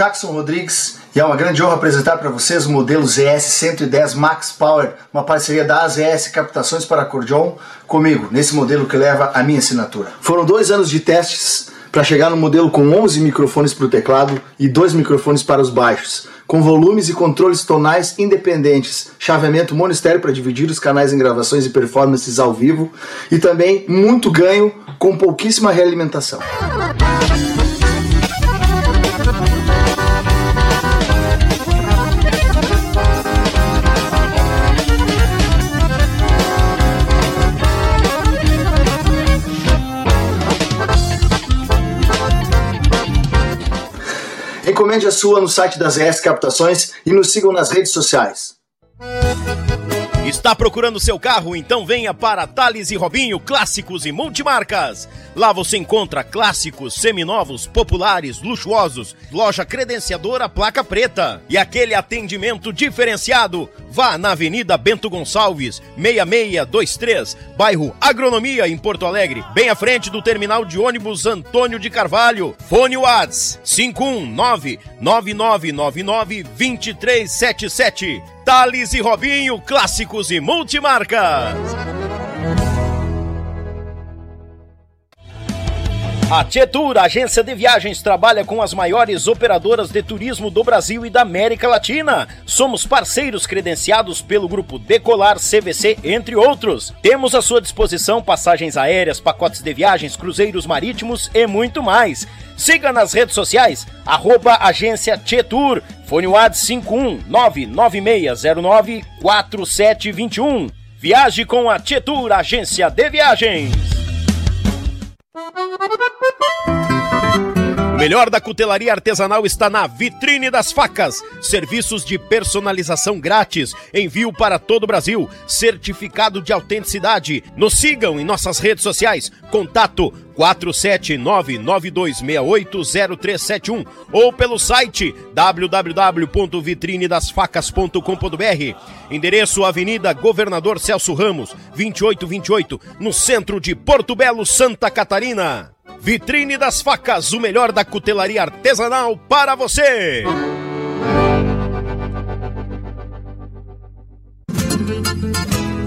Jackson Rodrigues e é uma grande honra apresentar para vocês o modelo ZS 110 Max Power, uma parceria da AZS Captações para Acordeon comigo, nesse modelo que leva a minha assinatura. Foram dois anos de testes para chegar no modelo com 11 microfones para o teclado e dois microfones para os baixos, com volumes e controles tonais independentes, chaveamento monistério para dividir os canais em gravações e performances ao vivo e também muito ganho com pouquíssima realimentação. Encomende a sua no site das ES Captações e nos sigam nas redes sociais. Está procurando seu carro? Então venha para Thales e Robinho Clássicos e Multimarcas. Lá você encontra clássicos, seminovos, populares, luxuosos, loja credenciadora placa preta e aquele atendimento diferenciado. Vá na Avenida Bento Gonçalves, 6623, bairro Agronomia, em Porto Alegre, bem à frente do terminal de ônibus Antônio de Carvalho. Fone Whats 519 9999 2377. Thales e Robinho, clássicos e multimarcas. A Tietur, agência de viagens, trabalha com as maiores operadoras de turismo do Brasil e da América Latina. Somos parceiros credenciados pelo grupo Decolar CVC, entre outros. Temos à sua disposição passagens aéreas, pacotes de viagens, cruzeiros marítimos e muito mais. Siga nas redes sociais, arroba agência Tietur, fone WAD 51996094721. Viaje com a Tietur, agência de viagens. Thank you. Melhor da cutelaria artesanal está na Vitrine das Facas. Serviços de personalização grátis, envio para todo o Brasil, certificado de autenticidade. Nos sigam em nossas redes sociais. Contato 47992680371 ou pelo site www.vitrinedasfacas.com.br. Endereço Avenida Governador Celso Ramos, 2828, no centro de Porto Belo, Santa Catarina. Vitrine das Facas, o melhor da cutelaria artesanal para você.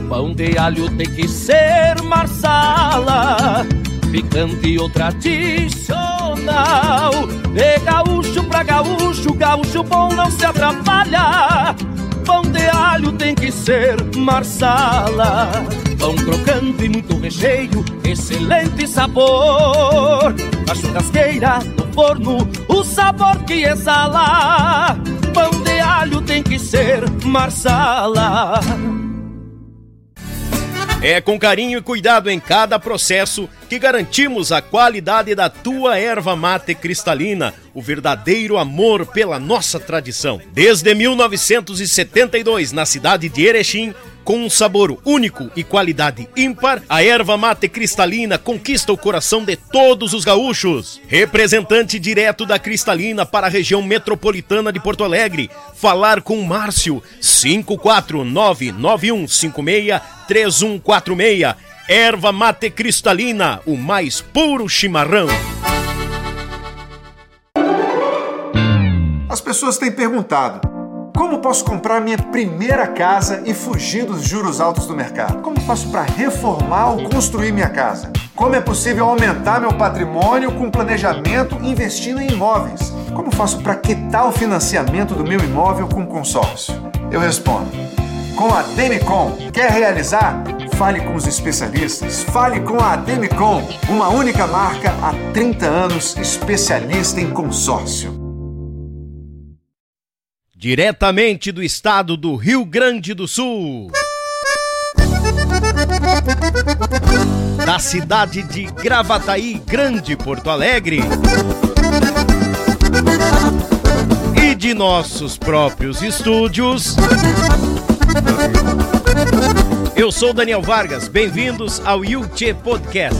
Pão de alho tem que ser marsala, picante ou tradicional. De gaúcho pra gaúcho, gaúcho bom não se atrapalha. Pão de alho tem que ser marsala. Pão crocante, muito recheio, excelente sabor. Na churrasqueira, no forno, o sabor que exala. Pão de alho tem que ser marsala. É com carinho e cuidado em cada processo que garantimos a qualidade da tua erva mate cristalina, o verdadeiro amor pela nossa tradição. Desde 1972, na cidade de Erechim, com um sabor único e qualidade ímpar, a erva mate cristalina conquista o coração de todos os gaúchos. Representante direto da Cristalina para a região metropolitana de Porto Alegre. Falar com Márcio 54991563146. Erva mate cristalina, o mais puro chimarrão. As pessoas têm perguntado como posso comprar minha primeira casa e fugir dos juros altos do mercado? Como faço para reformar ou construir minha casa? Como é possível aumentar meu patrimônio com planejamento investindo em imóveis? Como faço para quitar o financiamento do meu imóvel com consórcio? Eu respondo. Com a Demicon, quer realizar? Fale com os especialistas. Fale com a Demicon, uma única marca há 30 anos, especialista em consórcio diretamente do estado do Rio Grande do Sul. Da cidade de Gravataí, Grande Porto Alegre. E de nossos próprios estúdios. Eu sou Daniel Vargas, bem-vindos ao Yuchê Podcast.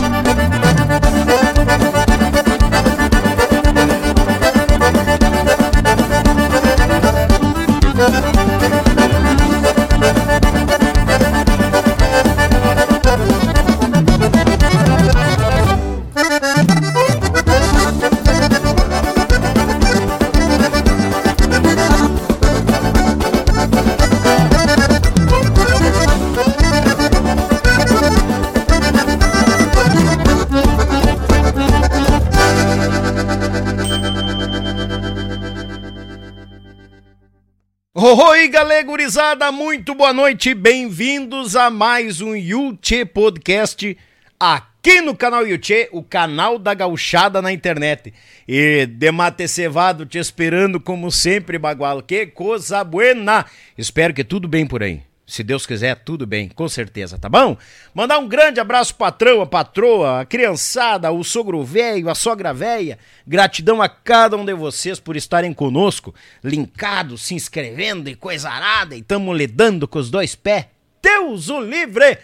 gurizada, muito boa noite, bem-vindos a mais um Yuchê Podcast aqui no canal Yuchê, o canal da gauchada na internet. E Demate Cevado te esperando como sempre, Bagual, que coisa buena! Espero que tudo bem por aí. Se Deus quiser, tudo bem, com certeza, tá bom? Mandar um grande abraço patrão, a patroa, a criançada, o sogro velho, a sogra velha. Gratidão a cada um de vocês por estarem conosco, linkados, se inscrevendo e coisa arada, e tamo lidando com os dois pés. Deus o livre!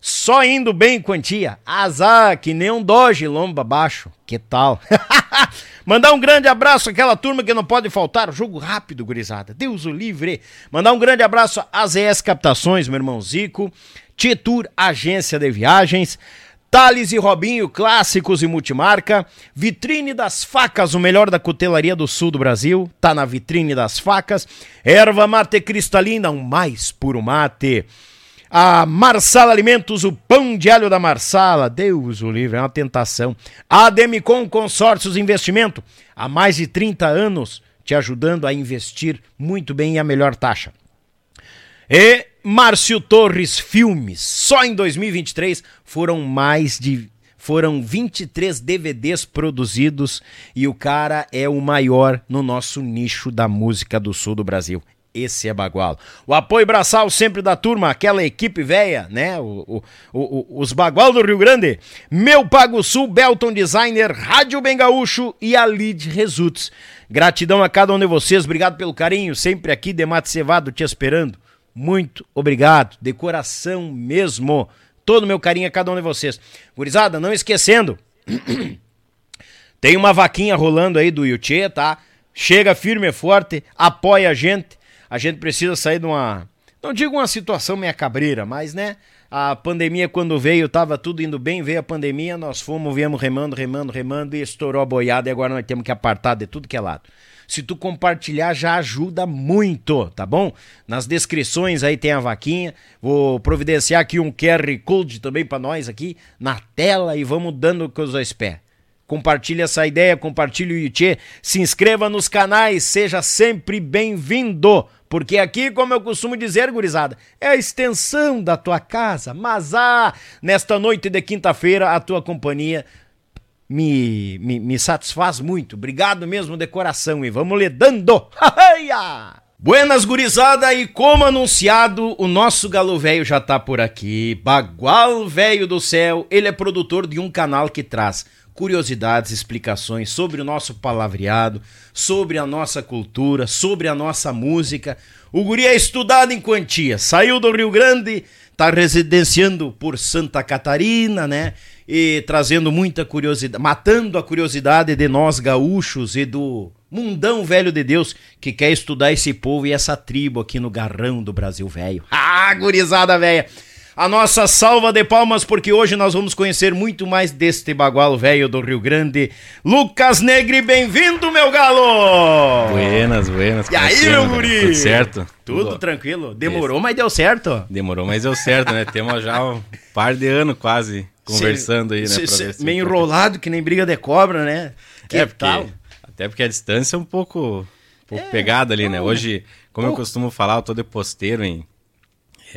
Só indo bem em quantia. Azar, que nem um doge lomba baixo. Que tal? Mandar um grande abraço àquela turma que não pode faltar. Jogo rápido, gurizada. Deus o livre. Mandar um grande abraço às ES Captações, meu irmão Zico. Tietur, agência de viagens. Thales e Robinho, clássicos e multimarca. Vitrine das Facas, o melhor da cutelaria do sul do Brasil. Tá na vitrine das facas. Erva mate cristalina, um mais puro mate. A Marsala Alimentos, o pão de alho da Marsala. Deus o livre, é uma tentação. A Demicon Consórcios Investimento, há mais de 30 anos, te ajudando a investir muito bem e a melhor taxa. E Márcio Torres Filmes, só em 2023 foram mais de foram 23 DVDs produzidos e o cara é o maior no nosso nicho da música do sul do Brasil. Esse é Bagual. O apoio braçal sempre da turma, aquela equipe velha, né? O, o, o, os Bagual do Rio Grande. Meu Pago Sul, Belton Designer, Rádio Bem Gaúcho e a Lid Results. Gratidão a cada um de vocês, obrigado pelo carinho, sempre aqui, Demate Cevado, te esperando. Muito obrigado, de coração mesmo. Todo meu carinho a cada um de vocês. Gurizada, não esquecendo, tem uma vaquinha rolando aí do Yuchê, tá? Chega firme e forte, apoia a gente a gente precisa sair de uma. Não digo uma situação meia cabreira, mas né? A pandemia, quando veio, tava tudo indo bem, veio a pandemia, nós fomos, viemos remando, remando, remando e estourou a boiada e agora nós temos que apartar de tudo que é lado. Se tu compartilhar já ajuda muito, tá bom? Nas descrições aí tem a vaquinha. Vou providenciar aqui um QR Code também para nós aqui na tela e vamos dando com os dois pés. Compartilhe essa ideia, compartilhe o Yuchê, se inscreva nos canais, seja sempre bem-vindo. Porque aqui, como eu costumo dizer, gurizada, é a extensão da tua casa. Mas ah, nesta noite de quinta-feira, a tua companhia me, me, me satisfaz muito. Obrigado mesmo de coração e vamos lhe dando. Buenas gurizada e como anunciado, o nosso galo velho já tá por aqui. Bagual velho do céu, ele é produtor de um canal que traz curiosidades, explicações sobre o nosso palavreado, sobre a nossa cultura, sobre a nossa música. O guri é estudado em quantia, saiu do Rio Grande, está residenciando por Santa Catarina, né? E trazendo muita curiosidade, matando a curiosidade de nós gaúchos e do mundão velho de Deus que quer estudar esse povo e essa tribo aqui no garrão do Brasil velho. Ah, gurizada velha! A nossa salva de palmas, porque hoje nós vamos conhecer muito mais deste bagual velho do Rio Grande. Lucas Negri, bem-vindo, meu galo! Buenas, buenas. E aí, meu guri? Tudo certo? Tudo, Tudo tranquilo. Demorou, mas deu certo. Demorou, mas deu certo, né? Temos já um par de anos quase conversando cê, aí, né? Cê, cê, meio enrolado, que nem briga de cobra, né? Que é, tal? Até porque a distância é um pouco, um pouco é, pegada ali, né? Hoje, como eu costumo falar, eu tô de posteiro em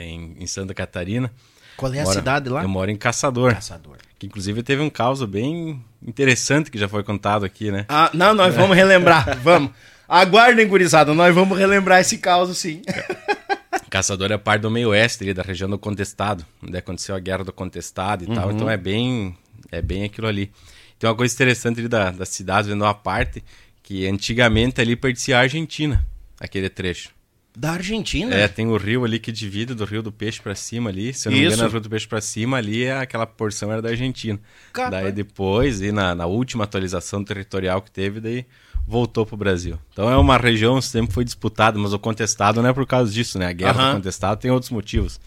em, em Santa Catarina. Qual é a moro, cidade lá? Eu moro em Caçador. Caçador. Que inclusive teve um caso bem interessante que já foi contado aqui, né? Ah, não, nós vamos relembrar, vamos. Aguardem, gurizada, nós vamos relembrar esse caso sim. Caçador é parte do meio oeste, da região do Contestado, onde aconteceu a guerra do Contestado e uhum. tal, então é bem, é bem aquilo ali. Tem uma coisa interessante ali da, da cidade, vendo uma parte, que antigamente ali pertencia a Argentina, aquele trecho. Da Argentina? É, tem o rio ali que divide do Rio do Peixe para cima ali. Se eu não me engano, é o Rio do Peixe para cima ali, é aquela porção era da Argentina. Capa. Daí depois, e na, na, última atualização territorial que teve, daí voltou pro Brasil. Então é uma região que sempre foi disputada, mas o contestado não é por causa disso, né? A guerra uhum. do contestado tem outros motivos,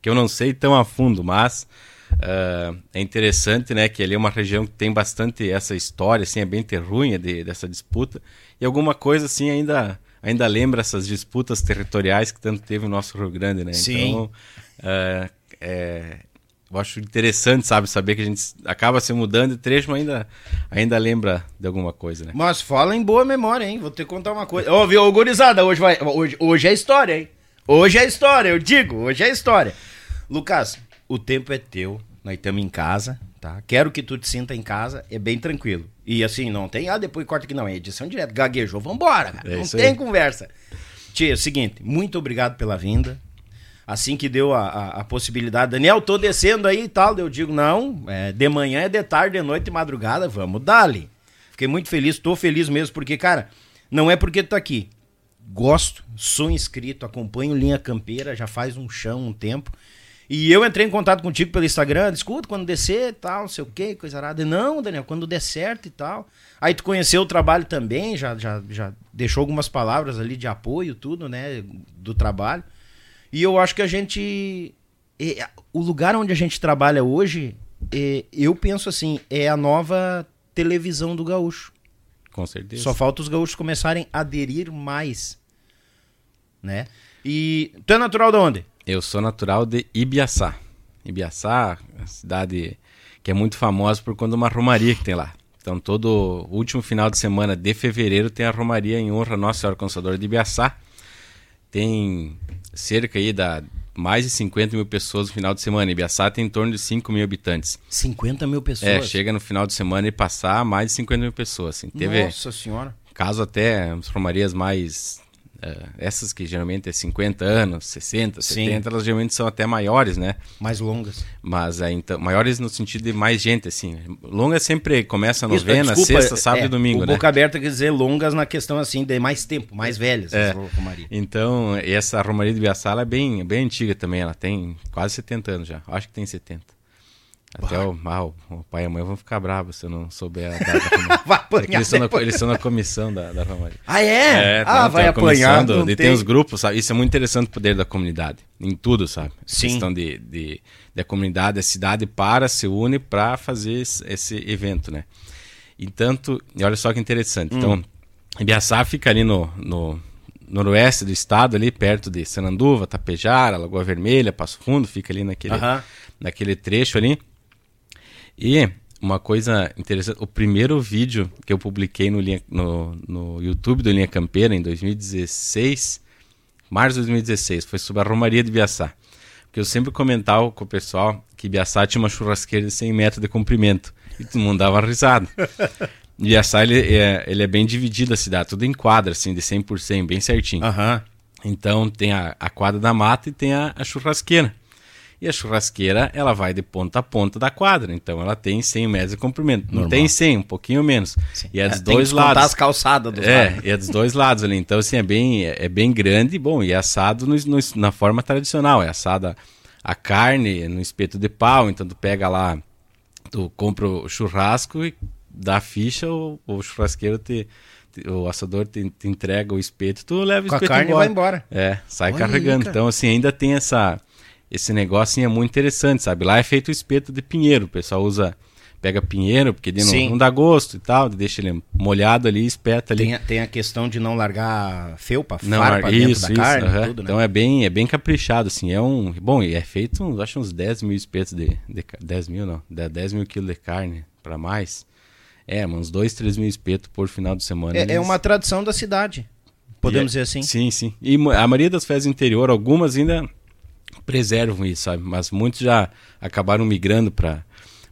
que eu não sei tão a fundo, mas uh, é interessante, né, que ali é uma região que tem bastante essa história, assim, é bem terrunha de, dessa disputa, e alguma coisa assim ainda ainda lembra essas disputas territoriais que tanto teve o nosso Rio Grande, né? Sim. Então, uh, é, eu acho interessante, sabe, saber que a gente acaba se mudando de trecho, mas ainda, ainda lembra de alguma coisa, né? Mas fala em boa memória, hein? Vou te contar uma coisa. Ô, viu, gurizada, hoje, vai, hoje, hoje é história, hein? Hoje é história, eu digo, hoje é história. Lucas, o tempo é teu, nós estamos em casa, tá? Quero que tu te sinta em casa, é bem tranquilo. E assim, não tem, ah, depois corta aqui, não, é edição direta, gaguejou, vambora, cara. É não tem aí. conversa. Tia, é o seguinte, muito obrigado pela vinda. Assim que deu a, a, a, possibilidade, Daniel, tô descendo aí e tal. Eu digo, não, é, de manhã é de tarde, de noite, de madrugada, vamos dali. Fiquei muito feliz, tô feliz mesmo, porque, cara, não é porque tu tá aqui. Gosto, sou inscrito, acompanho Linha Campeira, já faz um chão, um tempo. E eu entrei em contato contigo pelo Instagram, escuta, quando descer e tal, não sei o que, coisa arada. Não, Daniel, quando der certo e tal. Aí tu conheceu o trabalho também, já, já, já deixou algumas palavras ali de apoio, tudo, né, do trabalho. E eu acho que a gente. É, o lugar onde a gente trabalha hoje, é, eu penso assim, é a nova televisão do gaúcho. Com certeza. Só falta os gaúchos começarem a aderir mais. Né? E tu é natural de onde? Eu sou natural de Ibiaçá. Ibiaçá, cidade que é muito famosa por de uma romaria que tem lá. Então, todo último final de semana de fevereiro tem a Romaria em honra a Nossa Senhora Consoladora de Ibiaçá. Tem cerca aí da mais de 50 mil pessoas no final de semana. Ibiaçá tem em torno de 5 mil habitantes. 50 mil pessoas? É, chega no final de semana e passar mais de 50 mil pessoas. Assim. Teve Nossa Senhora! Caso até as romarias mais Uh, essas que geralmente é 50 anos, 60, Sim. 70, elas geralmente são até maiores, né? Mais longas. Mas uh, então, maiores no sentido de mais gente, assim. Longa sempre começa novena, Isso, sexta, sábado é, e domingo, o né? Boca aberta quer dizer longas na questão, assim, de mais tempo, mais velhas. É. Então, essa Romaria de Biaçala é bem, bem antiga também, ela tem quase 70 anos já. Acho que tem 70. Até o, ah, o, pai e a mãe vão ficar bravos se eu não souber a data. vai apanhar. Eles, estão na, eles estão na comissão da, da Romaria. Ah, é? é tá, ah, vai apanhar. Do, tem... tem os grupos, sabe? Isso é muito interessante o poder da comunidade. Em tudo, sabe? Sim. A questão de, de, de a comunidade, a cidade para, se une para fazer esse, esse, evento, né? E tanto, e olha só que interessante. Hum. Então, Ibiaçá fica ali no, no noroeste do estado, ali perto de Sananduva, Tapejara, Lagoa Vermelha, Passo Fundo, fica ali naquele, uh -huh. naquele trecho ali. E uma coisa interessante, o primeiro vídeo que eu publiquei no, linha, no, no YouTube do Linha Campeira em 2016, março de 2016, foi sobre a Romaria de Biaçá. Porque eu sempre comentava com o pessoal que Biaçá tinha uma churrasqueira de 100 metros de comprimento. E todo mundo dava risada. Biaçá, ele é, ele é bem dividido a cidade, tudo em quadra, assim, de 100 por 100, bem certinho. Uhum. Então tem a, a quadra da mata e tem a, a churrasqueira. E a churrasqueira, ela vai de ponta a ponta da quadra. Então ela tem 100 metros de comprimento. Normal. Não tem 100, um pouquinho menos. Sim. E é dos é, dois lados. as calçadas dos É, lados. e é dos dois lados ali. Então, assim, é bem, é, é bem grande. Bom, e é assado no, no, na forma tradicional. É assada a carne no espeto de pau. Então, tu pega lá, tu compra o churrasco e dá a ficha, o, o churrasqueiro te o assador te, te, entrega o espeto, tu leva o Com espeto a carne embora. vai embora. É, sai Olha carregando. Aí, então, assim, ainda tem essa esse negócio é muito interessante, sabe? Lá é feito o espeto de pinheiro, o pessoal usa pega pinheiro, porque não, não, dá gosto e tal, deixa ele molhado ali, espeta ali. Tem a, tem a questão de não largar felpa, não, farpa isso, dentro da isso, carne, uh -huh. tudo, né? Então é bem, é bem caprichado, assim, é um... Bom, e é feito, acho uns 10 mil espetos de... de 10 mil, não, 10 mil quilos de carne para mais. É, uns 2, 3 mil espetos por final de semana. É, é eles... é uma tradição da cidade, podemos é, dizer assim. Sim, sim. E a maioria das festas interior, algumas ainda preservam isso, sabe? Mas muitos já acabaram migrando para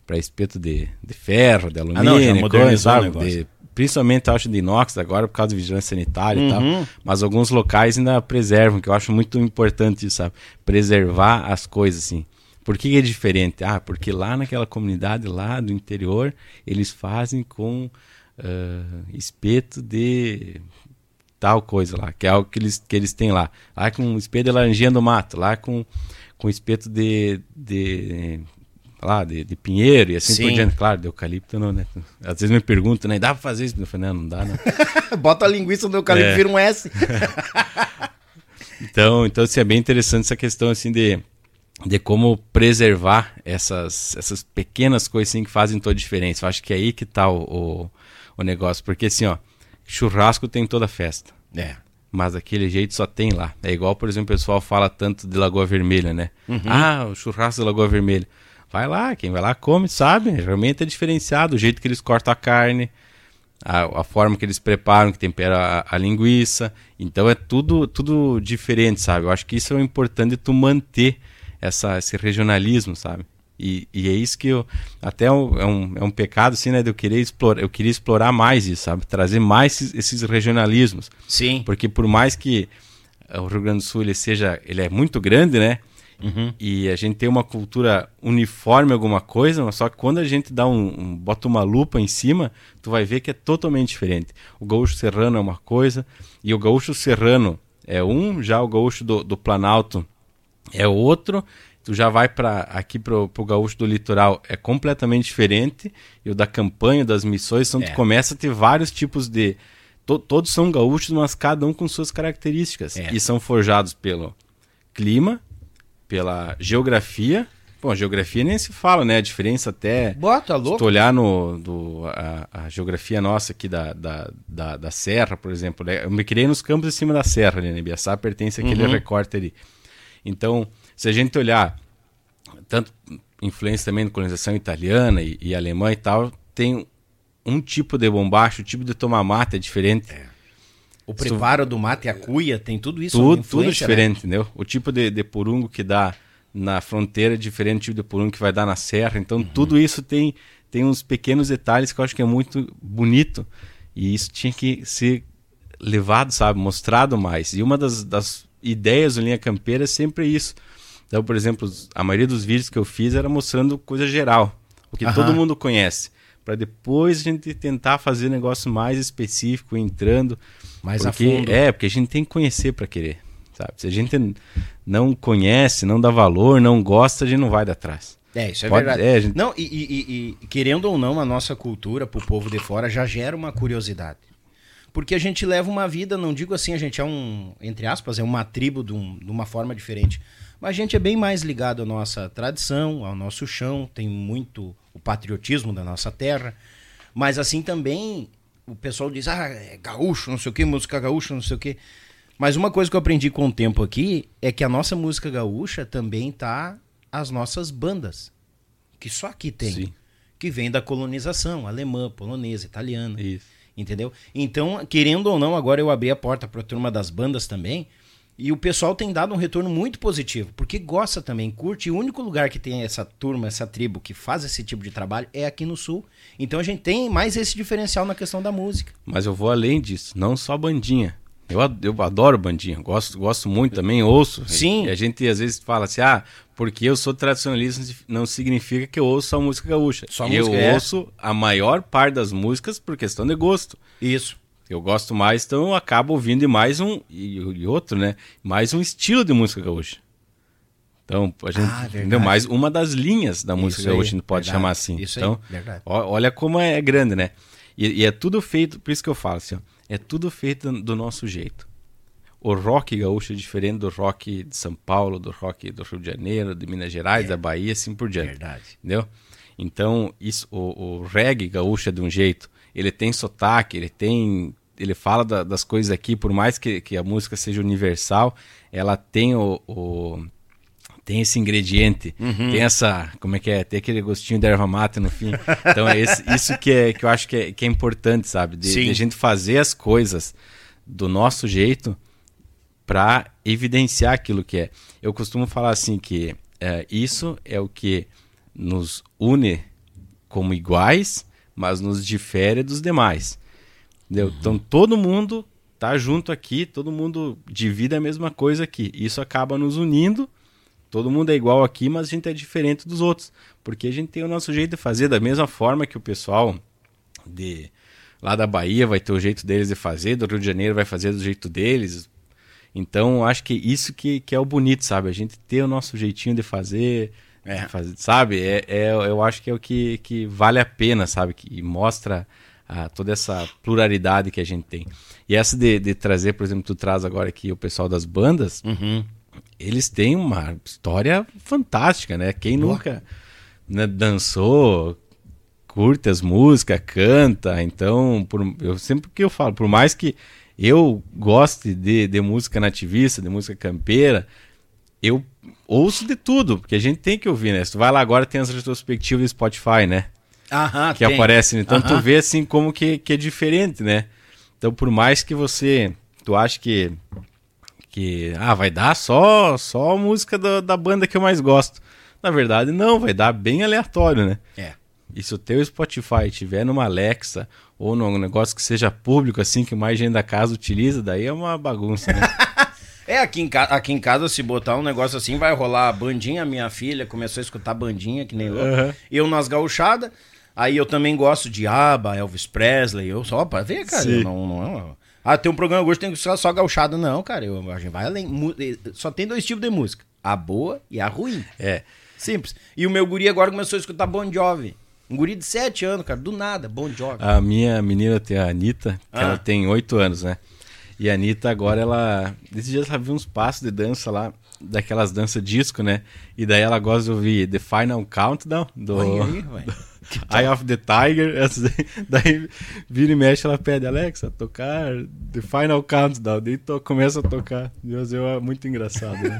para espeto de, de ferro, de alumínio, ah, não, coisa, sabe? De, principalmente acho de inox agora por causa da vigilância sanitária uhum. e tal. Uhum. Mas alguns locais ainda preservam, que eu acho muito importante isso, sabe? Preservar as coisas assim. Por que é diferente? Ah, porque lá naquela comunidade lá do interior eles fazem com uh, espeto de tal coisa lá, que é algo que eles, que eles têm lá. Lá com espeto de laranjinha do mato, lá com, com espeto de, de lá, de, de pinheiro e assim Sim. por diante. Claro, de eucalipto não, né? Às vezes me perguntam, né? Dá pra fazer isso? Eu falei, não, não dá, não. Bota a linguiça do eucalipto e é. vira um S. então, então assim, é bem interessante essa questão assim de, de como preservar essas, essas pequenas coisas assim, que fazem toda a diferença. Eu acho que é aí que tá o, o, o negócio. Porque assim, ó, churrasco tem toda festa. É. Mas daquele jeito só tem lá. É igual, por exemplo, o pessoal fala tanto de Lagoa Vermelha, né? Uhum. Ah, o churrasco da Lagoa Vermelha. Vai lá, quem vai lá come, sabe? Realmente é diferenciado o jeito que eles cortam a carne, a, a forma que eles preparam, que tempera a, a, linguiça. Então é tudo tudo diferente, sabe? Eu acho que isso é importante tu manter essa, esse regionalismo, sabe? E, e é isso que eu até é um, é um, é um pecado assim, né, de eu querer explorar, eu queria explorar mais isso, sabe? Trazer mais esses, esses regionalismos. Sim. Porque por mais que o Rio Grande do Sul ele seja, ele é muito grande, né? Uhum. E a gente tem uma cultura uniforme alguma coisa, mas só que quando a gente dá um, um, bota uma lupa em cima, tu vai ver que é totalmente diferente. O gaúcho serrano é uma coisa e o gaúcho serrano é um, já o gaúcho do, do Planalto é outro. Tu já vai para aqui pro, pro gaúcho do litoral é completamente diferente e o da campanha das missões, então é. tu começa a ter vários tipos de to, todos são gaúchos, mas cada um com suas características é. e são forjados pelo clima, pela geografia. Bom, a geografia nem se fala, né? A diferença até. Bota, louco. Se tu olhar no, do, a, a, geografia nossa aqui da, da, da, da, Serra, por exemplo. Né? Eu me criei nos campos em cima da Serra, né? Ibiaçá pertence àquele uhum. recorte ali. Então, se a gente olhar, tanto influência também da colonização italiana e, e alemã e tal, tem um tipo de bombacho, o tipo de tomar mate é diferente. É. O preparo do mate e a cuia, tem tudo isso. Tudo, tudo né? diferente, né? entendeu? O tipo de, de purungo que dá na fronteira é diferente do tipo de purungo que vai dar na serra. Então, uhum. tudo isso tem, tem uns pequenos detalhes que eu acho que é muito bonito. E isso tinha que ser levado, sabe? Mostrado mais. E uma das, das ideias do Linha Campeira é sempre isso. Então, por exemplo, a maioria dos vídeos que eu fiz era mostrando coisa geral. O que todo mundo conhece. Para depois a gente tentar fazer negócio mais específico, entrando mais porque, a fundo. É, porque a gente tem que conhecer para querer, sabe? Se a gente não conhece, não dá valor, não gosta, a gente não vai dar atrás. É, isso é Pode, verdade. É, gente... Não, e, e, e, querendo ou não, a nossa cultura, para o povo de fora, já gera uma curiosidade. Porque a gente leva uma vida, não digo assim, a gente é um, entre aspas, é uma tribo de, um, de uma forma diferente. Mas a gente é bem mais ligado à nossa tradição, ao nosso chão, tem muito o patriotismo da nossa terra. Mas assim também o pessoal diz, ah, é gaúcho, não sei o que, música gaúcha, não sei o que. Mas uma coisa que eu aprendi com o tempo aqui é que a nossa música gaúcha também tá as nossas bandas. Que só aqui tem. Sim. Que vem da colonização, alemã, polonesa, italiana. Isso. Entendeu? Então, querendo ou não, agora eu abri a porta para a turma das bandas também. E o pessoal tem dado um retorno muito positivo, porque gosta também, curte. E o único lugar que tem essa turma, essa tribo que faz esse tipo de trabalho é aqui no Sul. Então a gente tem mais esse diferencial na questão da música. Mas eu vou além disso, não só bandinha. Eu, eu adoro bandinha, gosto, gosto muito também, ouço. Sim. E a gente às vezes fala assim, ah, porque eu sou tradicionalista não significa que eu ouço só música gaúcha. Só eu música, é. ouço a maior parte das músicas por questão de gosto. Isso. Eu gosto mais, então eu acabo ouvindo mais um, e, e outro, né? Mais um estilo de música gaúcha. Então, a gente ah, entendeu mais uma das linhas da música gaúcha, a gente pode verdade. chamar assim. Isso então, aí, verdade. olha como é grande, né? E, e, é tudo feito, por isso que eu falo assim, ó, é tudo feito do nosso jeito. O rock gaúcho é diferente do rock de São Paulo, do rock do Rio de Janeiro, de Minas Gerais, é. da Bahia, assim por diante. Verdade. Entendeu? Então, isso, o, o reggae gaúcho é de um jeito, ele tem sotaque, ele tem. Ele fala da, das coisas aqui, por mais que, que a música seja universal, ela tem o, o tem esse ingrediente, uhum. tem essa, como é que é, tem aquele gostinho de erva mate no fim. Então é esse, isso que, é, que eu acho que é, que é importante, sabe? De, de a gente fazer as coisas do nosso jeito para evidenciar aquilo que é. Eu costumo falar assim que é, isso é o que nos une como iguais, mas nos difere dos demais. Entendeu? Uhum. Então todo mundo tá junto aqui, todo mundo divide a mesma coisa aqui. Isso acaba nos unindo todo mundo é igual aqui, mas a gente é diferente dos outros, porque a gente tem o nosso jeito de fazer da mesma forma que o pessoal de lá da Bahia vai ter o jeito deles de fazer, do Rio de Janeiro vai fazer do jeito deles. Então, acho que isso que, que é o bonito, sabe? A gente ter o nosso jeitinho de fazer, é. fazer sabe? É, é, eu acho que é o que, que vale a pena, sabe? Que mostra a, toda essa pluralidade que a gente tem. E essa de, de trazer, por exemplo, tu traz agora aqui o pessoal das bandas, uhum eles têm uma história fantástica, né? Quem Boa. nunca né, dançou, curte as músicas, canta, então, por, eu sempre que eu falo, por mais que eu goste de, de música nativista, de música campeira, eu ouço de tudo, porque a gente tem que ouvir, né? Se tu vai lá agora, tem as retrospectivas do Spotify, né? Aham, que tem. aparecem. Então tu Aham. vê assim como que, que é diferente, né? Então por mais que você, tu acha que que ah, vai dar só só a música da, da banda que eu mais gosto. Na verdade não, vai dar bem aleatório, né? É. E se o teu Spotify tiver numa Alexa ou num negócio que seja público assim que mais gente da casa utiliza, daí é uma bagunça, né? É, aqui em, ca- aqui em casa, se botar um negócio assim, vai rolar a bandinha. Minha filha começou a escutar bandinha, que nem louco. Aham. Eu nas gauchadas. Aí eu também gosto de ABBA, Elvis Presley. Eu só, pra ver, cara. Sim. eu Não, não, ah, tem um programa hoje, tem que ser só gauchada. Não, cara. Eu, a gente vai além. Eh, Só tem dois tipos de música: a boa e a ruim. É. Simples. E o meu guri agora começou a escutar Bon Jovi. Um guri de 7 anos, cara. Do nada, Bon Jovi. A minha menina tem a Anitta, que Ah. ela tem oito anos, né? E a Anitta agora, ela. Esses dias ela viu uns passos de dança lá, daquelas danças disco, né? E daí ela gosta de ouvir The Final Countdown, do Olha aí, ué. Eye of the Tiger. essas daí, vira e mexe, ela pede, Alexa, tocar The Final Countdown. Daí to, começa a tocar. Deus, é muito engraçado, né?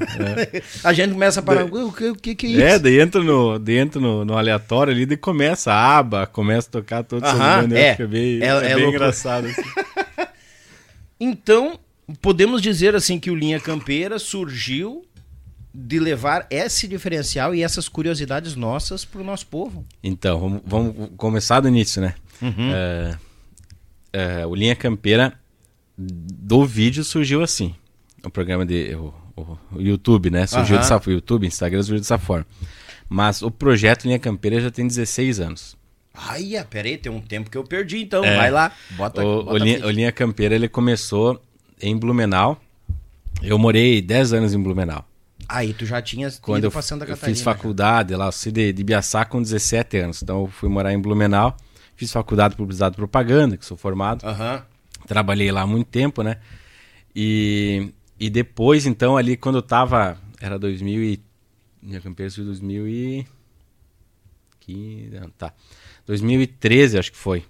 É. A gente começa a parar. O que, o que, que é isso? É, daí entra no, daí entra no, no aleatório ali, daí começa a aba, começa a tocar essas Aham, bandas, é. fica bem, É- é, é bem loucura. engraçado. Assim. Então, podemos dizer assim que o Linha Campeira surgiu de levar esse diferencial e essas curiosidades nossas pro nosso povo. Então, vamos, vamos começar do início, né? É, é, o Linha Campeira do vídeo surgiu assim. O programa de. O, o- o YouTube, né? Surgiu Aham. dessa forma. YouTube, Instagram surgiu dessa forma. Mas o projeto Linha Campeira já tem 16 anos. Ai, ah, peraí, tem um tempo que eu perdi, então. É. Vai lá, bota, o, bota o, Linha, o Linha Campeira ele começou em Blumenau. Eu morei 10 anos em Blumenau. Aí tu já tinha Quando ido eu, pra Santa eu Catarina. fiz faculdade lá, eu saí de, de Biaçá com 17 anos. Então eu fui morar em Blumenau. Fiz faculdade de publicidade e propaganda, que sou formado. Aham. Trabalhei lá há muito tempo, né? E, e depois, então, ali quando eu tava. Era 2000 e. Minha campeira foi 2000 e. Que, não, tá. 2013, acho que foi.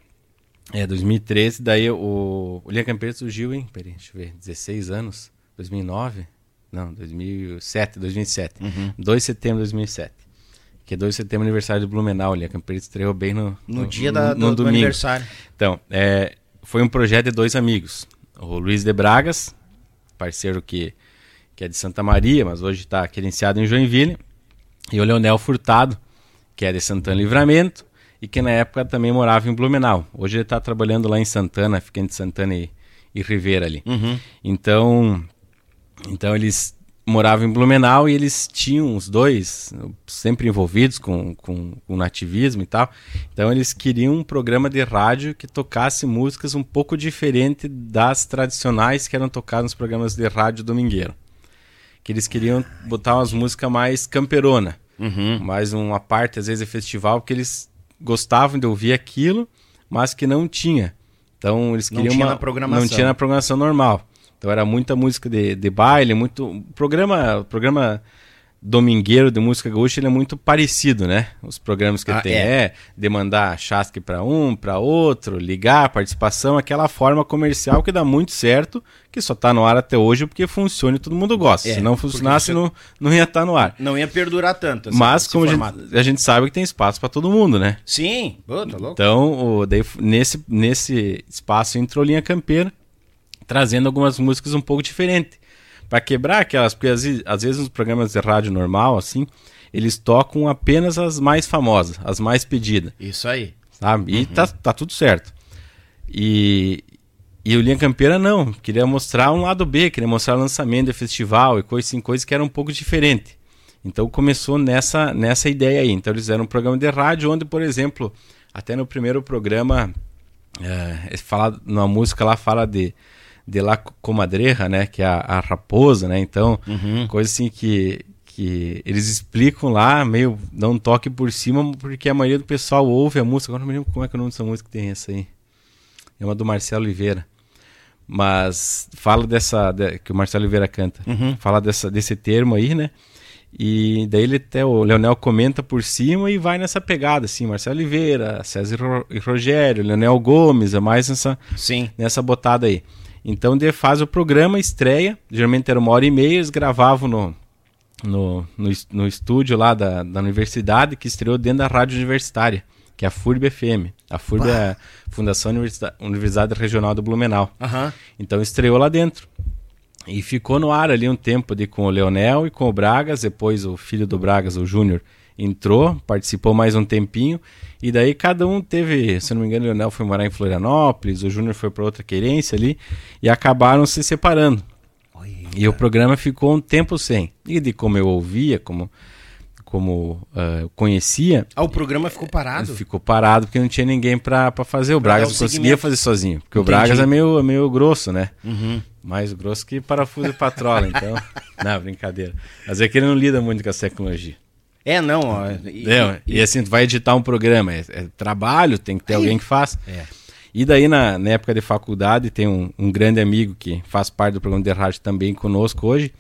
É, 2013, daí o, o Linha Campeira surgiu em. Peraí, deixa eu ver. 16 anos? 2009? Não, 2007, 2007. 2 de setembro de 2007. Que é 2 de setembro, aniversário do Blumenau. O Linha Campeira estreou bem no, No dia da, do, do domingo. aniversário. Então, é, foi um projeto de dois amigos. O Luiz de Bragas, parceiro que, que é de Santa Maria, mas hoje está credenciado em Joinville. E o Leonel Furtado, que é de Santana Livramento e que na época também morava em Blumenau. Hoje ele está trabalhando lá em Santana, fica entre Santana e, e Rivera ali. Então, então eles moravam em Blumenau e eles tinham os dois sempre envolvidos com, com, com nativismo e tal. Então eles queriam um programa de rádio que tocasse músicas um pouco diferente das tradicionais que eram tocadas nos programas de rádio domingueiro. Que eles queriam botar umas músicas mais camperona, mais uma parte às vezes de festival, porque eles gostavam de ouvir aquilo, mas que não tinha. Então eles Não queriam tinha uma na programação. não tinha na programação normal. Então era muita música de, de baile, muito programa programa domingueiro de música gaúcha, ele é muito parecido, né? Os programas que Ah, tem é. é, de mandar chasque para um, para outro, ligar, participação, aquela forma comercial que dá muito certo, que só tá no ar até hoje porque funciona e todo mundo gosta. É, Se não funcionasse, você- não, não ia estar no ar. Não ia perdurar tanto. esse- Mas como a gente, a gente sabe que tem espaço para todo mundo, né? Sim, Pô, tá louco. Então, o, daí, nesse, nesse espaço entrou Linha Campeira, trazendo algumas músicas um pouco diferentes. Para quebrar aquelas, porque às, vezes- às vezes nos programas de rádio normal, assim, eles tocam apenas as mais famosas, as mais pedidas, Isso aí. sabe? E Uhum. tá, tá tudo certo. E, e o Linha Campeira não, queria mostrar um lado B, queria mostrar lançamento de festival e coisas assim, coisas que eram um pouco diferente. Então começou nessa, nessa ideia aí. Então eles fizeram um programa de rádio onde, por exemplo, até no primeiro programa, é, fala, numa música lá fala de, de La Comadreja, né? Que é a, a raposa, né? Então, coisa assim que, que eles explicam lá, meio dão um toque por cima, porque a maioria do pessoal ouve a música. Agora não me lembro como é que é o nome dessa música que tem essa aí. É uma do Marcelo Oliveira. Mas fala dessa. de- que o Marcelo Oliveira canta. Fala dessa, desse termo aí, né? E daí ele até, o Leonel comenta por cima e vai nessa pegada, assim, Marcelo Oliveira, César e Rogério, Leonel Gomes, é mais nessa, Sim. nessa botada aí. Então ele faz o programa, estreia, geralmente era uma hora e meia, eles gravavam no, no, no, no estúdio lá da, da universidade que estreou dentro da rádio universitária, que é a FURB FM. A FURB é a Fundação Universidade, Universidade Regional do Blumenau. Uhum. Então estreou lá dentro. E ficou no ar ali um tempo de, com o Leonel e com o Bragas, depois o filho do Bragas, o Júnior, entrou, participou mais um tempinho, e daí cada um teve, se não me engano, o Leonel foi morar em Florianópolis, o Júnior foi para outra querência ali, e acabaram se separando. Oi, e o programa ficou um tempo sem. E de como eu ouvia, como como uh, conhecia. Ah, o programa ficou parado? Ficou parado porque não tinha ninguém para fazer. O Bragas não conseguia fazer sozinho. Porque Entendi. o Bragas é meio, é meio grosso, né? Uhum. Mais grosso que parafuso e patrola, então. não, brincadeira. Mas é que ele não lida muito com essa tecnologia. É, não. Ó, e, é, e, e, assim, tu vai editar um programa, é, é trabalho, tem que ter aí, alguém que faça. É. E daí, na, na, época de faculdade, tem um, um, grande amigo que faz parte do programa de rádio também conosco hoje,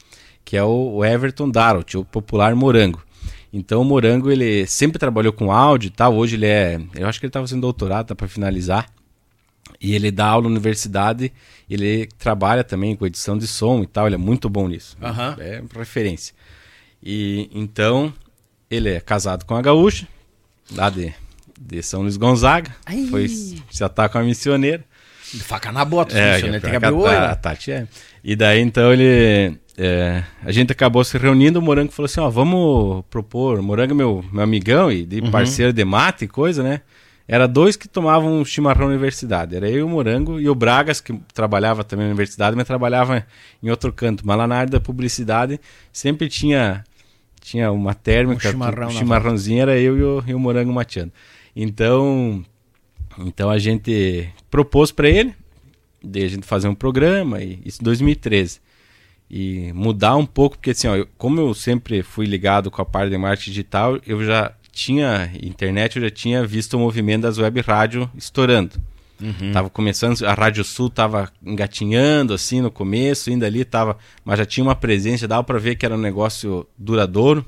que é o, o Everton Darrell, o popular Morango. Então o Morango, ele sempre trabalhou com áudio e tal. Hoje ele é. Eu acho que ele estava fazendo doutorado, tá para finalizar. E ele dá aula na universidade, ele trabalha também com edição de som e tal, ele é muito bom nisso. Uhum. É referência. E então, ele é casado com a gaúcha, lá de, de São Luís Gonzaga. Ai. Foi se atacar com a missioneira. Faca na bota, é, tem que abrir o olho. A Tati é. E daí então ele é, a gente acabou se reunindo, o Morango falou assim, ó, vamos propor, o Morango é meu, meu amigão e de uhum. parceiro de mate e coisa, né? Era dois que tomavam chimarrão na universidade, era eu e o Morango e o Bragas, que trabalhava também na universidade, mas trabalhava em outro canto, mas lá na área da publicidade sempre tinha tinha uma térmica, um chimarrão chimarrãozinho, era eu e o, e o Morango mateando. Então, então a gente propôs para ele, de a gente fazer um programa, e isso em 2013 e mudar um pouco, porque assim, ó, eu, como eu sempre fui ligado com a parte de marketing digital, eu já tinha internet, eu já tinha visto o movimento das web rádio estourando. Uhum. Tava começando, a Rádio Sul tava engatinhando assim no começo, ainda ali tava, mas já tinha uma presença, dava para ver que era um negócio duradouro,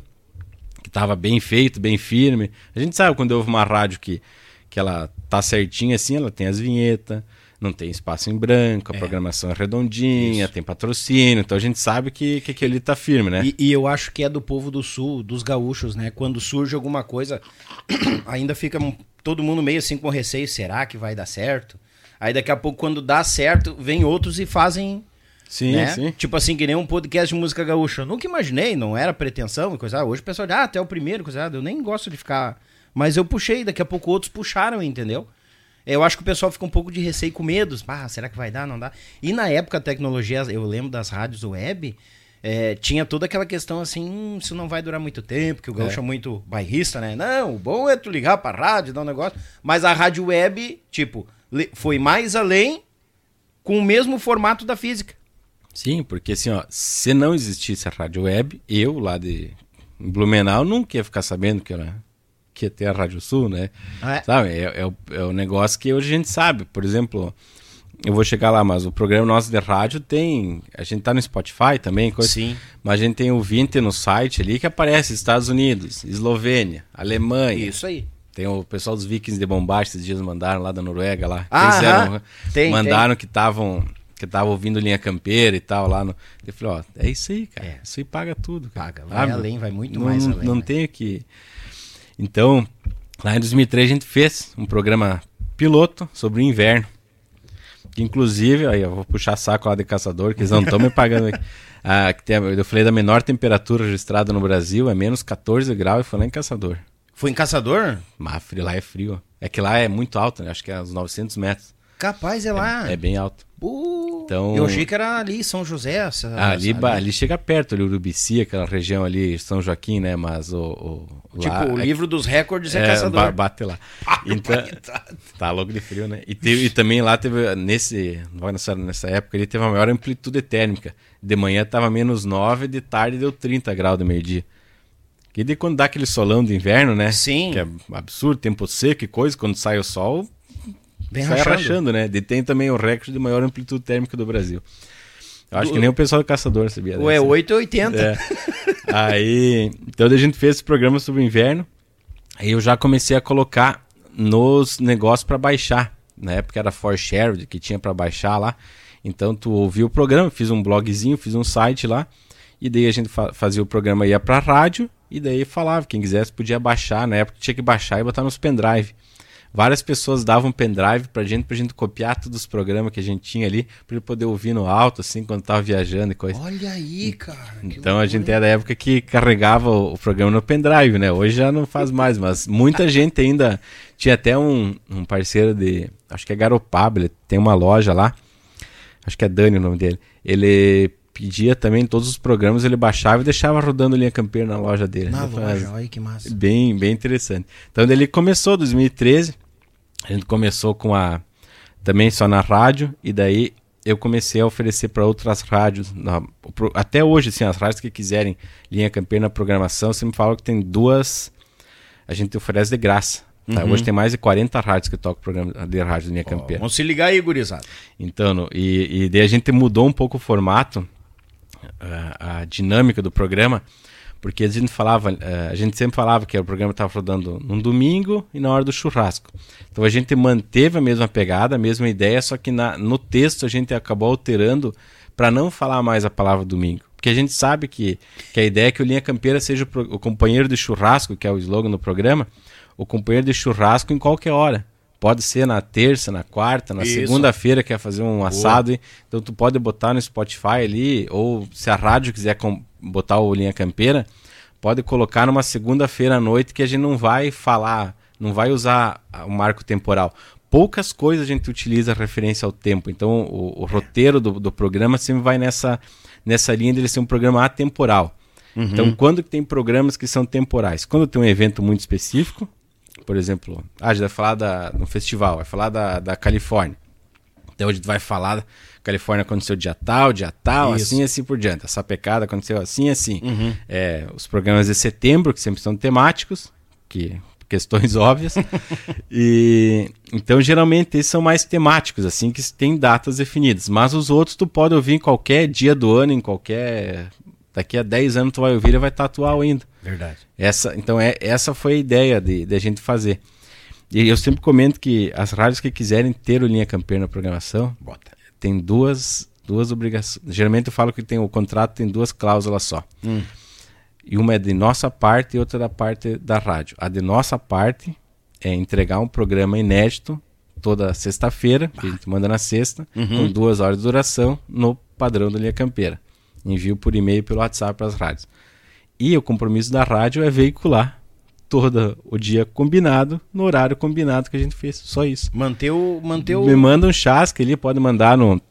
que tava bem feito, bem firme. A gente sabe quando houve uma rádio que que ela tá certinha assim, ela tem as vinhetas, não tem espaço em branco, a é. programação é redondinha, Isso. tem patrocínio, então a gente sabe que, que aquele tá firme, né? E, e, eu acho que é do povo do sul, dos gaúchos, né? Quando surge alguma coisa, ainda fica todo mundo meio assim com receio, será que vai dar certo? Aí daqui a pouco, quando dá certo, vem outros e fazem. Sim, né? sim. Tipo assim, que nem um podcast de música gaúcha. Eu nunca imaginei, não era pretensão, coisa. Hoje o pessoal diz, ah, até o primeiro, coisa. Eu nem gosto de ficar. Mas eu puxei, daqui a pouco outros puxaram, entendeu? Eu acho que o pessoal fica um pouco de receio com medos. Ah, será que vai dar? Não dá. E na época a tecnologia, eu lembro das rádios web, é, tinha toda aquela questão assim, hum, isso não vai durar muito tempo, que o gaúcho é. é muito bairrista, né? Não, o bom é tu ligar pra rádio, dar um negócio. Mas a rádio web, tipo, foi mais além com o mesmo formato da física. Sim, porque assim, ó, se não existisse a rádio web, eu lá de Blumenau nunca ia ficar sabendo que era que ter a Rádio Sul, né? Ah, é? Sabe? É, é, o, é o negócio que hoje a gente sabe. Por exemplo, eu vou chegar lá, mas o programa nosso de rádio tem. A gente tá no Spotify também, coisa. Sim. Mas a gente tem o Vinte no site ali que aparece Estados Unidos, Eslovênia, Alemanha. Isso aí. Tem o pessoal dos Vikings de Bombate, esses dias mandaram lá da Noruega lá. Ah, fizeram, tem, mandaram tem. que estavam que tava ouvindo linha campeira e tal lá no. Eu falei, ó, é isso aí, cara. É. Isso aí paga tudo. Cara. Paga, vai além, vai muito não, mais além. Não né? tem que então, lá em 2003 a gente fez um programa piloto sobre o inverno. Que inclusive, aí eu vou puxar saco lá de caçador, que eles não estão me pagando aqui. Ah, que tem, eu falei da menor temperatura registrada no Brasil, é menos 14 graus, e foi lá em Caçador. Foi em Caçador? Mas frio, lá é frio. É que lá é muito alto, né? Acho que é uns 900 metros. Capaz, é lá. É, é bem alto. Uh, então, eu achei que era ali São José. Essa, ah, ali, ali. ali chega perto, ali, Urubici, aquela região ali, São Joaquim, né? Mas o. o tipo, lá, o é, livro dos recordes é, é caçador. Bate lá. Ah, então, tá louco de frio, né? E, teve, e também lá teve, nesse, nessa, nessa época, ele teve a maior amplitude térmica. De manhã tava menos 9, de tarde deu 30 graus do meio-dia. Que de quando dá aquele solão de inverno, né? Sim. Que é absurdo, tempo seco e coisa, quando sai o sol, Vem sai rachando. rachando, né? Detém também o recorde de maior amplitude térmica do Brasil. Eu acho que nem o pessoal do caçador sabia. Ué, 880. É. Aí, então a gente fez esse programa sobre o inverno. Aí eu já comecei a colocar nos negócios para baixar. Na época era For Shared, que tinha para baixar lá. Então tu ouviu o programa, fiz um blogzinho, fiz um site lá. E daí a gente fa fazia o programa, ia pra rádio, e daí falava, quem quisesse podia baixar, na época tinha que baixar e botar nos pendrive. Várias pessoas davam pendrive pra gente, pra gente copiar todos os programas que a gente tinha ali, pra ele poder ouvir no alto, assim, quando tava viajando e coisa. Olha aí, cara. Então a gente é da época que carregava o, programa no pendrive, né? Hoje já não faz mais, mas muita gente ainda. Tinha até um, um parceiro de. Acho que é Garopaba, ele tem uma loja lá. Acho que é Dani o nome dele. Ele pedia também todos os programas, ele baixava e deixava rodando linha campeira na loja dele. Na então, loja, olha que massa. Bem, bem interessante. Então ele começou 2013, a gente começou com a também só na rádio e daí eu comecei a oferecer para outras rádios, na, até hoje, assim, as rádios que quiserem linha campeira na programação, você me fala que tem duas, a gente oferece de graça. Tá? Uhum. Hoje tem mais de 40 rádios que tocam programa de rádio linha campeira. Vamos se ligar aí, gurizada. Então, e, e daí a gente mudou um pouco o formato, a, a dinâmica do programa, porque a gente falava, eh, a gente sempre falava que o programa estava rodando num domingo e na hora do churrasco. Então a gente manteve a mesma pegada, a mesma ideia, só que na, no texto a gente acabou alterando para não falar mais a palavra domingo. Porque a gente sabe que, que a ideia é que o Linha Campeira seja o, o companheiro de churrasco, que é o slogan do programa, o companheiro de churrasco em qualquer hora. Pode ser na terça, na quarta, na segunda-feira quer fazer um Boa. assado. Então tu pode botar no Spotify ali, ou se a rádio quiser botar o Linha Campeira, pode colocar numa segunda-feira à noite que a gente não vai falar, não vai usar o marco temporal. Poucas coisas a gente utiliza referência ao tempo. Então o, o roteiro do, do, programa sempre vai nessa, nessa linha de ser um programa atemporal. Uhum. Então quando tem programas que são temporais? Quando tem um evento muito específico, por exemplo, ah, a gente vai falar da, no festival, vai falar da, da Califórnia. Então a gente vai falar Califórnia aconteceu dia tal, dia tal, Isso. assim assim por diante. Essa pecada aconteceu assim assim. Uhum. É, os programas de setembro, que sempre são temáticos, que questões óbvias. e então geralmente esses são mais temáticos, assim, que tem datas definidas. Mas os outros tu pode ouvir em qualquer dia do ano, em qualquer daqui a 10 anos tu vai ouvir e vai estar atual ainda. Verdade. Essa, então é, essa foi a ideia de, de a gente fazer. E eu sempre comento que as rádios que quiserem ter o Linha Campeira na programação, Bota. Tem duas, duas obrigações. Geralmente eu falo que tem o contrato tem duas cláusulas só. Hum. E uma é de nossa parte e outra da parte da rádio. A de nossa parte é entregar um programa inédito toda sexta-feira, que a gente manda na sexta, uhum. com duas horas de duração, no padrão da linha campeira. Envio por e-mail pelo WhatsApp para as rádios. E o compromisso da rádio é veicular todo o dia combinado, no horário combinado que a gente fez. Só isso. Manter o. Manter o... Me manda um chasque ali, pode mandar no,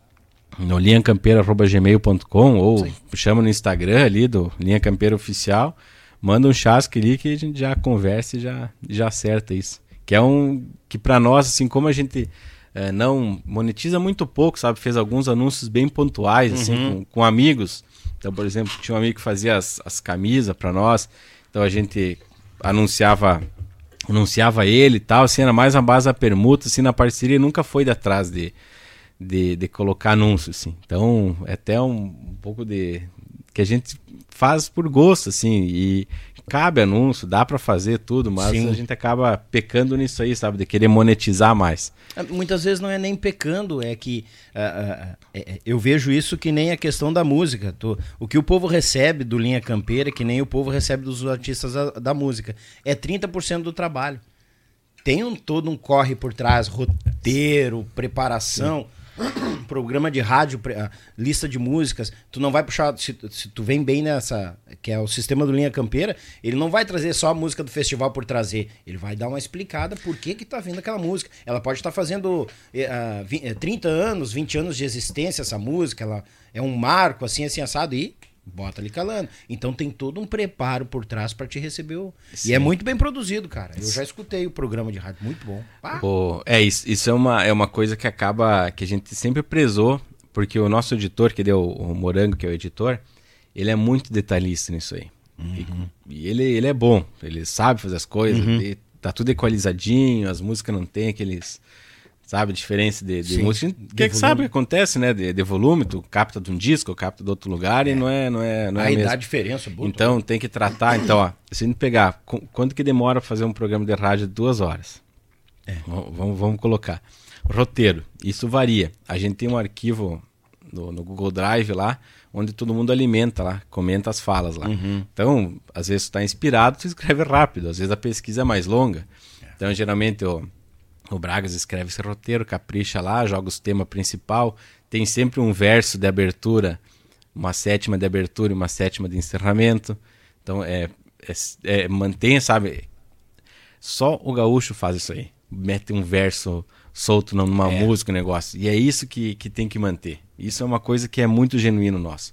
no linhacampeira.gmail.com ou Sim. chama no Instagram ali do Linha Campeira Oficial. Manda um chasque ali que a gente já conversa e já, já acerta isso. Que é um. Que para nós, assim, como a gente. É, não monetiza muito pouco, sabe? Fez alguns anúncios bem pontuais, assim, uhum. com, com amigos então, por exemplo, tinha um amigo que fazia as, as camisas para nós. Então a gente anunciava anunciava ele e tal, assim, era mais a base da permuta, assim, na parceria nunca foi de atrás de, de, de colocar anúncios, assim. Então, é até um, um pouco de que a gente faz por gosto, assim, e cabe anúncio, dá para fazer tudo, mas Sim. a gente acaba pecando nisso aí, sabe? De querer monetizar mais. É, muitas vezes não é nem pecando, é que uh, uh, eu vejo isso que nem a questão da música. O que o povo recebe do Linha Campeira, que nem o povo recebe dos artistas da, da música, é 30% do trabalho. Tem um, todo um corre por trás, roteiro, preparação. Sim programa de rádio, lista de músicas, tu não vai puxar, se, se, tu vem bem nessa, que é o sistema do Linha Campeira, ele não vai trazer só a música do festival por trazer, ele vai dar uma explicada por que que tá vindo aquela música. Ela pode estar tá fazendo uh, 20, 30 anos, 20 anos de existência essa música, ela é um marco assim, assim, assado, e bota ali calando. Então tem todo um preparo por trás para te receber. O... E é muito bem produzido, cara. Eu já escutei o programa de rádio, muito bom. Oh, é, isso, isso é, uma, é uma coisa que acaba, que a gente sempre prezou, porque o nosso editor, que deu o Morango, que é o editor, ele é muito detalhista nisso aí. Uhum. E, e, ele, ele é bom, ele sabe fazer as coisas, uhum. tá tudo equalizadinho, as músicas não tem aqueles sabe? A diferença de, de música. O que, que sabe o que acontece, né? De, de, volume, tu capta de um disco, capta de outro lugar é. e não é, não é, não é Aí dá diferença. Boa, então tem que tratar. Então, ó, se a gente pegar, quanto que demora para fazer um programa de rádio de duas horas? É. Vamos, vamos colocar. Roteiro, isso varia. A gente tem um arquivo no, no Google Drive lá, onde todo mundo alimenta lá, comenta as falas lá. Uhum. Então, às vezes tu tá inspirado, tu escreve rápido, às vezes a pesquisa é mais longa. Então, geralmente o, o Bragas escreve esse roteiro, capricha lá, joga os temas principal, tem sempre um verso de abertura, uma sétima de abertura e uma sétima de encerramento. Então, é, é, é mantém, sabe? Só o gaúcho faz isso aí. Mete um verso solto numa é. música, um negócio. E é isso que, que tem que manter. Isso é uma coisa que é muito genuíno nosso.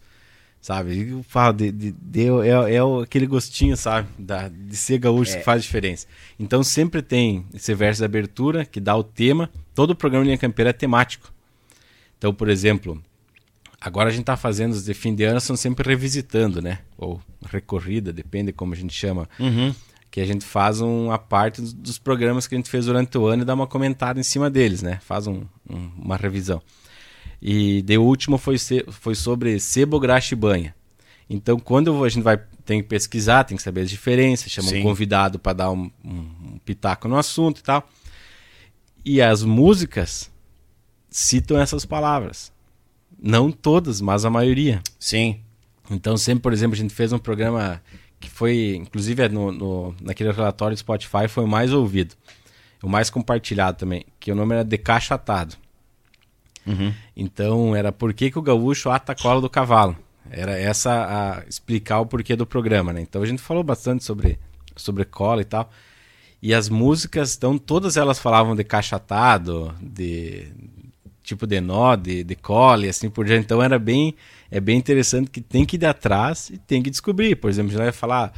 Sabe? Eu falo, de, de, de é, é, aquele gostinho, sabe? Da, de ser gaúcho é. que faz diferença. Então sempre tem esse verso de abertura que dá o tema. Todo o programa Linha Campeira é temático. Então, por exemplo, agora a gente está fazendo os de fim de ano, são sempre revisitando, né? Ou recorrida, depende como a gente chama. Uhum que a gente faz uma parte dos programas que a gente fez durante o ano e dá uma comentada em cima deles, né? Faz um, um, uma revisão. E de último foi, foi sobre sebo, graxa e banha. Então, quando a gente vai tem que pesquisar, tem que saber as diferenças, chama Sim. um convidado para dar um, um, um, pitaco no assunto e tal. E as músicas citam essas palavras. Não todas, mas a maioria. Sim. Então, sempre, por exemplo, a gente fez um programa que foi, inclusive, é no, no, naquele relatório do Spotify, foi o mais ouvido. O mais compartilhado também. Que o nome era Decachatado. Uhum. Então, era por que, que o gaúcho ata a cola do cavalo. Era essa a explicar o porquê do programa, né? Então a gente falou bastante sobre, sobre cola e tal. E as músicas, então, todas elas falavam de cachatado, de tipo de nó, de, de cola e assim por diante. Então era bem é bem interessante que tem que ir atrás e tem que descobrir. Por exemplo, já vai falar.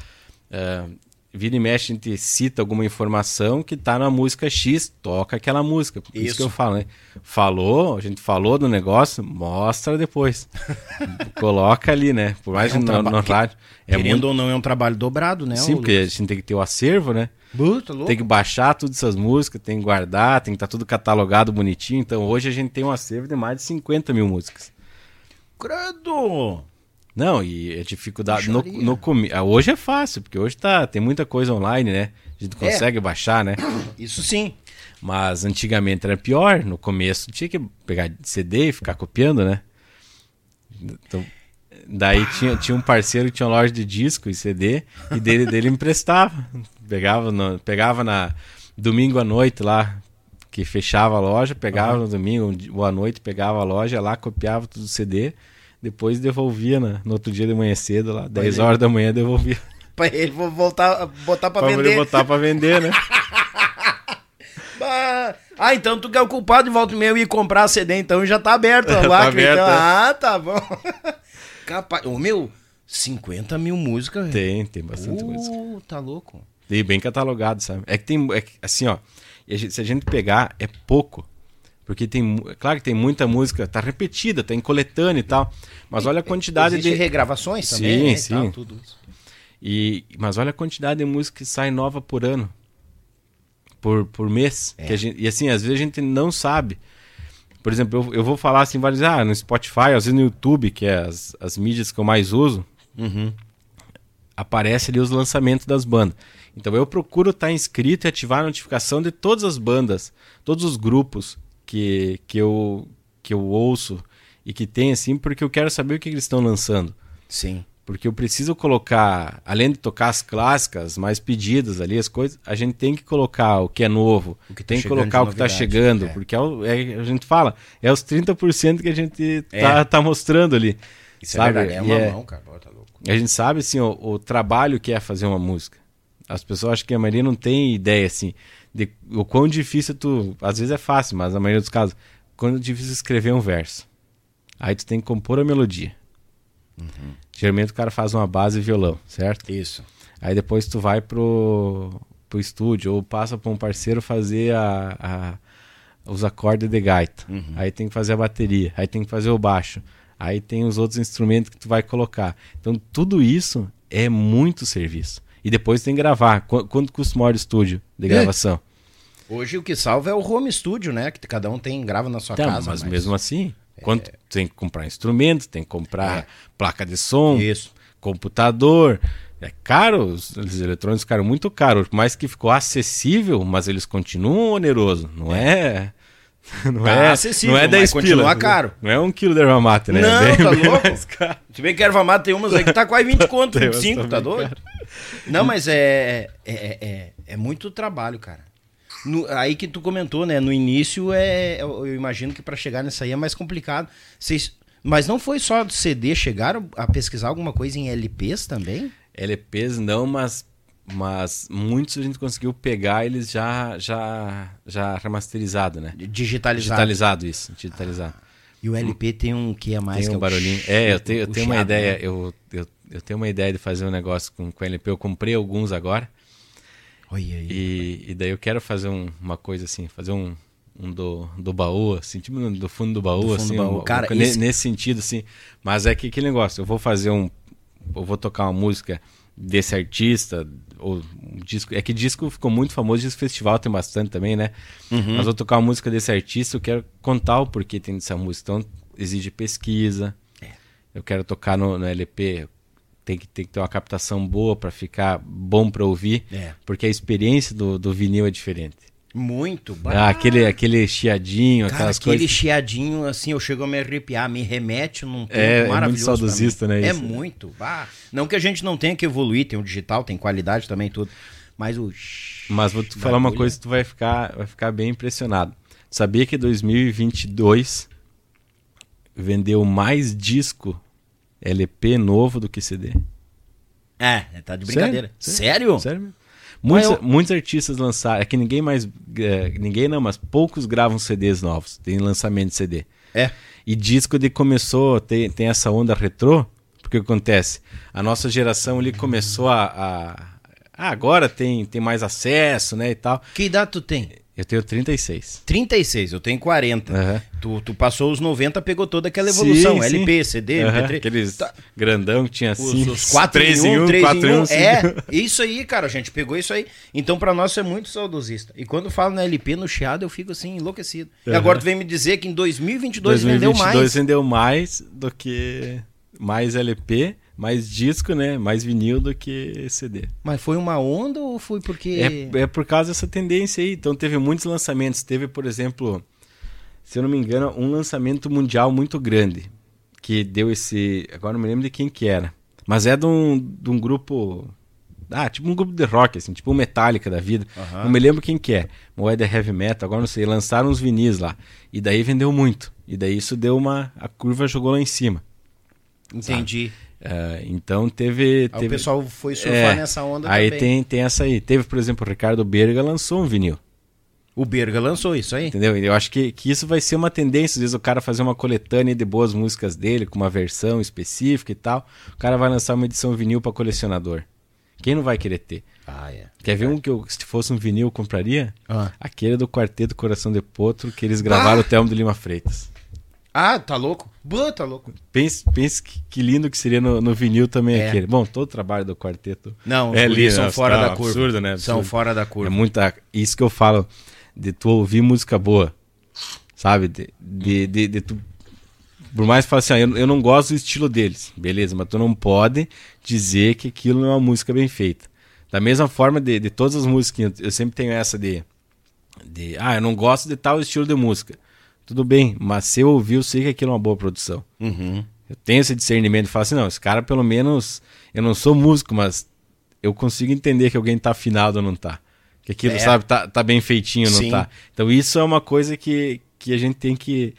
Uh, vira e mexe, a gente cita alguma informação que está na música X, toca aquela música. Por isso. isso. que eu falo, né? Falou, a gente falou do negócio, mostra depois. Coloca ali, né? Por mais é um no, no rádio. É querendo muito... ou não, é um trabalho dobrado, né? Sim, porque a gente tem que ter o acervo, né? Buta, tem que baixar todas essas músicas, tem que guardar, tem que estar tá tudo catalogado bonitinho. Então hoje a gente tem um acervo de mais de 50 mil músicas. Credo! Não, e a dificuldade no, no ah, Hoje é fácil, porque hoje tá, tem muita coisa online, né? A gente é. consegue é. baixar, né? Isso sim. Mas antigamente era pior. No começo tinha que pegar CD e ficar copiando, né? Então, daí tinha, tinha um parceiro que tinha uma loja de disco e CD e dele, dele emprestava. Pegava, no, pegava na domingo à noite lá, que fechava a loja, pegava uhum. no domingo ou à noite, pegava a loja lá, copiava tudo o CD depois devolvia na, no outro dia de manhã cedo, lá, 10 horas da manhã, devolvia. pra ele voltar, botar pra, pra vender. Pra botar pra vender, né? ah, então tu que é o culpado de volta meio ir comprar a CD, então já tá aberto a tá aberto, então. É. Ah, tá bom. Capaz. Ô, meu, 50 mil músicas. Tem, tem bastante uh, música. Tá louco. E bem catalogado, sabe? É que tem, é que, assim, ó, se a gente pegar, é pouco. Porque tem, claro que tem muita música, tá repetida, tá em coletânea e tal. Mas olha a quantidade de regravações também, sim, né, sim. Isso. E mas olha a quantidade de música que sai nova por ano. Por, por mês, é. gente, e assim, às vezes a gente não sabe. Por exemplo, eu, eu vou falar assim, vários, ah, no Spotify, às vezes no YouTube, que é as, as mídias que eu mais uso, uhum. aparece ali os lançamentos das bandas. Então eu procuro estar tá inscrito e ativar a notificação de todas as bandas, todos os grupos, que, que, eu, que eu ouço e que tem, assim, porque eu quero saber o que eles estão lançando. Sim. Porque eu preciso colocar, além de tocar as clássicas, mais pedidas ali, as coisas, a gente tem que colocar o que é novo, o que tá tem que colocar o que está chegando, é. porque é, o, é, a gente fala, é os 30% que a gente é. tá, tá mostrando ali. Isso é sabe? é verdade, é uma é mão, cara, tá louco. A gente sabe, assim, o, o trabalho que é fazer uma música. As pessoas acham que a maioria não tem ideia, assim de o quão difícil tu. Às vezes é fácil, mas na maioria dos casos, quando é difícil escrever um verso. Aí tu tem que compor a melodia. Uhum. Geralmente o cara faz uma base e violão, certo? Isso. Aí depois tu vai pro, pro estúdio ou passa para um parceiro fazer a, a, os acordes de gaita. Uhum. Aí tem que fazer a bateria, aí tem que fazer o baixo. Aí tem os outros instrumentos que tu vai colocar. Então tudo isso é muito serviço. E depois tem que gravar. Qu quanto custa o maior estúdio de gravação? Hoje o que salva é o home studio, né? Que cada um tem grava na sua tá, casa. Mas, mas, mesmo assim, é... quanto tem que comprar instrumentos, tem que comprar é. placa de som, Isso. computador. É caro, os, os eletrônicos ficaram muito caros, por mais que ficou acessível, mas eles continuam oneroso, não é? é Não tá é, acessível, não é 10 continua pila, caro. Não é um quilo de erva mate, né? Não, é bem, tá bem louco? Se bem que erva mate tem umas aí que tá quase 20 conto, 25, tá doido? Caro. Não, mas é, é, é, é, muito trabalho, cara. No, aí que tu comentou, né? No início, é, eu imagino que para chegar nisso aí é mais complicado. Vocês, mas não foi só do CD, chegaram a pesquisar alguma coisa em LPs também? LPs não, mas mas muitos a gente conseguiu pegar eles já já já remasterizado, né? Digitalizado. Digitalizado isso, digitalizado. E o LP tem um que é mais tem um é barulhinho. É, eu tenho, eu tenho uma ideia, né? eu, eu, eu tenho uma ideia de fazer um negócio com, com LP. Eu comprei alguns agora. Olha aí. E, e daí eu quero fazer um, uma coisa assim, fazer um, um do, do baú, assim, tipo do fundo do baú, do fundo assim, do baú. Um, Cara, um, esse... nesse sentido, assim. Mas é que aquele negócio, eu vou fazer um. Eu vou tocar uma música desse artista, ou um disco. É que disco ficou muito famoso, disco festival tem bastante também, né? Uhum. Mas vou tocar uma música desse artista, eu quero contar o porquê tem dessa música. Então exige pesquisa. É. Eu quero tocar no, no LP, tem que, tem que ter uma captação boa para ficar bom para ouvir, é. porque a experiência do, do vinil é diferente. Muito. Ah, aquele, aquele chiadinho, Cara, aquelas aquele coisas. chiadinho, assim, eu chego a me arrepiar, me remete num tempo é, maravilhoso. É muito saudosista, né? É isso. muito. Bah. Não que a gente não tenha que evoluir, tem o digital, tem qualidade também, tudo. Mas o. Mas vou te falar uma coisa que tu vai ficar, vai ficar bem impressionado. Sabia que 2022 vendeu mais disco LP novo do que CD? É, tá de brincadeira. Sério? Sério? Sério? Muitos, eu... muitos artistas lançaram. É que ninguém mais. É, ninguém não, mas poucos gravam CDs novos. Tem lançamento de CD. É. E disco de começou, tem, tem essa onda retrô. Porque o que acontece? A nossa geração ali começou a. a ah, agora tem, tem mais acesso, né? E tal. Que idade tu tem? Eu tenho 36. 36, eu tenho 40. Uhum. Tu, tu passou os 90, pegou toda aquela evolução. Sim, LP, sim. CD, uhum. MP3. Aqueles tá. grandão que tinha assim. Os 4 3 em 1, 3 4 em 1. É, isso aí, cara. A gente pegou isso aí. Então, pra nós, é muito saudosista. E quando falo na LP, no chiado, eu fico assim, enlouquecido. Uhum. E agora tu vem me dizer que em 2022, 2022 vendeu mais. 2022 vendeu mais do que mais LP mais disco, né? Mais vinil do que CD. Mas foi uma onda ou foi porque. É, é por causa dessa tendência aí. Então teve muitos lançamentos. Teve, por exemplo, se eu não me engano, um lançamento mundial muito grande. Que deu esse. Agora não me lembro de quem que era. Mas é de um, de um grupo. Ah, tipo um grupo de rock, assim, tipo um Metallica da vida. Uhum. Não me lembro quem que é. Moeda Heavy Metal, agora não sei. Lançaram uns vinis lá. E daí vendeu muito. E daí isso deu uma. A curva jogou lá em cima. Entendi. Sabe? Uh, então teve, teve. o pessoal foi surfar é, nessa onda aí também. tem tem essa aí. Teve, por exemplo, o Ricardo Berga lançou um vinil. O Berga lançou isso aí. Entendeu? Eu acho que, que isso vai ser uma tendência. Às vezes o cara fazer uma coletânea de boas músicas dele, com uma versão específica e tal. O cara vai lançar uma edição vinil para colecionador. Quem não vai querer ter? Ah, é. Quer ver um que eu, se fosse um vinil, eu compraria? Ah. Aquele do Quarteto Coração de Potro, que eles gravaram ah. o Telmo do Lima Freitas. Ah, tá louco? Boa, tá louco. Pense, pense que, que lindo que seria no, no vinil também é. aquele. Bom, todo o trabalho do quarteto. Não, é lindo, são fora da curva. Absurdo, né? Absurdo. São fora da curva. É muita. Isso que eu falo de tu ouvir música boa. Sabe? De, de, de, de tu. Por mais que fale assim, ah, eu, eu não gosto do estilo deles. Beleza, mas tu não pode dizer que aquilo não é uma música bem feita. Da mesma forma de, de todas as músicas, eu sempre tenho essa de, de. Ah, eu não gosto de tal estilo de música tudo bem, mas se eu ouvir, eu sei que aquilo é uma boa produção. Uhum. Eu tenho esse discernimento e falo assim, não, esse cara pelo menos, eu não sou músico, mas eu consigo entender que alguém tá afinado ou não tá. Que aquilo, é. sabe, tá, tá bem feitinho ou não tá. Então isso é uma coisa que, que a gente tem que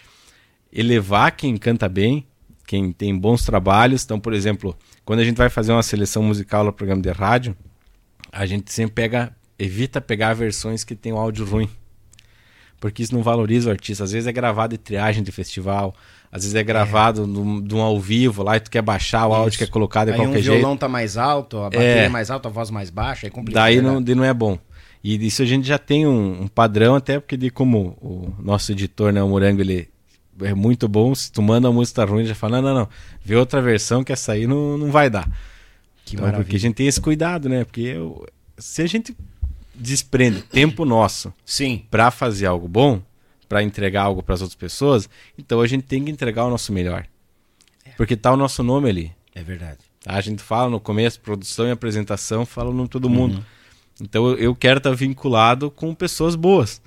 elevar quem canta bem, quem tem bons trabalhos. Então, por exemplo, quando a gente vai fazer uma seleção musical no programa de rádio, a gente sempre pega, evita pegar versões que tem o áudio ruim porque isso não valoriza o artista. Às vezes é gravado em triagem de festival, às vezes é gravado de um ao vivo lá e tu quer baixar o isso. áudio que é colocado de Aí qualquer um jeito. o violão tá mais alto, a bateria é, é mais alta, a voz mais baixa, é complicado. Daí não, daí não é bom. E isso a gente já tem um, um, padrão, até porque de como o nosso editor, né, o Morango, ele é muito bom. Se tu manda uma música ruim, já fala, não, não, não, vê outra versão que essa aí não, não vai dar. Que então, maravilha. Porque a gente tem esse cuidado, né? Porque eu, se a gente desprende tempo nosso sim para fazer algo bom, para entregar algo para as outras pessoas, então a gente tem que entregar o nosso melhor. É. Porque tá o nosso nome ali. É verdade. A gente fala no começo, produção e apresentação, fala no todo mundo. Uhum. Então eu quero estar tá vinculado com pessoas boas.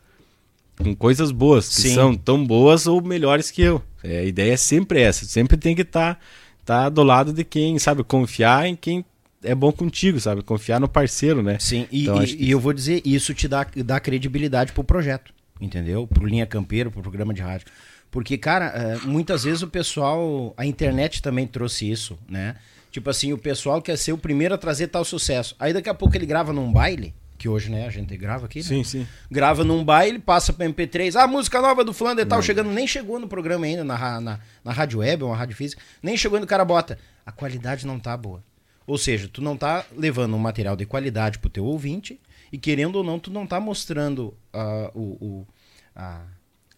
com coisas boas, que Sim. são tão boas ou melhores que eu. É, a ideia é sempre essa, sempre tem que estar tá, tá do lado de quem sabe confiar em quem é bom contigo, sabe? Confiar no parceiro, né? Sim, e, então, e, que... e eu vou dizer, isso te dá, dá credibilidade pro projeto, entendeu? Pro Linha Campeiro, pro programa de rádio. Porque, cara, é, muitas vezes o pessoal, a internet também trouxe isso, né? Tipo assim, o pessoal quer ser o primeiro a trazer tal sucesso. Aí daqui a pouco ele grava num baile, que hoje, né, a gente grava aqui, né? Sim, sim. Grava num baile, passa pra MP3, ah, música nova do fulano e tal, chegando, nem chegou no programa ainda, na, na, na rádio web, uma rádio física, nem chegou no cara bota. A qualidade não tá boa. Ou seja, tu não tá levando um material de qualidade pro teu ouvinte e querendo ou não, tu não tá mostrando uh, o, o, a,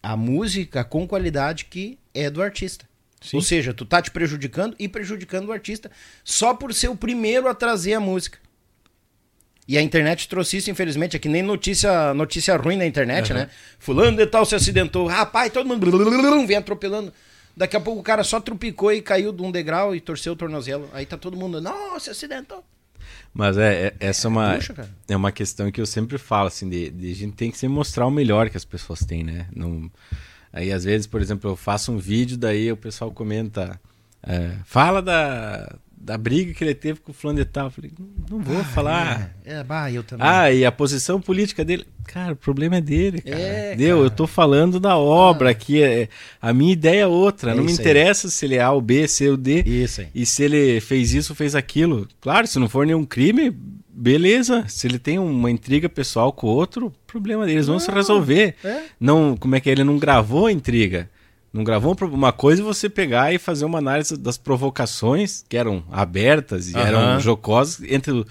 a música com qualidade que é do artista. Sim. Ou seja, tu tá te prejudicando e prejudicando o artista só por ser o primeiro a trazer a música. E a internet trouxe isso, infelizmente, é que nem notícia, notícia ruim na internet, uhum. né? Fulano de tal se acidentou. Rapaz, todo mundo vem atropelando. Daqui a pouco o cara só trupicou e caiu de um degrau e torceu o tornozelo. Aí tá todo mundo, nossa, acidentou. Mas é, é essa é uma, Puxa, é uma questão que eu sempre falo, assim, de, de, a gente tem que se mostrar o melhor que as pessoas têm, né? Não, aí às vezes, por exemplo, eu faço um vídeo, daí o pessoal comenta, é, fala da, da briga que ele teve com o fulano de tal. Eu falei, não vou ah, falar. É, é bah, eu também. Ah, e a posição política dele. Cara, o problema é dele, cara. É, Deu, cara. eu tô falando da obra ah. aqui. É, a minha ideia é outra. É não me interessa aí. se ele é A, ou B, C ou D. Isso aí. E se ele fez isso, fez aquilo. Claro, se não for nenhum crime, beleza. Se ele tem uma intriga pessoal com o outro, problema deles, vão se resolver. É. Não, como é que é? ele não gravou a intriga? Não gravou uma coisa você pegar e fazer uma análise das provocações que eram abertas e uhum. eram jocosas entre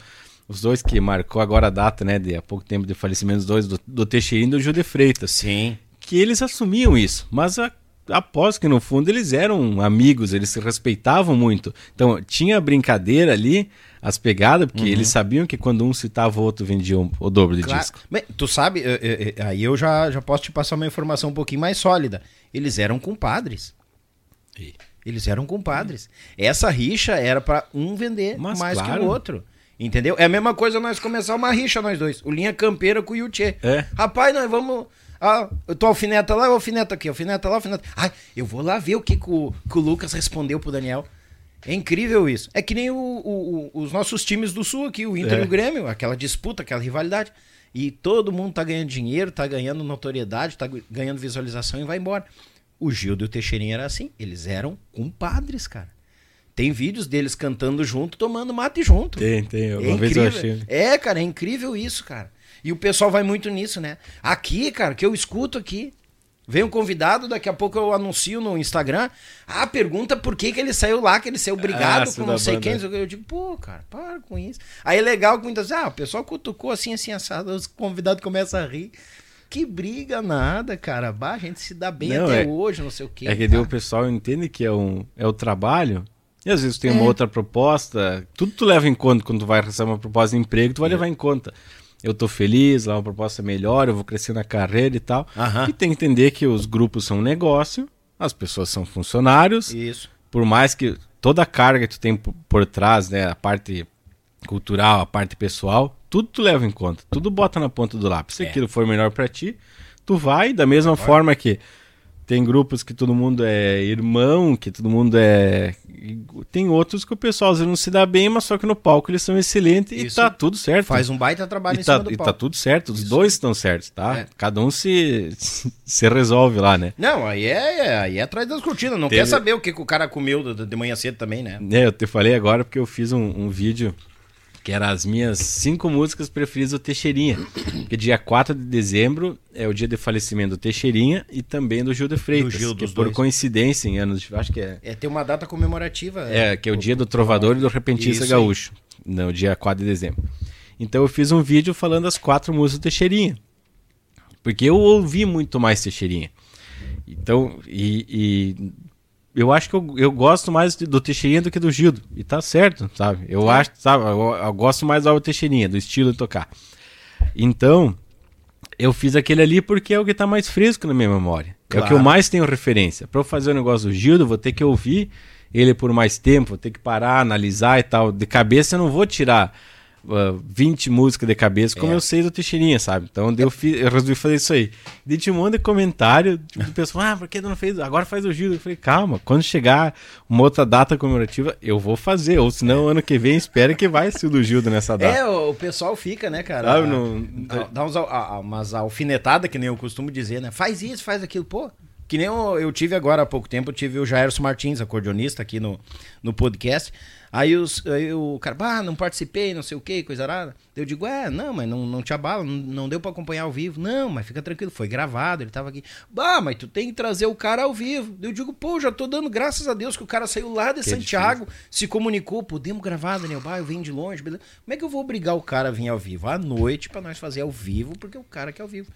os dois que marcou agora a data, né, de há pouco tempo de falecimento dos dois, do, do Teixeirinho e do Gil de Freitas. Sim. Que eles assumiam isso, mas a, após que no fundo eles eram amigos, eles se respeitavam muito. Então tinha brincadeira ali, as pegadas, porque uhum. eles sabiam que quando um citava o outro vendiam o dobro de claro. disco. Bem, tu sabe, aí eu já, já posso te passar uma informação um pouquinho mais sólida. Eles eram compadres. E? Eles eram compadres. Essa rixa era para um vender Mas, mais claro. que o outro. Entendeu? É a mesma coisa nós começar uma rixa, nós dois. O Linha Campeira com o Yuchê. É. Rapaz, nós vamos. Ah, eu tô alfineta lá, alfineta aqui, alfineta lá, alfineta. Ai, eu vou lá ver o que, que, o, que o Lucas respondeu pro Daniel. É incrível isso. É que nem o, o, os nossos times do Sul aqui, o Inter é. e o Grêmio, aquela disputa, aquela rivalidade. E todo mundo tá ganhando dinheiro, tá ganhando notoriedade, tá ganhando visualização e vai embora. O Gildo e o Teixeirinha era assim, eles eram compadres, cara. Tem vídeos deles cantando junto, tomando mate junto. Tem, tem. Uma é vez incrível. eu achei. É, cara, é incrível isso, cara. E o pessoal vai muito nisso, né? Aqui, cara, que eu escuto aqui, Vem um convidado, daqui a pouco eu anuncio no Instagram. Ah, pergunta por que, que ele saiu lá, que ele saiu brigado ah, com não sei banda. quem. Eu digo, pô, cara, para com isso. Aí é legal que muitas vezes, ah, o pessoal cutucou assim, assim, assado, os convidados começam a rir. Que briga nada, cara. Bah, a gente se dá bem não, até é, hoje, não sei o quê. É que tá? o pessoal entende que é, um, é o trabalho. E às vezes tem é. uma outra proposta. Tudo tu leva em conta quando tu vai receber uma proposta de emprego, tu vai é. levar em conta eu tô feliz, lá uma proposta melhor, eu vou crescer na carreira e tal. Uhum. E tem que entender que os grupos são um negócio, as pessoas são funcionários. Isso. Por mais que toda a carga que tu tem por, trás, né, a parte cultural, a parte pessoal, tudo tu leva em conta, tudo bota na ponta do lápis. Se é. aquilo for melhor para ti, tu vai da mesma vai. forma que tem grupos que todo mundo é irmão, que todo mundo é. Tem outros que o pessoal às vezes não se dá bem, mas só que no palco eles são excelentes Isso e tá tudo certo. Faz um baita trabalho e em tá, cima do E tá tudo certo, os Isso. dois estão certos, tá? É. Cada um se, se resolve lá, né? Não, aí é, aí é atrás das cortinas. Não Teve... quer saber o que, que o cara comeu de, de manhã cedo também, né? É, eu te falei agora porque eu fiz um, um vídeo que eram as minhas cinco músicas preferidas do Teixeirinha. Porque dia 4 de dezembro é o dia de falecimento do Teixeirinha e também do Gil de Freitas. Do Gil, que por dois. coincidência, em anos de. Acho que é. É, tem uma data comemorativa. É, que é o, o dia do Trovador e do Repentista Isso Gaúcho. Aí. No dia 4 de dezembro. Então eu fiz um vídeo falando as quatro músicas do Teixeirinha. Porque eu ouvi muito mais Teixeirinha. Então, e, e eu acho que eu, eu gosto mais do Teixeirinha do que do Gildo. E tá certo, sabe? Eu é. acho, sabe? Eu, eu, gosto mais do Teixeirinha, do estilo de tocar. Então, eu fiz aquele ali porque é o que tá mais fresco na minha memória. Claro. É o que eu mais tenho referência. Para eu fazer o negócio do Gildo, vou ter que ouvir ele por mais tempo, vou ter que parar, analisar e tal. De cabeça eu não vou tirar uh, 20 músicas de cabeça, como é. eu sei do Teixeirinha, sabe? Então eu, fiz, eu resolvi fazer isso aí. Tinha um monte de comentário, tipo, o pessoal, ah, por que não fez? Agora faz o Gil. Eu falei, calma, quando chegar uma outra data comemorativa, eu vou fazer. Ou senão, ano que vem, espera que vai ser o do Gildo nessa data. É, o pessoal fica, né, cara? Ah, não... Dá uns, umas alfinetadas, que nem eu costumo dizer, né? Faz isso, faz aquilo. Pô, que nem eu, eu, tive agora há pouco tempo, eu tive o Jairson Martins, acordeonista, aqui no, no podcast. Aí, os, aí o cara, ah, não participei, não sei o que, coisa rara. Eu digo, é, não, mas não, não te abala, não, não deu para acompanhar ao vivo. Não, mas fica tranquilo, foi gravado, ele tava aqui. Bah, mas tu tem que trazer o cara ao vivo. Eu digo, pô, já tô dando graças a Deus que o cara saiu lá de que é Santiago, é se comunicou, podemos gravar, Daniel, bah, eu venho de longe, beleza. Como é que eu vou obrigar o cara a vir ao vivo? À noite para nós fazer ao vivo, porque o cara quer ao vivo.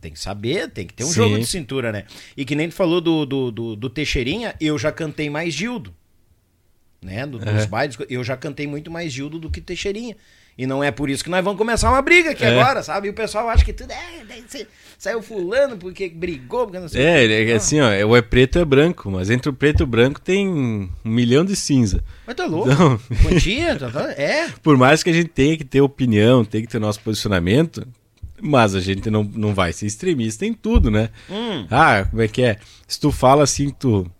Tem que saber, tem que ter um Sim. jogo de cintura, né? E que nem tu falou do, do, do, do Teixeirinha, eu já cantei mais Gildo né? Do, dos bailes. Eu já cantei muito mais Gildo do que Teixeirinha. E não é por isso que nós vamos começar uma briga aqui é. agora, sabe? E o pessoal acha que tudo é. Saiu fulano porque brigou, porque não sei É, é, é assim, ó, o é preto é branco, mas entre o preto e o branco tem um milhão de cinza. Mas tá louco? Então... Quantia, tá, tá, é. Por mais que a gente tenha que ter opinião, tem que ter nosso posicionamento, mas a gente não, não vai ser extremista em tudo, né? Hum. Ah, como é que é? Se tu fala assim, tu.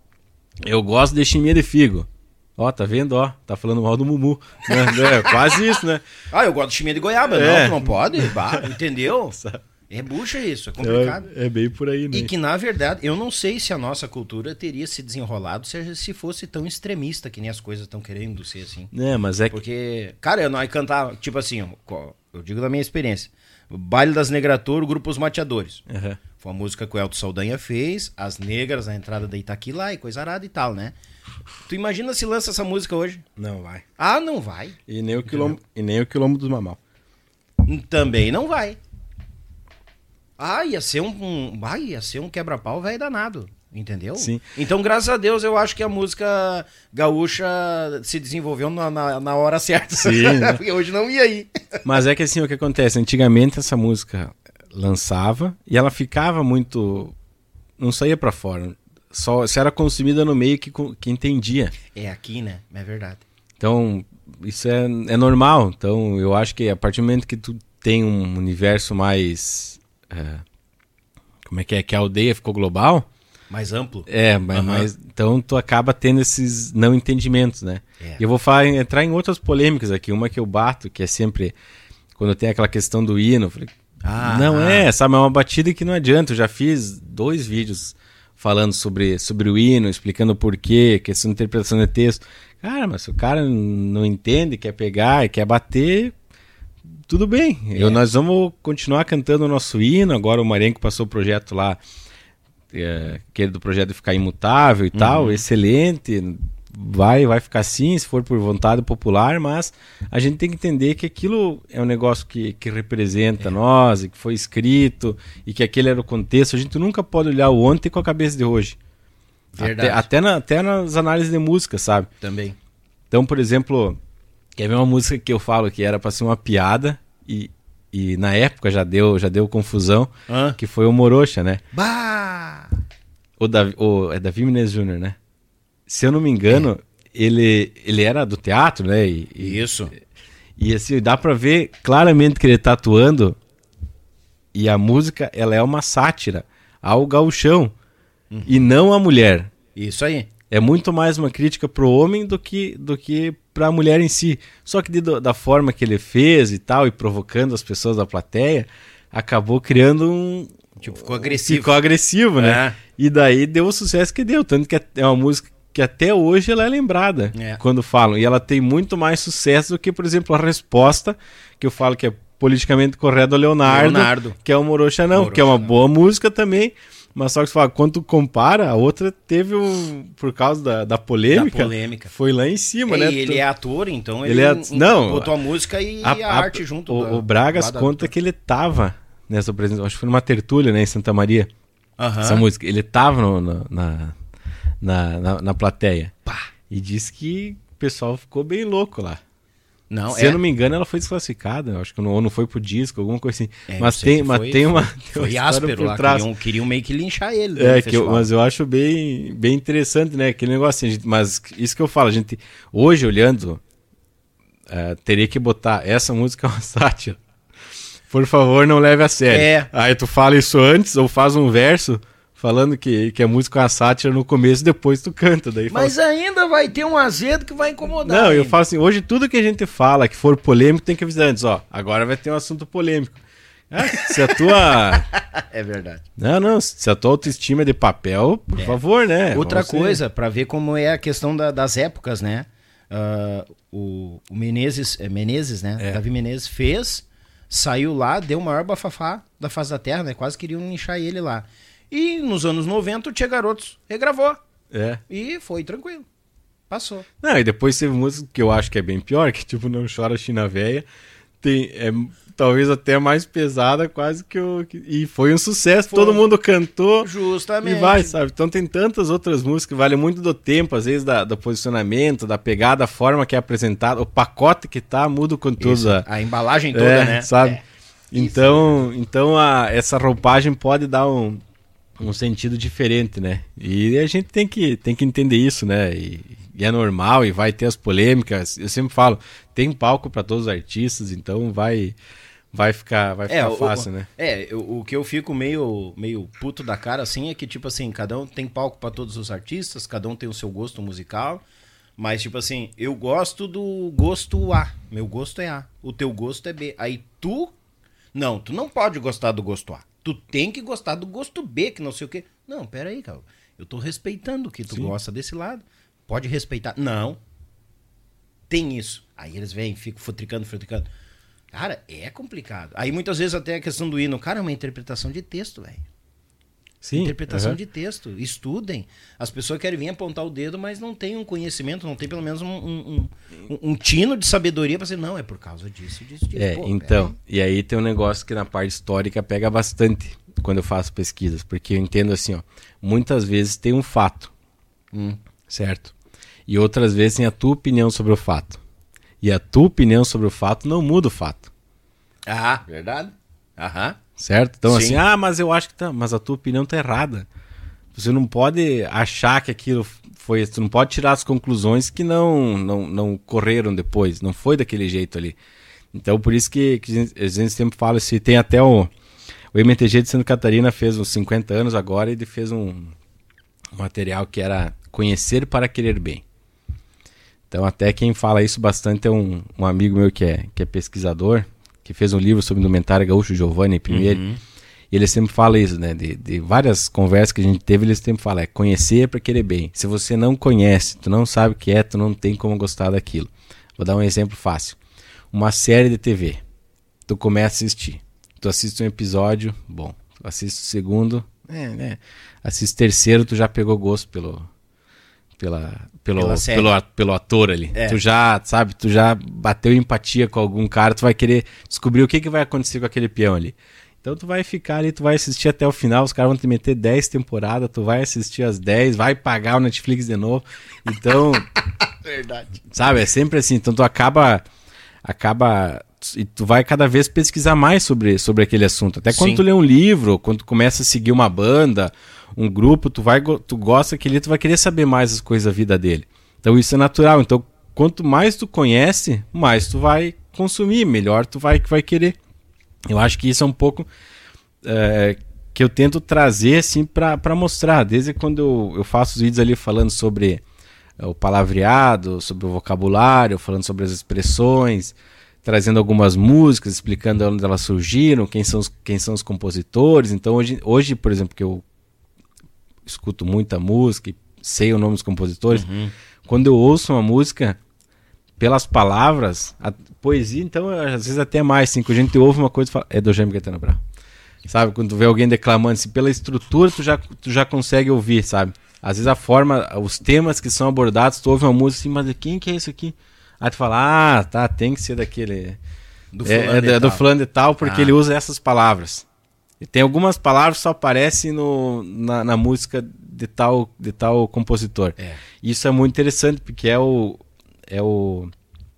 Eu gosto de chimia de figo. Ó, tá vendo? Ó, tá falando mal do Mumu. Né? É, quase isso, né? Ah, eu gosto de chimia de goiaba. É. Não, não pode. Bah, entendeu? É bucha isso, é complicado. É, é, bem por aí, né? E que, na verdade, eu não sei se a nossa cultura teria se desenrolado se, se fosse tão extremista que nem as coisas estão querendo ser assim. É, mas é Porque, cara, nós cantar, tipo assim, eu digo da minha experiência. Baile das Negratouro, Grupo Os Mateadores. Uhum. Foi uma música que o Elton Saldanha fez, as negras na entrada da Itaquila e coisa arada e tal, né? Tu imagina se lança essa música hoje? Não vai. Ah, não vai. E nem o quilombo, e nem o quilombo dos Mamal. Também não vai. Ah, ia ser um, um ah, ia ser um quebra-pau velho danado. Entendeu? Sim. Então, graças a Deus, eu acho que a música gaúcha se desenvolveu na, na, na hora certa. Sim. Né? Porque hoje não ia aí. Mas é que assim, o que acontece? Antigamente essa música lançava e ela ficava muito. Não saía para fora só se era consumida no meio que, que entendia. É aqui, né? É verdade. Então, isso é, é normal. Então, eu acho que a partir do momento que tu tem um universo mais. É, como é que é? Que a aldeia ficou global. Mais amplo. É, mas, uhum. mas então tu acaba tendo esses não entendimentos, né? É. E eu vou falar, entrar em outras polêmicas aqui. Uma que eu bato, que é sempre. Quando tem aquela questão do hino, falei, ah, não ah. é, sabe? É uma batida que não adianta. Eu já fiz dois vídeos falando sobre, sobre o hino, explicando o porquê, questão de interpretação de texto. Cara, mas se o cara não entende, quer pegar e quer bater, tudo bem. É. Eu, nós vamos continuar cantando o nosso hino. Agora o Marenco passou o projeto lá, é, aquele do projeto de ficar imutável e uhum. tal, excelente vai, vai ficar assim, se for por vontade popular, mas a gente tem que entender que aquilo é um negócio que, que representa é. nós, e que foi escrito, e que aquele era o contexto. A gente nunca pode olhar o ontem com a cabeça de hoje. Verdade. Até, até, na, até nas análises de música, sabe? Também. Então, por exemplo, quer ver uma música que eu falo que era para ser uma piada e, e na época já deu, já deu confusão, Hã? que foi o Morocha, né? Bah! O, Davi, o, é Davi Menezes Jr., né? se eu não me engano, é. ele, ele era do teatro, né? E, Isso. E, e assim, dá pra ver claramente que ele tá atuando. E a música, ela é uma sátira ao gauchão. Uhum. E não à mulher. Isso aí. É muito mais uma crítica pro homem do que, do que pra mulher em si. Só que de, da forma que ele fez e tal, e provocando as pessoas da plateia, acabou criando um. Tipo, ficou agressivo. Ficou agressivo, né? É. E daí deu o sucesso que deu. Tanto que é, é uma música que até hoje ela é lembrada é. quando falam. E ela tem muito mais sucesso do que, por exemplo, a resposta que eu falo que é politicamente correta do Leonardo, Leonardo. que é o Morocha Não, Morocha que é uma não. boa música também. Mas só que você fala, quando tu compara, a outra teve. Por causa da, da polêmica. Da polêmica. Foi lá em cima, é, né? E ele tu... é ator, então ele, ele é... não, botou a música e a, a arte junto. O, da, o Bragas conta que ele tava nessa apresentação, acho que foi numa tertúlia, né, em Santa Maria. Essa música. Ele tava no, no, na, na, na, na plateia. Pá. E disse que o pessoal ficou bem louco lá. Não, Se é... eu não me engano, ela foi desclassificada. Acho que não, ou não foi pro disco, alguma coisa assim. É, mas tem, mas foi, tem uma. Foi uma áspero lá. Queriam, queriam meio que linchar ele. É, que eu, mas eu acho bem, bem interessante, né? Aquele negócio assim. Mas isso que eu falo, a gente. Hoje, olhando. uh, teria que botar essa música é uma sátira. Por favor, não leve a sério. É. Aí tu fala isso antes ou faz um verso falando que, que a música é uma sátira no começo depois tu canta. Daí Mas assim, ainda vai ter um azedo que vai incomodar. Não, ainda. eu falo assim, hoje tudo que a gente fala que for polêmico tem que avisar antes, ó, agora vai ter um assunto polêmico. É, se a tua. é verdade. Não, não. Se a tua autoestima é de papel, por é. favor, né? Outra Vamos coisa, ser... para ver como é a questão da, das épocas, né? Uh, o, o, Menezes, é Menezes, né? É. Davi Menezes fez, saiu lá, deu o maior bafafá da face da terra, né? Quase queriam inchar ele lá. E nos anos 90 o Tia Garotos regravou. É. E foi tranquilo. Passou. Não, e depois teve música que eu acho que é bem pior, que tipo Não Chora China Véia. Tem, é talvez até mais pesada, quase que o. E foi um sucesso, foi. todo mundo cantou. Justamente. E vai, sabe? Então tem tantas outras músicas que valem muito do tempo, às vezes da, do posicionamento, da pegada, a forma que é apresentada, o pacote que tá, muda com tudo. A, a embalagem toda, é, né? Sabe? É. Então, então a, essa roupagem pode dar um, um sentido diferente, né? E a gente tem que, tem que entender isso, né? E, e é normal e vai ter as polêmicas. Eu sempre falo, tem palco para todos os artistas, então vai vai ficar, vai ficar é, fácil, o, né? É, o, o, que eu fico meio, meio puto da cara, assim, é que, tipo assim, cada um tem palco para todos os artistas, cada um tem o seu gosto musical, mas, tipo assim, eu gosto do gosto A, meu gosto é A, o teu gosto é B. Aí tu, não, tu não pode gostar do gosto A, tu tem que gostar do gosto B, que não sei o quê. Não, pera aí, cara, eu tô respeitando que tu Sim. gosta desse lado, pode respeitar. Não, tem isso. Aí eles vêm, ficam futricando, futricando. Cara, é complicado. Aí muitas vezes até a questão do hino, cara, é uma interpretação de texto, velho. Sim. Interpretação uhum. de texto. Estudem. As pessoas querem vir apontar o dedo, mas não tem um conhecimento, não tem pelo menos um, um, um, um tino de sabedoria para dizer, não, é por causa disso, disso, disso. É, Pô, então, e aí tem um negócio que na parte histórica pega bastante quando eu faço pesquisas, porque eu entendo assim, ó, muitas vezes tem um fato, hum. certo? E outras vezes tem a tua opinião sobre o fato. E a tua opinião sobre o fato não muda o fato. Ah, verdade. Aham. Certo? Então, Sim. assim, ah, mas eu acho que tá. Mas a tua opinião tá errada. Você não pode achar que aquilo foi. Você não pode tirar as conclusões que não, não, não correram depois. Não foi daquele jeito ali. Então, por isso que, que a gente sempre fala se tem até o. O MTG de Santa Catarina fez uns 50 anos agora e ele fez um, um material que era Conhecer para Querer Bem. Então, até quem fala isso bastante é um, um amigo meu que é, que é pesquisador, que fez um livro sobre indumentária gaúcho, Giovanni Primeiro. Uhum. E ele sempre fala isso, né? De, de, várias conversas que a gente teve, ele sempre fala: é conhecer para querer bem. Se você não conhece, tu não sabe o que é, tu não tem como gostar daquilo. Vou dar um exemplo fácil. Uma série de TV. Tu começa a assistir. Tu assiste um episódio, bom. Tu assiste o segundo, é, né? Assiste o terceiro, tu já pegou gosto pelo, pela, pelo, pelo, pelo ator ali. É. Tu já, sabe, tu já bateu empatia com algum cara, tu vai querer descobrir o que, que vai acontecer com aquele peão ali. Então tu vai ficar ali, tu vai assistir até o final, os caras vão te meter 10 temporadas, tu vai assistir as 10, vai pagar o Netflix de novo. Então. Verdade. Sabe, é sempre assim. Então tu acaba. Acaba. E tu vai cada vez pesquisar mais sobre, sobre aquele assunto. Até quando Sim. tu lê um livro, quando tu começa a seguir uma banda, um grupo, tu vai tu gosta que ele tu vai querer saber mais as coisas da vida dele. Então isso é natural. Então quanto mais tu conhece, mais tu vai consumir, melhor tu vai vai querer. Eu acho que isso é um pouco é, que eu tento trazer assim para mostrar. Desde quando eu, eu faço os vídeos ali falando sobre é, o palavreado, sobre o vocabulário, falando sobre as expressões, trazendo algumas músicas, explicando onde elas surgiram, quem são os, quem são os compositores. Então hoje, hoje, por exemplo, que eu escuto muita música, sei o nome dos compositores. Uhum. Quando eu ouço uma música, pelas palavras, a poesia, então, às vezes até mais, assim, quando a gente ouve uma coisa e fala, é do Jaime Gaetano Brown. Sabe, quando tu vê alguém declamando, assim, pela estrutura tu já, tu já consegue ouvir, sabe? Às vezes a forma, os temas que são abordados, tu ouve uma música assim, mas quem que é isso aqui? Aí tu fala, ah, tá, tem que ser daquele... Do é, é, é do fulano e tal, porque ah. ele usa essas palavras. E tem algumas palavras que só aparecem no, na, na, música de tal, de tal compositor. É. Isso é muito interessante, porque é o, é o,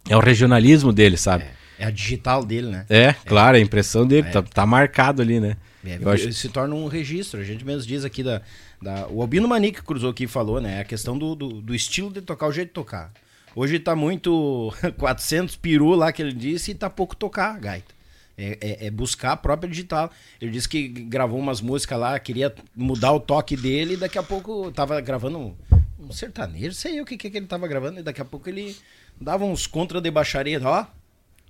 é o regionalismo dele, sabe? É, é a digital dele, né? É, é. claro, a impressão dele, é. tá, tá marcado ali, né? É, Eu acho... Se torna um registro. A gente mesmo diz aqui da. da o Albino Mani que cruzou aqui e falou, né? A questão do, do, do, estilo de tocar, o jeito de tocar. Hoje tá muito 400 peru lá que ele disse e tá pouco tocar gaita. É, é, é, buscar a própria digital. Ele disse que gravou umas músicas lá, queria mudar o toque dele e daqui a pouco tava gravando um, um sertanejo, sei eu o que, que ele tava gravando, e daqui a pouco ele dava uns contra de baixaria, ó.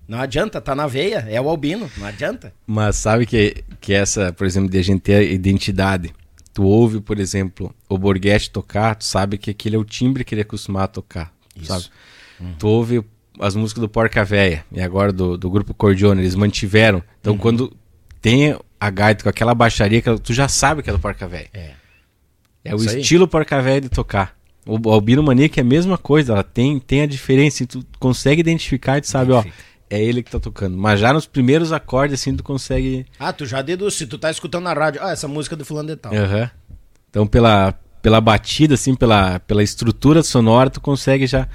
Não adianta, tá na veia, é o albino, não adianta. Mas sabe que, que essa, por exemplo, de a gente ter identidade. Tu ouve, por exemplo, o Borghetti tocar, tu sabe que aquele é o timbre que ele é acostumado a tocar, Isso. sabe? Uhum. Tu ouve as músicas do Porca Véia e agora do, do grupo Cordione, eles mantiveram. Então uhum. quando tem a gaita com aquela baixaria, tu já sabe que é do Porca Véia. É. É Isso o aí. estilo Porca Véia de tocar. O Albino Maniac é a mesma coisa, ela tem, tem a diferença, tu consegue identificar e tu sabe, ó, é ele que tá tocando. Mas já nos primeiros acordes, assim, tu consegue. Ah, tu já deduz, tu tá escutando na rádio, ah, essa música é do fulano de tal. Uhum. Então, pela, pela batida, assim, pela, pela estrutura sonora, tu consegue já.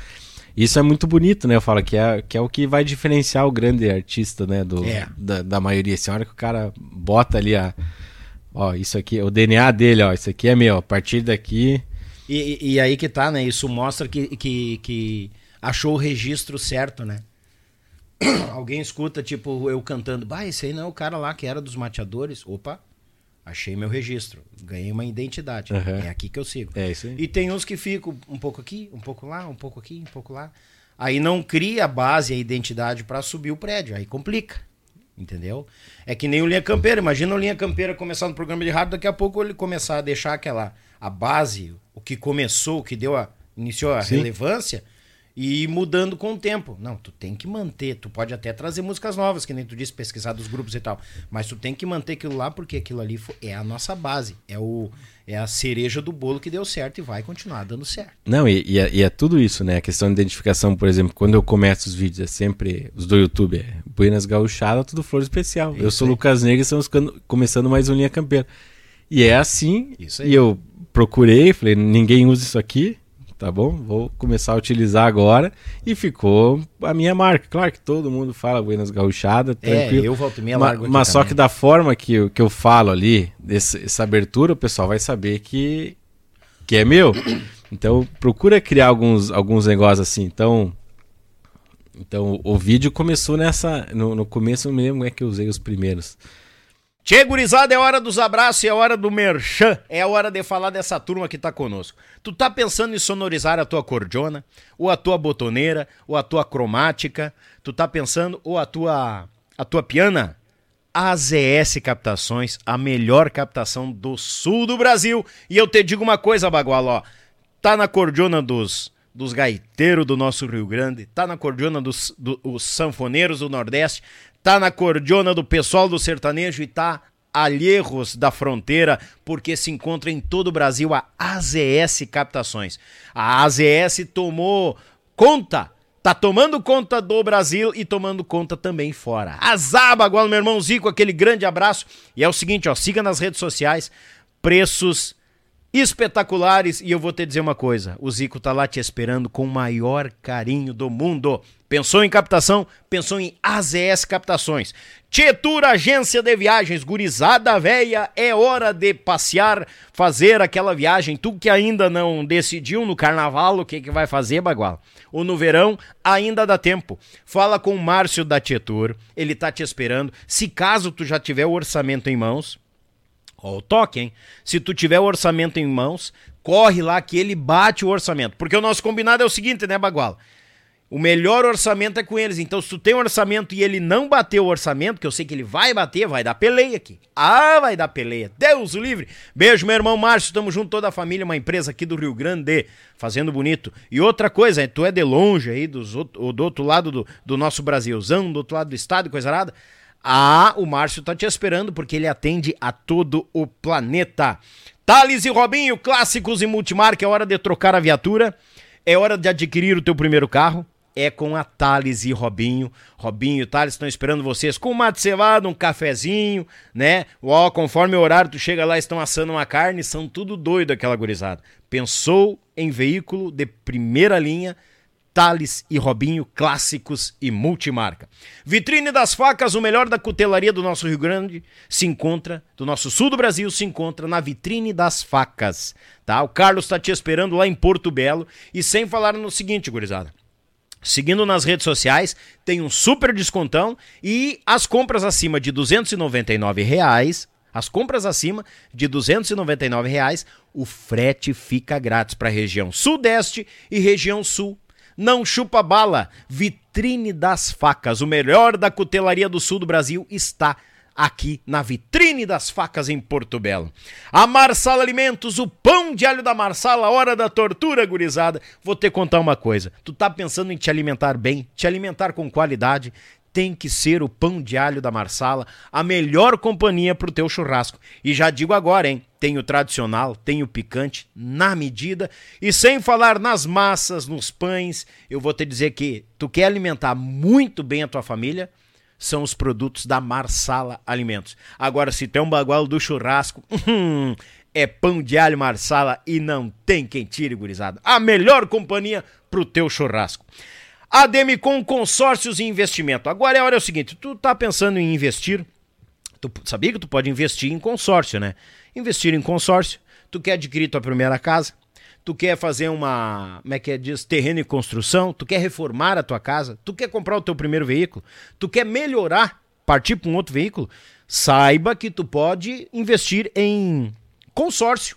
Isso é muito bonito, né? Eu falo que é, que é o que vai diferenciar o grande artista, né? Do, é. da, da maioria. Assim, a hora que o cara bota ali a. Ó, isso aqui, o DNA dele, ó, isso aqui é meu, a partir daqui. E, e, aí que tá, né? Isso mostra que, que, que achou o registro certo, né? Alguém escuta, tipo, eu cantando, bah, esse aí não é o cara lá que era dos mateadores. Opa, achei meu registro. Ganhei uma identidade. Uhum. É aqui que eu sigo. É isso aí. E tem uns que ficam um pouco aqui, um pouco lá, um pouco aqui, um pouco lá. Aí não cria a base, a identidade para subir o prédio. Aí complica. Entendeu? É que nem o Linha Campeira. Imagina o Linha Campeira começar no programa de rádio, daqui a pouco ele começar a deixar aquela a base, o que começou, o que deu a iniciou a Sim. relevância e mudando com o tempo. Não, tu tem que manter, tu pode até trazer músicas novas, que nem tu disse, pesquisar dos grupos e tal, mas tu tem que manter aquilo lá porque aquilo ali é a nossa base, é o é a cereja do bolo que deu certo e vai continuar dando certo. Não, e, e, é, e é, tudo isso, né? A questão de identificação, por exemplo, quando eu começo os vídeos, é sempre os do YouTube, é Buenas Gauchada, tudo flor especial. Isso eu sou aí. Lucas Negra e estamos começando mais um Linha Campeira. E é assim, e eu procurei, falei, ninguém usa isso aqui, tá bom? Vou começar a utilizar agora e ficou a minha marca. Claro que todo mundo fala Buenas Gauchada, é, tranquilo. É, eu volto minha Ma Mas só que da forma que eu, que eu falo ali, desse, essa abertura, o pessoal vai saber que, que é meu. Então procura criar alguns, alguns negócios assim. Então, então o vídeo começou nessa. No, no começo eu não me lembro como é que eu usei os primeiros. Tchê, gurizada, é hora dos abraços, é hora do merchan, é hora de falar dessa turma que tá conosco. Tu tá pensando em sonorizar a tua cordiona, ou a tua botoneira, ou a tua cromática, tu tá pensando, ou a tua, a tua piana? AZS Captações, a melhor captação do sul do Brasil. E eu te digo uma coisa, Bagual, ó, tá na cordiona dos, dos gaiteiros do nosso Rio Grande, tá na cordiona dos, dos sanfoneiros do Nordeste, tá na cordiona do pessoal do sertanejo e tá alheiros da fronteira, porque se encontra em todo o Brasil a AZS Captações. A AZS tomou conta, tá tomando conta do Brasil e tomando conta também fora. Azaba, igual meu irmão Zico, aquele grande abraço. E é o seguinte, ó, siga nas redes sociais, preços espetaculares e eu vou te dizer uma coisa, o Zico tá lá te esperando com o maior carinho do mundo. Pensou em captação? Pensou em AZS Captações. Tietur Agência de Viagens, gurizada véia, é hora de passear, fazer aquela viagem. Tu que ainda não decidiu no carnaval o que, que vai fazer, Bagual, ou no verão, ainda dá tempo. Fala com o Márcio da Tietur, ele tá te esperando. Se caso tu já tiver o orçamento em mãos, Ó, o toque, hein? Se tu tiver o orçamento em mãos, corre lá que ele bate o orçamento. Porque o nosso combinado é o seguinte, né, Baguala? O melhor orçamento é com eles. Então, se tu tem um orçamento e ele não bateu o orçamento, que eu sei que ele vai bater, vai dar peleia aqui. Ah, vai dar peleia. Deus o livre. Beijo, meu irmão Márcio. Tamo junto, toda a família, uma empresa aqui do Rio Grande, fazendo bonito. E outra coisa, tu é de longe aí, dos, do outro lado do, do nosso Brasilzão, do outro lado do estado, coisa nada. Ah, o Márcio tá te esperando porque ele atende a todo o planeta. Thales e Robinho, clássicos e multimarca, é hora de trocar a viatura, é hora de adquirir o teu primeiro carro. É com a Thales e Robinho. Robinho e Thales estão esperando vocês com mate cevado, um cafezinho, né? Ó, conforme o horário, tu chega lá, estão assando uma carne, são tudo doido aquela gurizada. Pensou em veículo de primeira linha, Thales e Robinho, clássicos e multimarca. Vitrine das Facas, o melhor da cutelaria do nosso Rio Grande, se encontra, do nosso sul do Brasil, se encontra na Vitrine das Facas, tá? O Carlos está te esperando lá em Porto Belo e sem falar no seguinte, gurizada. Seguindo nas redes sociais, tem um super descontão e as compras acima de 299 reais, as compras acima de 299 reais, o frete fica grátis para a região Sudeste e região Sul. Não chupa bala, vitrine das facas, o melhor da cutelaria do sul do Brasil está aqui na vitrine das facas em Porto Belo. A Marsala Alimentos, o pão de alho da Marsala, hora da tortura, gurizada. Vou te contar uma coisa. Tu tá pensando em te alimentar bem, te alimentar com qualidade, tem que ser o pão de alho da Marsala, a melhor companhia pro teu churrasco. E já digo agora, hein? Tem o tradicional, tem o picante na medida e sem falar nas massas, nos pães. Eu vou te dizer que tu quer alimentar muito bem a tua família, são os produtos da Marsala Alimentos. Agora, se tem um bagual do churrasco, hum, é pão de alho Marsala e não tem quem tire, gurizada. A melhor companhia pro teu churrasco. Ademicon Consórcios e Investimento. Agora é a hora é o seguinte, tu tá pensando em investir, tu sabia que tu pode investir em consórcio, né? Investir em consórcio, tu quer adquirir tua primeira casa, tu quer fazer uma, como é que é, diz, terreno em construção, tu quer reformar a tua casa, tu quer comprar o teu primeiro veículo, tu quer melhorar, partir para um outro veículo, saiba que tu pode investir em consórcio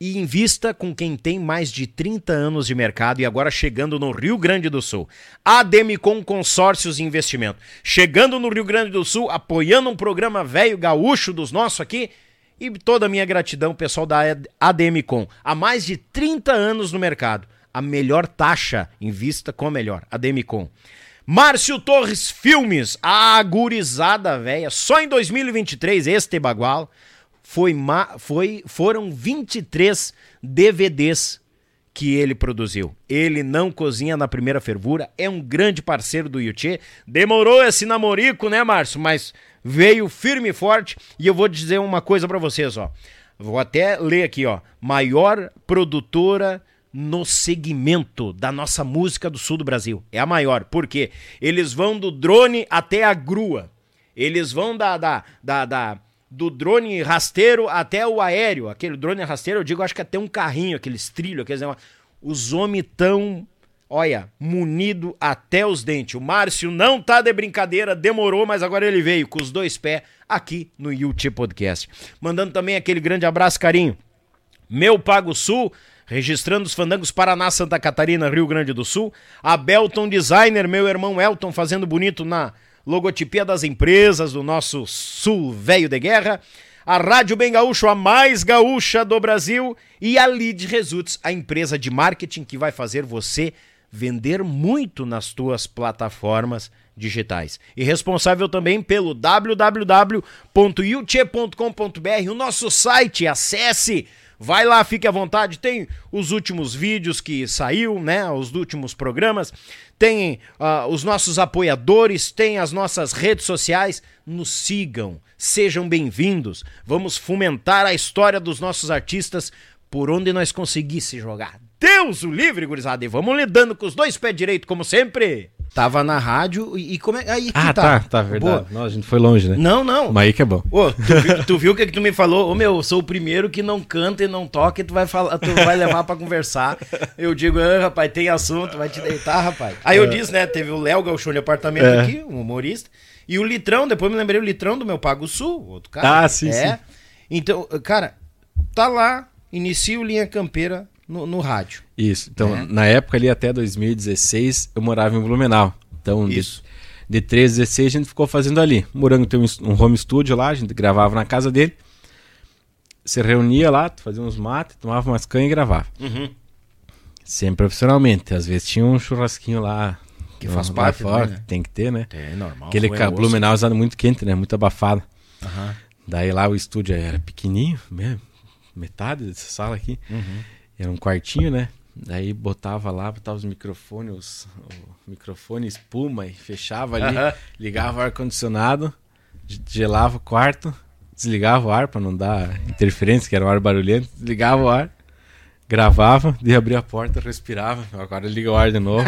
e invista com quem tem mais de 30 anos de mercado e agora chegando no Rio Grande do Sul. Ademicon Consórcios e Investimento. Chegando no Rio Grande do Sul, apoiando um programa velho gaúcho dos nossos aqui, e toda a minha gratidão, pessoal da ADMcom. Há mais de 30 anos no mercado. A melhor taxa em vista com a melhor. ADMcom. Márcio Torres Filmes, a gurizada velha. Só em 2023, este bagual, foi, foi, foram 23 DVDs que ele produziu. Ele não cozinha na primeira fervura, é um grande parceiro do Yuchê. Demorou esse namorico, né, Márcio? Mas veio firme e forte. E eu vou dizer uma coisa para vocês, ó. Vou até ler aqui, ó. Maior produtora no segmento da nossa música do sul do Brasil. É a maior. Por quê? Eles vão do drone até a grua. Eles vão da, da, da, da do drone rasteiro até o aéreo. Aquele drone rasteiro, eu digo, acho que até um carrinho, aqueles trilhos, aqueles Os homens tão olha, munido até os dentes. O Márcio não tá de brincadeira, demorou, mas agora ele veio com os dois pés aqui no YouTube Podcast. Mandando também aquele grande abraço, carinho. Meu Pago Sul, registrando os fandangos Paraná, Santa Catarina, Rio Grande do Sul. A Belton Designer, meu irmão Elton, fazendo bonito na logotipia das empresas do nosso Sul Velho de Guerra a Rádio Bem Gaúcho, a mais gaúcha do Brasil, e a Lead Results, a empresa de marketing que vai fazer você vender muito nas tuas plataformas digitais. E responsável também pelo www.yuche.com.br, o nosso site, acesse, vai lá, fique à vontade, tem os últimos vídeos que saiu, né, os últimos programas, tem uh, os nossos apoiadores, tem as nossas redes sociais, nos sigam, sejam bem-vindos, vamos fomentar a história dos nossos artistas por onde nós conseguisse jogar. Deus o livre, gurizada. E vamos lidando com os dois pés direitos, como sempre. Tava na rádio e, como é. Aí ah, tá, tá, tá, verdade. Não, a gente foi longe, né? Não, não. Mas aí que é bom. Ô, tu, viu, tu viu o que, que tu me falou? Ô, meu, eu sou o primeiro que não canta e não toca e tu vai, falar, tu vai levar pra conversar. Eu digo, ah, rapaz, tem assunto, vai te deitar, rapaz. Aí eu é. disse, né? Teve o Léo Galchão de apartamento é. aqui, um humorista. E o Litrão, depois me lembrei o Litrão do meu Pago Sul, outro cara. Ah, sim, é. sim. Então, cara, tá lá, inicia o Linha Campeira no, no rádio. Isso. Então, é. na época ali até 2016, eu morava em Blumenau. Então, Isso. de, de 13 a 16 a gente ficou fazendo ali. Morango tem um, um home studio lá, a gente gravava na casa dele. Se reunia lá, fazia uns mates, tomava umas canhas e gravava. Uhum. Sempre profissionalmente. Às vezes tinha um churrasquinho lá. Que faz parte, fora, né? tem que ter, né? É normal. Aquele Blumenau usado muito quente, né? Muito abafado. Uhum. Daí lá o estúdio era pequenininho, mesmo, metade dessa sala aqui. Uhum. Era um quartinho, né? Daí botava lá, botava os microfones, os, o microfone espuma e fechava ali, ligava o ar-condicionado, gelava o quarto, desligava o ar para não dar interferência, que era um ar barulhento, desligava o ar, gravava, de abrir a porta, respirava, agora liga o ar de novo.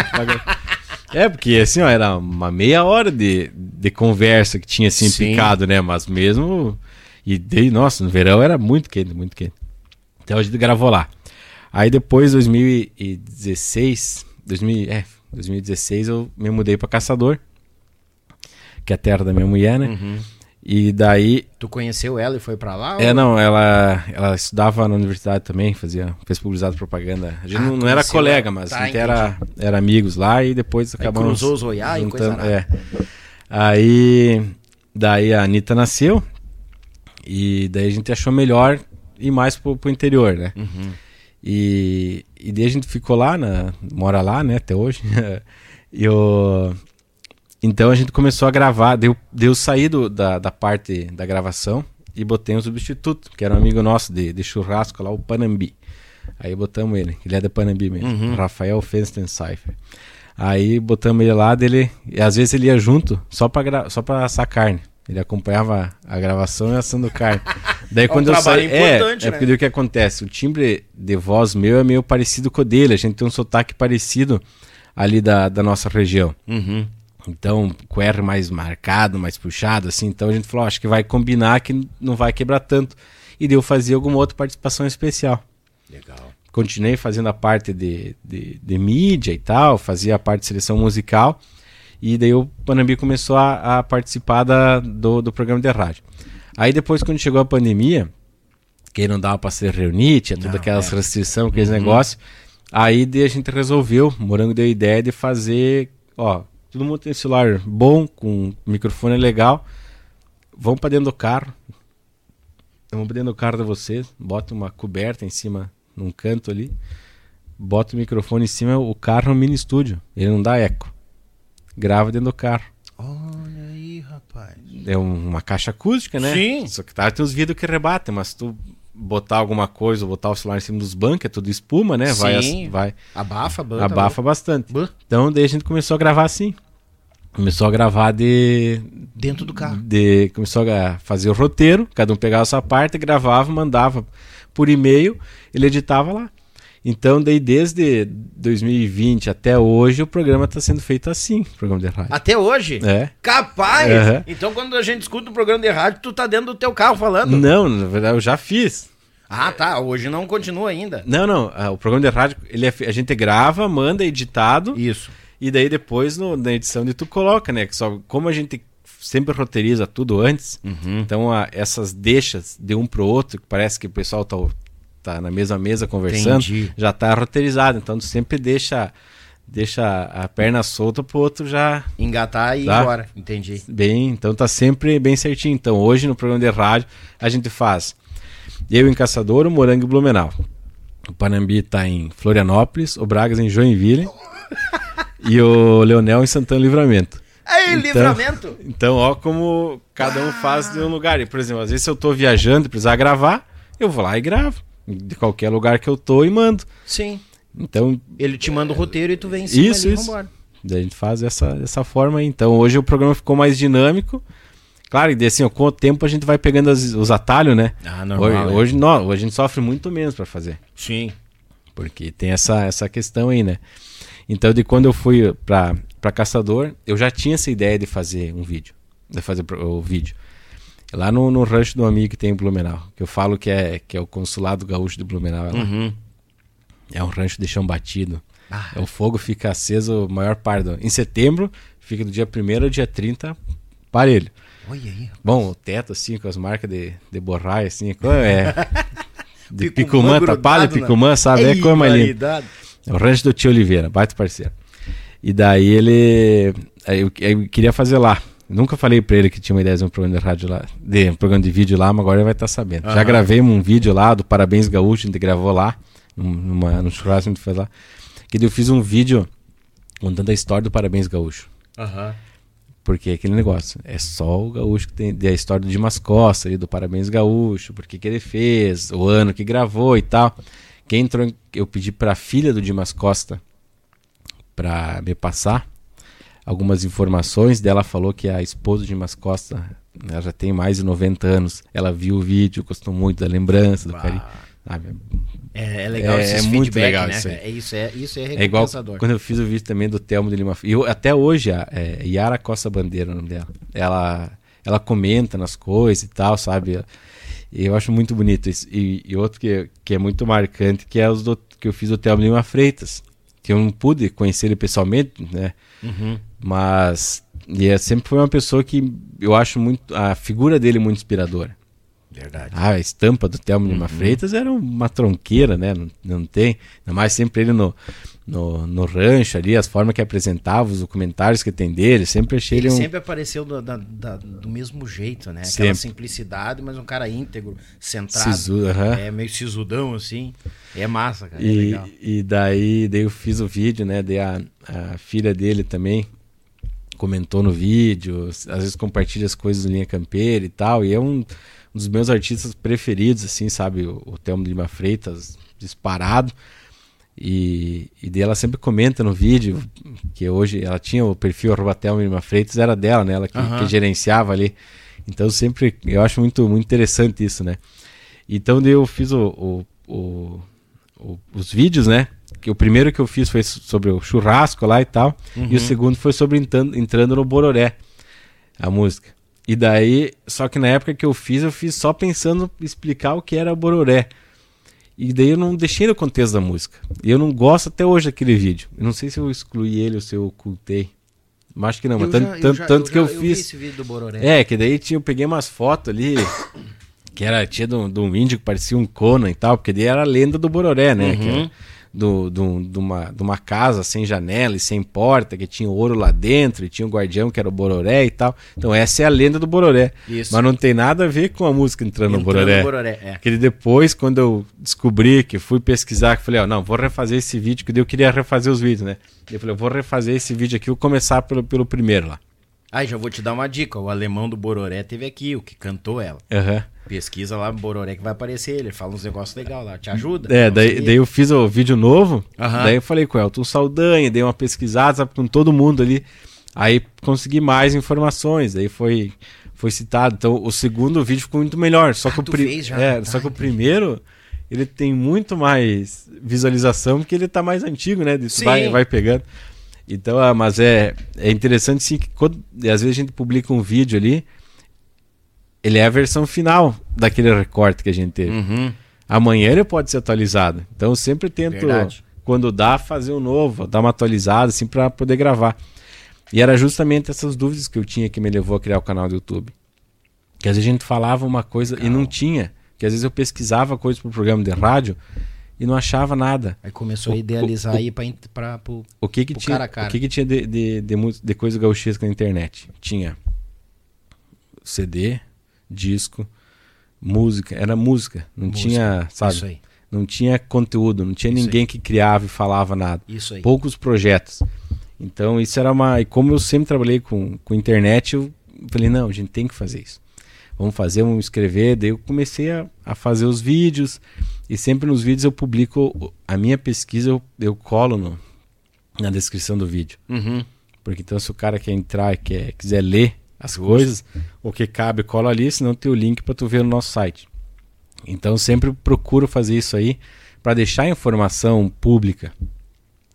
é, porque assim, ó, era uma meia hora de, de conversa que tinha assim Sim. picado, né? Mas mesmo. E daí, nossa, no verão era muito quente, muito quente. Então a gente gravou lá. Aí depois, 2016, 2000, é, 2016 eu me mudei para Caçador, que é a terra da minha mulher, né? Uhum. E daí. Tu conheceu ela e foi para lá? É, ou... não, ela, ela estudava na universidade também, fazia, fez publicidade propaganda. A gente ah, não, não era colega, mas tá, a gente era, era amigos lá e depois acabamos. cruzou os olhar e coisa é. Aí. Daí a Anitta nasceu. E daí a gente achou melhor ir mais pro, pro interior, né? Uhum. E, e daí a gente ficou lá, na, mora lá, né, até hoje. e eu, então a gente começou a gravar, deu, deu sair do, da, da parte da gravação e botei um substituto, que era um amigo nosso de, de churrasco lá, o Panambi. Aí botamos ele, ele é da Panambi mesmo, uhum. Rafael Fensten Cypher. Aí botamos ele lá, dele, e às vezes ele ia junto só pra, só pra assar carne. Ele acompanhava a gravação e assando carne. Daí é quando um eu saí. É, né? é porque o que acontece? O timbre de voz meu é meio parecido com o dele. A gente tem um sotaque parecido ali da, da nossa região. Uhum. Então, com R mais marcado, mais puxado, assim. Então a gente falou, acho que vai combinar que não vai quebrar tanto. E deu fazer alguma outra participação especial. Legal. Continuei fazendo a parte de, de, de mídia e tal, fazia a parte de seleção musical. E daí o Panambi começou a, a participar da, do, do programa de rádio. Aí depois, quando chegou a pandemia, que não dava para se reunir, tinha todas aquelas é. restrições, aqueles uhum. negócios. Aí a gente resolveu, o Morango deu a ideia de fazer, ó, todo mundo tem celular bom, com microfone legal. Vamos para dentro do carro. Vamos para dentro do carro de vocês, bota uma coberta em cima, num canto ali. Bota o microfone em cima, o carro é um mini estúdio. Ele não dá eco grava dentro do carro. Olha aí, rapaz. É uma caixa acústica, né? Sim. Só que tá, tem os vidros que rebatem, mas tu botar alguma coisa, botar o celular em cima dos bancos, é tudo espuma, né? Sim. Vai, vai abafa, banta, abafa bastante. Então daí a gente começou a gravar assim. Começou a gravar de dentro do carro. De começou a fazer o roteiro, cada um pegava a sua parte, gravava, mandava por e-mail, ele editava lá. Então, daí desde 2020 até hoje, o programa está sendo feito assim, programa de rádio. Até hoje? É. Capaz! Uhum. Então, quando a gente escuta o programa de rádio, tu tá dentro do teu carro falando? Não, na verdade, eu já fiz. Ah, tá. Hoje não continua ainda. Não, não. Ah, o programa de rádio, ele é, a gente grava, manda editado. Isso. E daí depois, no, na edição, de tu coloca, né? Que só, como a gente sempre roteiriza tudo antes, uhum. então a, essas deixas de um pro outro, que parece que o pessoal tá, tá na mesma mesa conversando, Entendi. já tá roteirizado. Então tu sempre deixa deixa a perna solta pro outro já engatar e tá? ir embora. Entendi. Bem, então tá sempre bem certinho. Então hoje no programa de rádio a gente faz eu em Caçador, o Morango e Blumenau. O Panambi tá em Florianópolis, o Bragas em Joinville e o Leonel em Santana Livramento. Ei, então, livramento! Então, ó, como cada um faz de um lugar. E, por exemplo, às vezes se eu tô viajando e precisar gravar, eu vou lá e gravo de qualquer lugar que eu tô e mando. Sim. Então. Ele te manda o roteiro e tu vem em cima isso, ali, isso. Vambora. Daí a gente faz essa, dessa forma aí. Então hoje o programa ficou mais dinâmico. Claro, e assim, com o tempo a gente vai pegando as, os atalhos, né? Ah, normal. Hoje, é. hoje, não, hoje a gente sofre muito menos para fazer. Sim. Porque tem essa, essa questão aí, né? Então, de quando eu fui para Caçador, eu já tinha essa ideia de fazer um vídeo. De fazer o vídeo. Lá no, no rancho do amigo que tem em Blumenau, que eu falo que é, que é o consulado gaúcho de Blumenau. É, uhum. é um rancho de chão batido. Ah. É, o fogo fica aceso a maior parte. Do... Em setembro, fica do dia 1 ao dia 30, parelho. Aí, Bom, o teto assim, com as marcas de, de borraia, assim, é. de picumã, tapado de picumã, sabe? Ei, é coisa mais linda. É o rancho do tio Oliveira, baita parceiro. E daí ele. Eu, eu queria fazer lá. Nunca falei pra ele que tinha uma ideia de um programa de rádio lá, de um programa de vídeo lá, mas agora ele vai estar tá sabendo. Uhum. Já gravei um vídeo lá do Parabéns Gaúcho, a gente gravou lá, numa, no churrasco a gente fez lá. Que eu fiz um vídeo contando a história do Parabéns Gaúcho. Uhum. Porque é aquele negócio, é só o gaúcho que tem a história do Dimas Costa, do Parabéns Gaúcho, porque que ele fez, o ano que gravou e tal. Quem entrou, eu pedi para a filha do Dimas Costa para me passar algumas informações. Dela falou que a esposa de Mas Costa ela já tem mais de 90 anos. Ela viu o vídeo gostou muito da lembrança do carinho. É, é, legal é, é muito legal né? isso é isso é isso é é igual quando eu fiz o vídeo também do Telmo de Lima e até hoje a é, Yara Costa Bandeira o nome dela. Ela ela comenta nas coisas e tal sabe? Eu acho muito bonito isso. E, e outro que, que é muito marcante que é os do, que eu fiz do Telmo de Lima Freitas que eu não pude conhecer ele pessoalmente, né? Uhum. Mas e é, sempre foi uma pessoa que eu acho muito a figura dele muito inspiradora. Verdade. Ah, a estampa do Telmo uhum. Lima Freitas era uma tronqueira, né? Não, não tem. Ainda mais sempre ele no, no, no rancho ali, as formas que apresentava, os documentários que tem dele, sempre achei ele, ele um... sempre apareceu do, da, da, do mesmo jeito, né? Sempre. Aquela simplicidade, mas um cara íntegro, centrado. Sisu, uh -huh. É meio sisudão, assim. É massa, cara. É e, é e daí, daí eu fiz o vídeo, né? Daí a, a filha dele também comentou no vídeo, às vezes compartilha as coisas do Linha Campeira e tal, e é um, um dos meus artistas preferidos, assim, sabe? O, o Telmo Lima Freitas, disparado. E, e daí ela sempre comenta no vídeo que hoje ela tinha o perfil Robatel Lima Freitas, era dela, né? Ela que, uhum. que, gerenciava ali. Então sempre eu acho muito, muito interessante isso, né? Então eu fiz o, o, o, o, os vídeos, né? Que o primeiro que eu fiz foi sobre o churrasco lá e tal. Uhum. E o segundo foi sobre entrando, entrando no Bororé, a música. E daí, só que na época que eu fiz, eu fiz só pensando em explicar o que era Bororé. E daí eu não deixei no contexto da música. E eu não gosto até hoje daquele vídeo. Eu não sei se eu excluí ele ou se eu ocultei. Mas acho que não, mas tanto, já, tanto, já, tanto eu que já, eu fiz. É, que daí tinha, eu peguei umas fotos ali. que era, tinha de um índio que parecia um Conan e tal, porque daí era a lenda do Bororé, né? Uhum do, do, de, uma, de uma casa sem janela e sem porta, que tinha ouro lá dentro, e tinha um guardião que era o Bororé e tal. Então essa é a lenda do Bororé. Isso. Mas não tem nada a ver com a música entrando, entrando no Bororé. No Bororé é. Porque depois, quando eu descobri, que fui pesquisar, que falei, ó, não, vou refazer esse vídeo, que eu queria refazer os vídeos, né? Eu falei, eu vou refazer esse vídeo aqui, vou começar pelo, pelo primeiro lá. Ah, já vou te dar uma dica. O alemão do Bororé teve aqui, o que cantou ela. Uhum. Pesquisa lá no Bororé que vai aparecer ele. Fala uns negócios legais lá. Te ajuda? É, daí, daí eu fiz o vídeo novo. Uhum. Daí eu falei com o Elton Saldanha, dei uma pesquisada sabe, com todo mundo ali. Aí consegui mais informações. Daí foi, foi citado. Então o segundo vídeo ficou muito melhor. Só, ah, que, o pri... é, só que o primeiro ele tem muito mais visualização porque ele tá mais antigo, né? Vai, vai pegando. Então, ah, mas é, é interessante sim que quando, às vezes a gente publica um vídeo ali, ele é a versão final daquele recorte que a gente teve. Uhum. Amanhã ele pode ser atualizado. Então eu sempre tento, Verdade. quando dá, fazer um novo, dar uma atualizada assim para poder gravar. E era justamente essas dúvidas que eu tinha que me levou a criar o canal do YouTube. Que às vezes a gente falava uma coisa e não tinha. Que às vezes eu pesquisava coisas para o programa de rádio e não achava nada. Aí começou o, a idealizar o, aí para o que que tinha, cara cara. O que que tinha de, de, de, de coisa gauchesca na internet? Tinha CD, disco, música, era música, não música. tinha, sabe? Não tinha conteúdo, não tinha isso ninguém aí. que criava e falava nada. Isso aí. Poucos projetos. Então isso era uma, e como eu sempre trabalhei com, com internet, eu falei, não, a gente tem que fazer isso. Vamos fazer, vamos escrever. Daí eu comecei a, a fazer os vídeos. E sempre nos vídeos eu publico a minha pesquisa, eu, eu colo no, na descrição do vídeo. Uhum. Porque então se o cara quer entrar e quer, quiser ler as coisas, o que cabe cola ali, senão tem o link para tu ver no nosso site. Então sempre procuro fazer isso aí para deixar a informação pública.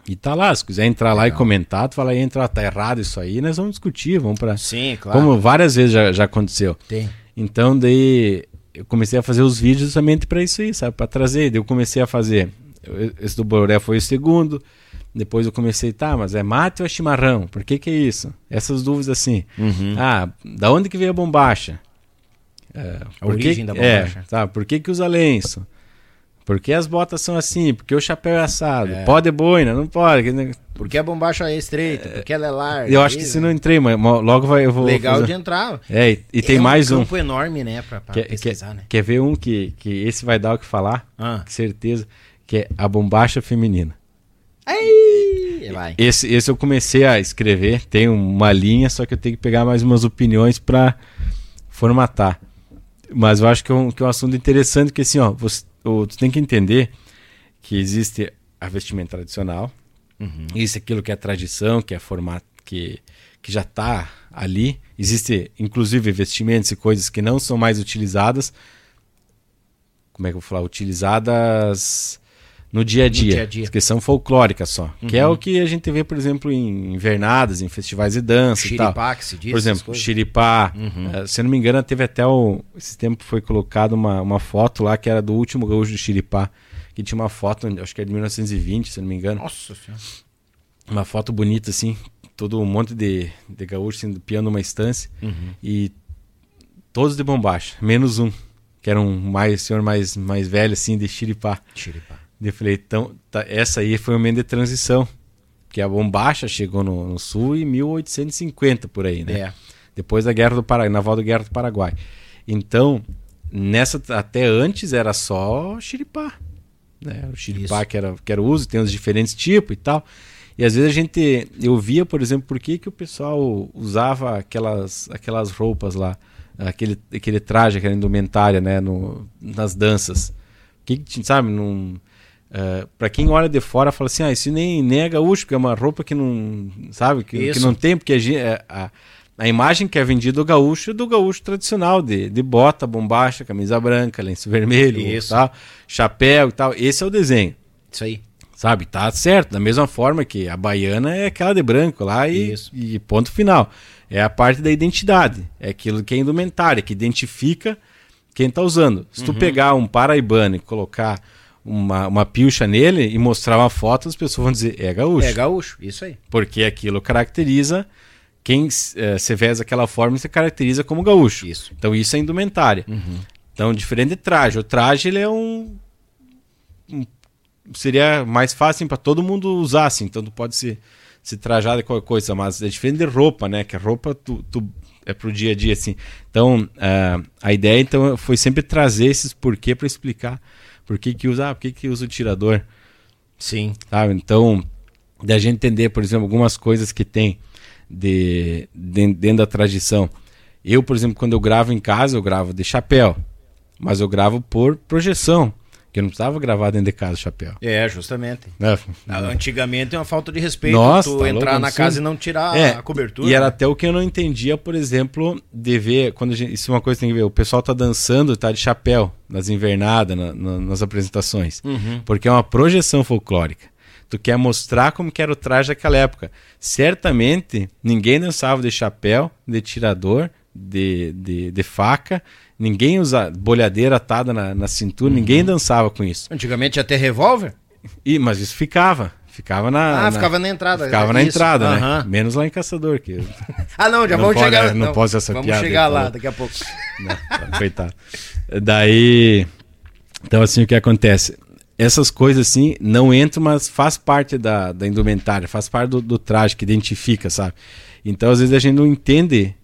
E tá lá, se quiser entrar Legal. lá e comentar, tu fala aí, entrar, tá errado isso aí, nós vamos discutir, vamos para Sim, claro. Como várias vezes já, já aconteceu. Tem. Então daí eu comecei a fazer os vídeos justamente para isso aí, sabe? Para trazer. Daí eu comecei a fazer. Esse do Boré foi o segundo. Depois eu comecei, tá, mas é mate ou é chimarrão? Por que que é isso? Essas dúvidas assim. Uhum. Ah, da onde que veio a bombacha? É, a origem que, da bombacha. É, tá, por que que usa lenço? Por que as botas são assim? Por que o chapéu é assado? É. Pode boina? Não pode. Por que a bombacha é estreita? Por que ela é larga? Eu acho que se não entrei, mas logo vai, eu vou. Legal fazer... de entrar. É, e, e tem é mais um. É um campo enorme, né, pra, pra quer, pesquisar, quer, né? Quer ver um que, que esse vai dar o que falar? Ah. Certeza. Que é a bombacha feminina. Aí, vai. Esse, esse eu comecei a escrever, tem uma linha, só que eu tenho que pegar mais umas opiniões para formatar. Mas eu acho que é um, que é um assunto interessante, que assim, ó, você, tu tem que entender que existe a vestimenta tradicional, uhum. isso aquilo que é tradição, que é formato, que, que já está ali. Existe, inclusive, vestimentos e coisas que não são mais utilizadas. Como é que eu vou falar? Utilizadas no dia a dia, dia, -a -dia. que são folclóricas só. Uhum. Que é o que a gente vê, por exemplo, em invernadas, em festivais de dança Xiripá, e tal. Que se diz, por exemplo, xiripá. Uhum. Uh, se não me engano, teve até o, esse tempo foi colocado uma, uma foto lá que era do último gaúcho de xiripá, que tinha uma foto, acho que é de 1920, se não me engano. Nossa senhora. Uma foto bonita, assim, todo um monte de, de gaúchos assim, piano numa estância. Uhum. E todos de bombacha, menos um, que era um mais, senhor mais, mais velho, assim, de xiripá. Xiripá. Eu falei, então, tá, essa aí foi um momento de transição. Porque a bombacha chegou no, no, sul em 1850, por aí, né? É. Depois da Guerra do Paraguai, naval da Guerra do Paraguai. Então, nessa até antes era só xiripá. Né? O xiripá que era, que era o uso, tem os diferentes tipos e tal. E às vezes a gente. Eu via, por exemplo, por que, que o pessoal usava aquelas, aquelas roupas lá, aquele, aquele traje, aquela indumentária, né, no, nas danças. Que, sabe, num. Uh, para quem olha de fora fala assim, ah, isso nem, nem é gaúcho, porque é uma roupa que não, sabe, que, que não tem, porque a, a, a, imagem que é vendida do gaúcho é do gaúcho tradicional, de, de bota, bombacha, camisa branca, lenço vermelho, isso. Tal, chapéu e tal, esse é o desenho. Isso aí. Sabe, tá certo, da mesma forma que a baiana é aquela de branco lá e, e ponto final. É a parte da identidade, é aquilo que é indumentária, que identifica quem tá usando. Se tu uhum. pegar um paraibano e colocar uma, uma pilcha nele e mostrar uma foto, as pessoas vão dizer, é gaúcho. É gaúcho, isso aí. Porque aquilo caracteriza quem é, se veste daquela forma se caracteriza como gaúcho. Isso. Então isso é indumentária. Uhum. Então, diferente de traje. O traje ele é um, um seria mais fácil para todo mundo usar, assim. Então tu pode se, se trajar de qualquer coisa, mas é diferente de roupa, né? Que a roupa tu, tu é pro dia a dia, assim. Então, uh, a ideia então foi sempre trazer esses porquê para explicar por que, que usa, ah, por que, que usa o tirador. Sim. Sabe? Então, da gente entender, por exemplo, algumas coisas que tem de, de, dentro da tradição. Eu, por exemplo, quando eu gravo em casa, eu gravo de chapéu, mas eu gravo por projeção. Que eu não precisava gravar dentro de casa o chapéu. É, justamente. É, Antigamente é uma falta de respeito Nossa, tu tá entrar louco, na casa e não tirar é, a cobertura. E era até o que eu não entendia, por exemplo, de ver. Quando gente, isso é uma coisa que tem que ver. O pessoal tá dançando, tá de chapéu nas invernadas, na, na, nas apresentações. Uhum. Porque é uma projeção folclórica. Tu quer mostrar como que era o traje daquela época. Certamente, ninguém dançava de chapéu, de tirador, de, de, de faca Ninguém usa bolhadeira atada na, na cintura, uhum. ninguém dançava com isso. Antigamente ia ter revólver? E, mas isso ficava. Ficava na. Ah, na, ficava na entrada. Ficava é na entrada, uhum. né? Menos lá em Caçador. Que... ah, não, já não vamos pode, chegar. Não, não posso essa vamos piada. Vamos chegar lá daqui a pouco. Não, coitado. Daí. Então, assim, o que acontece? Essas coisas, assim, não entram, mas faz parte da, da indumentária, faz parte do, do traje que identifica, sabe? Então, às vezes, a gente não entende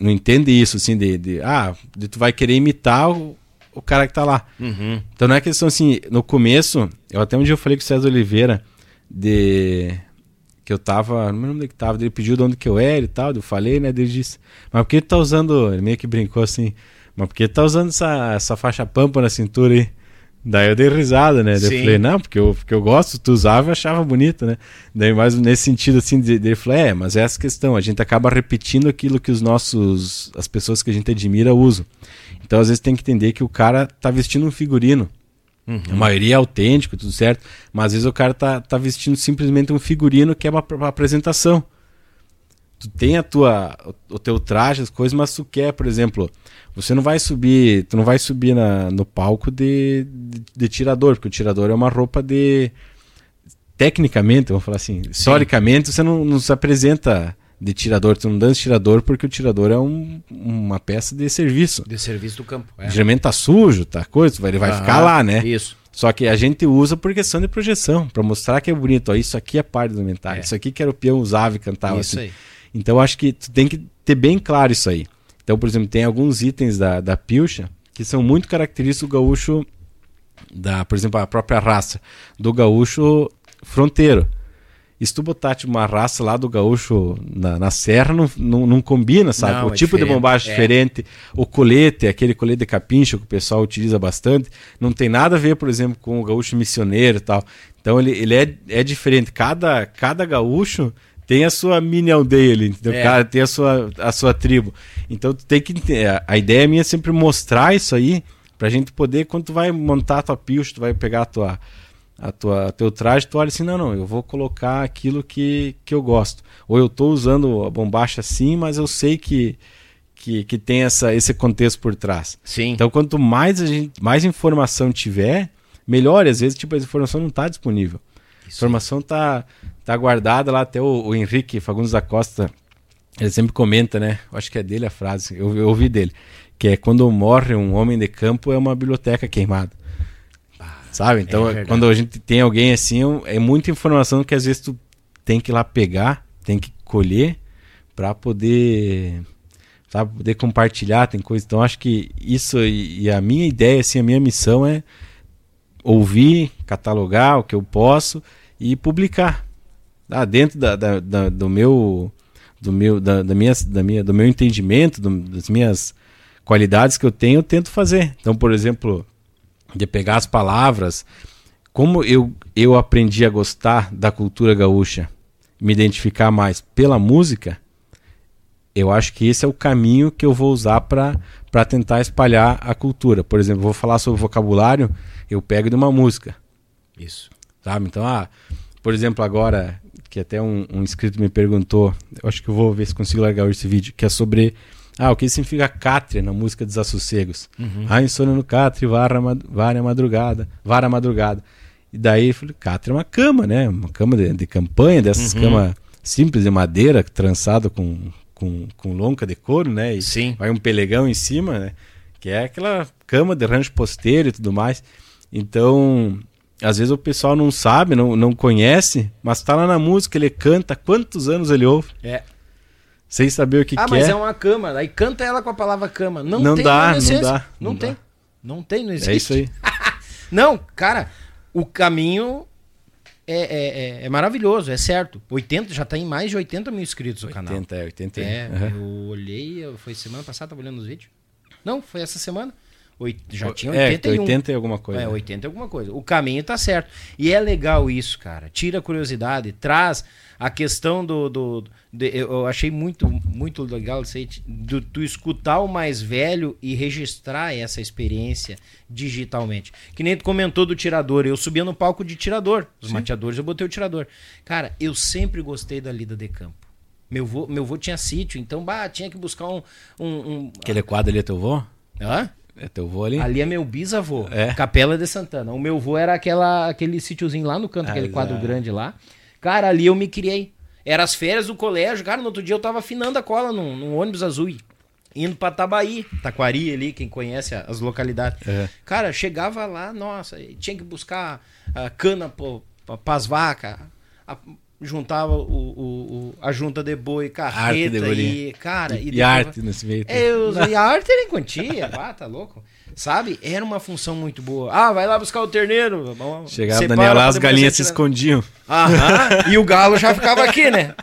não entende isso, assim, de, de ah, de tu vai querer imitar o, o cara que tá lá. Uhum. Então não é questão assim, no começo, eu até um dia eu falei com o César Oliveira de que eu tava, não lembro onde que tava, ele pediu de onde que eu era e tal, eu falei, né, ele disse, mas por que tu tá usando, ele meio que brincou assim, mas por que tu tá usando essa, essa faixa pampa na cintura aí? Daí eu dei risada, né? Daí eu falei, não, porque eu, porque eu gosto, tu usava e achava bonito, né? Daí mais nesse sentido, assim, ele falou, é, mas é essa questão, a gente acaba repetindo aquilo que os nossos, as pessoas que a gente admira usam. Então, às vezes, tem que entender que o cara tá vestindo um figurino. Uhum. A maioria é autêntico, tudo certo, mas às vezes o cara tá, tá vestindo simplesmente um figurino que é uma, uma apresentação. Tu tem a tua, o teu traje, as coisas, mas tu quer, por exemplo, você não vai subir, tu não vai subir na, no palco de, de, de, tirador, porque o tirador é uma roupa de. Tecnicamente, vamos falar assim, Sim. historicamente, você não, não se apresenta de tirador, tu não dança tirador porque o tirador é um, uma peça de serviço. De serviço do campo. É. Geralmente tá sujo, tá coisa, ele vai ah, ficar lá, né? Isso. Só que a gente usa por questão de projeção, para mostrar que é bonito. Ó, isso aqui é parte do mental. É. Isso aqui que era o peão usava e cantava isso assim. Aí. Então acho que tu tem que ter bem claro isso aí. Então, por exemplo, tem alguns itens da, da pilcha que são muito característicos do gaúcho, da, por exemplo, a própria raça do gaúcho fronteiro. E se tu botar tipo, uma raça lá do gaúcho na, na serra, não, não, não combina, sabe? Não, o é tipo de bombagem é diferente, o colete, aquele colete de capincha que o pessoal utiliza bastante, não tem nada a ver, por exemplo, com o gaúcho missioneiro e tal. Então ele, ele é, é diferente. Cada, cada gaúcho tem a sua mini aldeia ali, entendeu? É. Cara, tem a sua, a sua tribo. Então tu tem que. A ideia minha é sempre mostrar isso aí, pra gente poder, quando tu vai montar a tua pilcha, tu vai pegar a tua, a tua teu traje, tu olha assim, não, não, eu vou colocar aquilo que, que eu gosto. Ou eu tô usando a bombacha assim, mas eu sei que. Que, que tem essa, esse contexto por trás. Sim. Então, quanto mais, a gente, mais informação tiver, melhore. Às vezes, tipo, a informação não está disponível. Isso a informação está tá guardada lá. Até o, o, Henrique Fagundes da Costa, ele sempre comenta, né? Eu acho que é dele a frase, eu, eu ouvi dele. Que é quando morre um homem de campo, é uma biblioteca queimada. Sabe? Então, é quando a gente tem alguém assim, é muita informação que às vezes tu tem que ir lá pegar, tem que colher para poder sabe, poder compartilhar, tem coisa. Então acho que isso e, e, a minha ideia, assim, a minha missão é ouvir, catalogar o que eu posso e publicar. Ah, dentro da, da, da, do meu do meu da, da, minha, da minha do meu entendimento, do, das minhas qualidades que eu tenho, eu tento fazer. Então, por exemplo, de pegar as palavras, como eu eu aprendi a gostar da cultura gaúcha, me identificar mais pela música, eu acho que esse é o caminho que eu vou usar para tentar espalhar a cultura. Por exemplo, vou falar sobre vocabulário, eu pego de uma música. Isso. Sabe? Então, ah, por exemplo, agora, que até um, um inscrito me perguntou, eu acho que eu vou ver se consigo largar esse vídeo, que é sobre ah, o que significa cátria na música Desassossegos. Uhum. Ah, insônia no catre, vara, vara madrugada, vara madrugada. E daí eu falei, cátria é uma cama, né? Uma cama de, de campanha, dessas uhum. camas simples de madeira, trançado com, com, com lonca de couro, né? E Sim. vai um pelegão em cima, né? Que é aquela cama de rancho posteiro e tudo mais. Então, às vezes o pessoal não sabe, não, não conhece, mas tá lá na música, ele canta, quantos anos ele ouve? É. Sem saber o que, ah, que mas é. é uma cama, aí canta ela com a palavra cama. Não, não tem dá, não dá. Não, não tem. Dá. Não tem, não existe. É isso aí. não, cara, o caminho é, é, é, é, maravilhoso, é certo. 80, já está em mais de 80 mil inscritos 80, no canal. 80, é, 80. É, uhum. eu olhei, foi semana passada, tava olhando os vídeos. Não, foi essa semana. Oit, já tinha 81. É, 80 e alguma coisa. É, 80 e alguma coisa. O caminho tá certo. E é legal isso, cara. Tira a curiosidade, traz a questão do. do de, eu achei muito, muito legal isso aí, do, do escutar o mais velho e registrar essa experiência digitalmente. Que nem tu comentou do tirador. Eu subia no palco de tirador. Os Sim. mateadores eu botei o tirador. Cara, eu sempre gostei da lida de campo. Meu vô, meu vô tinha sítio, então bah, tinha que buscar um. um, um... Aquele quadro ali é teu vô? Hã? É teu vô ali? Ali é meu bisavô. É. Capela de Santana. O meu vô era aquela, aquele sítiozinho lá no canto, ah, aquele quadro grande lá. Cara, ali eu me criei. Era as férias do colégio, cara. No outro dia eu tava afinando a cola num, num ônibus azul. Indo pra Tabaí, Taquari ali, quem conhece as localidades. É. Cara, chegava lá, nossa, tinha que buscar a cana pô, pras vacas. Juntava o, o, o, a junta de boi, carreta e. Cara, e, e arte nesse meio. É, eu, e a arte era em quantia, ah, tá louco. Sabe? Era uma função muito boa. Ah, vai lá buscar o terneiro. Chegava o Daniel lá, as galinhas se escondiam. Aham. e o galo já ficava aqui, né?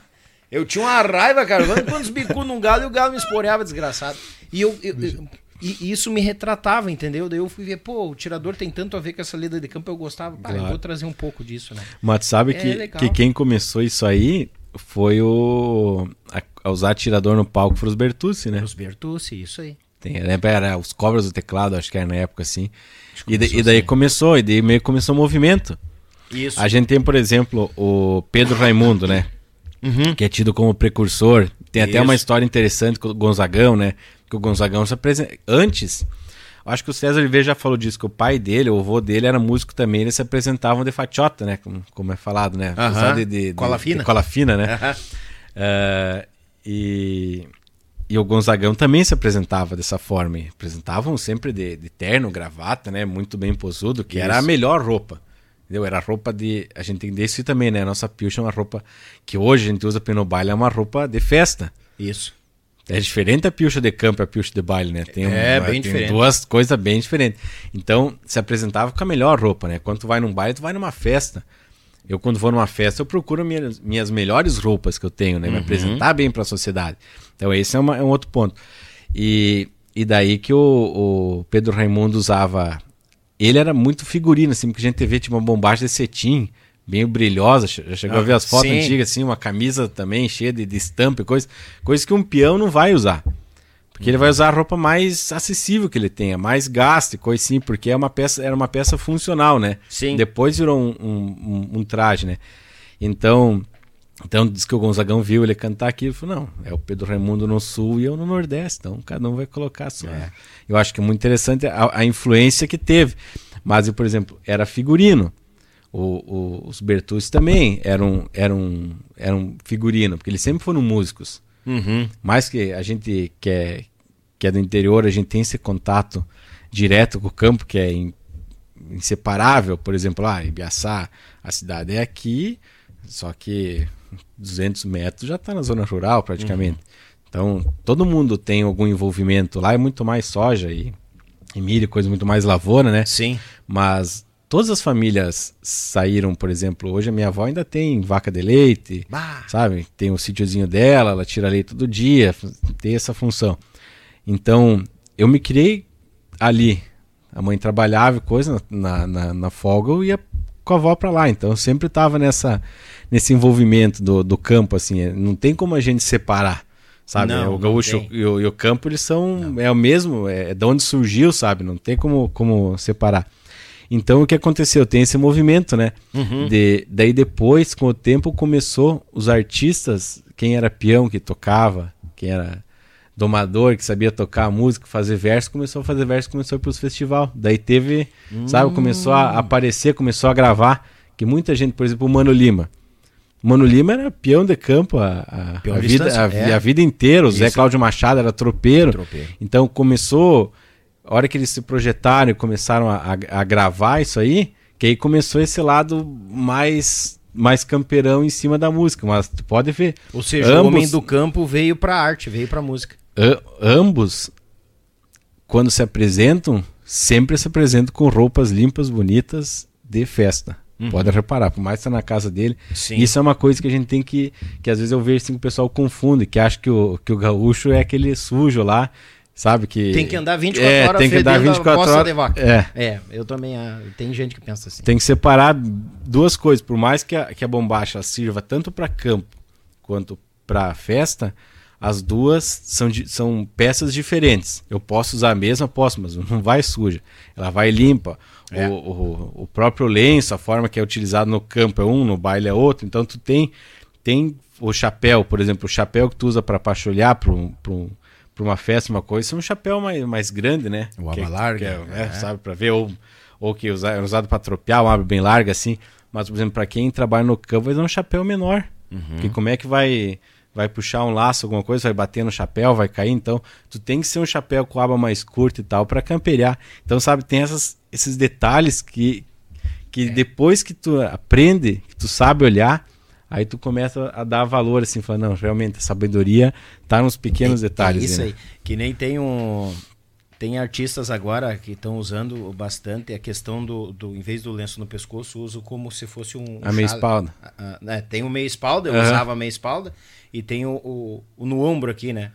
Eu tinha uma raiva, cara. Quantos bicos num galo e o galo me esporeava, desgraçado. E eu, eu, eu e isso me retratava, entendeu? Daí eu fui ver, pô, o tirador tem tanto a ver com essa lida de campo, eu gostava. Pá, claro. eu vou trazer um pouco disso, né? Mas sabe é que, que quem começou isso aí foi o. a, a usar tirador no palco foi os Bertucci, né? Os Bertucci, isso aí. Tem, né, era os cobras do teclado, acho que era na época assim. E, e, daí assim. começou, e daí meio começou o movimento. Isso. A gente tem, por exemplo, o Pedro Raimundo, né? Uhum. Que é tido como precursor. Tem Isso. até uma história interessante com o Gonzagão, né? Que o Gonzagão se apresenta. Antes, acho que o César Oliveira já falou disso, que o pai dele, o avô dele, era músico também, eles se apresentavam de fatiota, né? Como, como é falado, né? Uhum. De, de, de, cola fina. cola fina, né? Uhum. Uh, e e o Gonzagão também se apresentava dessa forma. E apresentavam sempre de, de, terno, gravata, né? Muito bem posudo, que Isso. era a melhor roupa. Entendeu? Era roupa de. A gente tem desse também, né? A nossa pilcha é uma roupa que hoje a gente usa no baile, é uma roupa de festa. Isso. É diferente a pilcha de campo e a pilcha de baile, né? Tem é, bem tem diferente. duas coisas bem diferentes. Então, se apresentava com a melhor roupa, né? Quando tu vai num baile, tu vai numa festa. Eu, quando vou numa festa, eu procuro minhas, minhas melhores roupas que eu tenho, né? Me uhum. apresentar bem para a sociedade. Então, esse é, uma, é, um outro ponto. E, e daí que o, o, Pedro Raimundo usava. Ele era muito figurino, assim, porque a gente vê tipo, uma bombagem de cetim, bem brilhosa. Já chegou ah, a ver as fotos sim. antigas, assim, uma camisa também cheia de, de estampa e coisa. Coisa que um peão não vai usar. Porque ele vai usar a roupa mais acessível que ele tenha, mais gasto e coisa assim, porque é uma peça, era uma peça funcional, né? Sim. Depois virou um, um, um, traje, né? Então, então diz que o Gonzagão viu ele cantar aqui e falou: não, é o Pedro Raimundo no sul e eu no nordeste, então cada um vai colocar a sua. É. Eu acho que é muito interessante a, a influência que teve. Mas, por exemplo, era figurino. O, o, os Bertucci também eram, eram, eram figurino, porque eles sempre foram músicos. Uhum. Mais que a gente que é, que é do interior, a gente tem esse contato direto com o campo, que é in, inseparável. Por exemplo, lá, Ibiaçá, a cidade é aqui, só que 200 metros já está na zona rural praticamente. Uhum. Então, todo mundo tem algum envolvimento. Lá é muito mais soja e, e milho, coisa muito mais lavoura, né? Sim. Mas todas as famílias saíram, por exemplo, hoje a minha avó ainda tem vaca de leite, bah. sabe? Tem o sítiozinho dela, ela tira leite todo dia, tem essa função. Então, eu me criei ali. A mãe trabalhava e coisa, na, na, na folga eu ia com a avó para lá. Então, eu sempre estava nessa, nesse envolvimento do, do campo, assim. Não tem como a gente separar sabe? Não, o gaúcho e o, e o, campo eles são não. é o mesmo, é, é de onde surgiu, sabe? Não tem como, como separar. Então o que aconteceu? Tem esse movimento, né? Uhum. De, daí depois, com o tempo, começou os artistas, quem era peão que tocava, quem era domador que sabia tocar música, fazer verso, começou a fazer verso, começou a ir para os festival. Daí teve, hum. sabe, começou a aparecer, começou a gravar, que muita gente, por exemplo, o Mano Lima. Mano Lima era peão de campo a, a, a vida, a, é. a, vida inteira. O Isso. Zé Cláudio Machado era tropeiro. tropeiro. Então começou, a hora que eles se projetaram e começaram a, a, gravar isso aí, que aí começou esse lado mais mais campeirão em cima da música. Mas tu pode ver. Ou seja, ambos, o homem do campo veio pra arte, veio pra música. ambos, quando se apresentam, sempre se apresentam com roupas limpas, bonitas de festa. Uhum. Pode reparar, por mais que tá na casa dele. Sim. Isso é uma coisa que a gente tem que. Que às vezes eu vejo assim que o pessoal confunde, que acha que o, que o gaúcho é aquele sujo lá, sabe? Que, tem que andar 24 é, horas tem que andar 24 horas. De vaca. É. é, eu também. Ah, tem gente que pensa assim. Tem que separar duas coisas. Por mais que a, que a bombacha sirva tanto para campo quanto para festa, as duas são, são peças diferentes. Eu posso usar a mesma, posso, mas não vai suja. Ela vai limpa. É. O, o, o, próprio lenço, a forma que é utilizado no campo é um, no baile é outro. Então tu tem, tem o chapéu, por exemplo, o chapéu que tu usa para pacholhar para um, um, uma festa, uma coisa, é um chapéu mais, mais grande, né? O aba larga. É, é, sabe, para ver. Ou, ou que é usado para tropear, uma aba bem larga assim. Mas, por exemplo, para quem trabalha no campo, vai um chapéu menor. Uhum. Porque como é que vai vai puxar um laço, alguma coisa, vai bater no chapéu, vai cair. Então, tu tem que ser um chapéu com aba mais curta e tal para campear. Então, sabe, tem essas, esses detalhes que, que é. depois que tu aprende, que tu sabe olhar, aí tu começa a dar valor assim, falando, não, realmente a sabedoria tá nos pequenos é, detalhes. É isso aí, né? que nem tem um tem artistas agora que estão usando bastante a questão do, do, em vez do lenço no pescoço, uso como se fosse um. A meia espalda. né? Tem o meia espalda, eu uhum. usava a meia espalda, e tem o, o, o, no ombro aqui, né?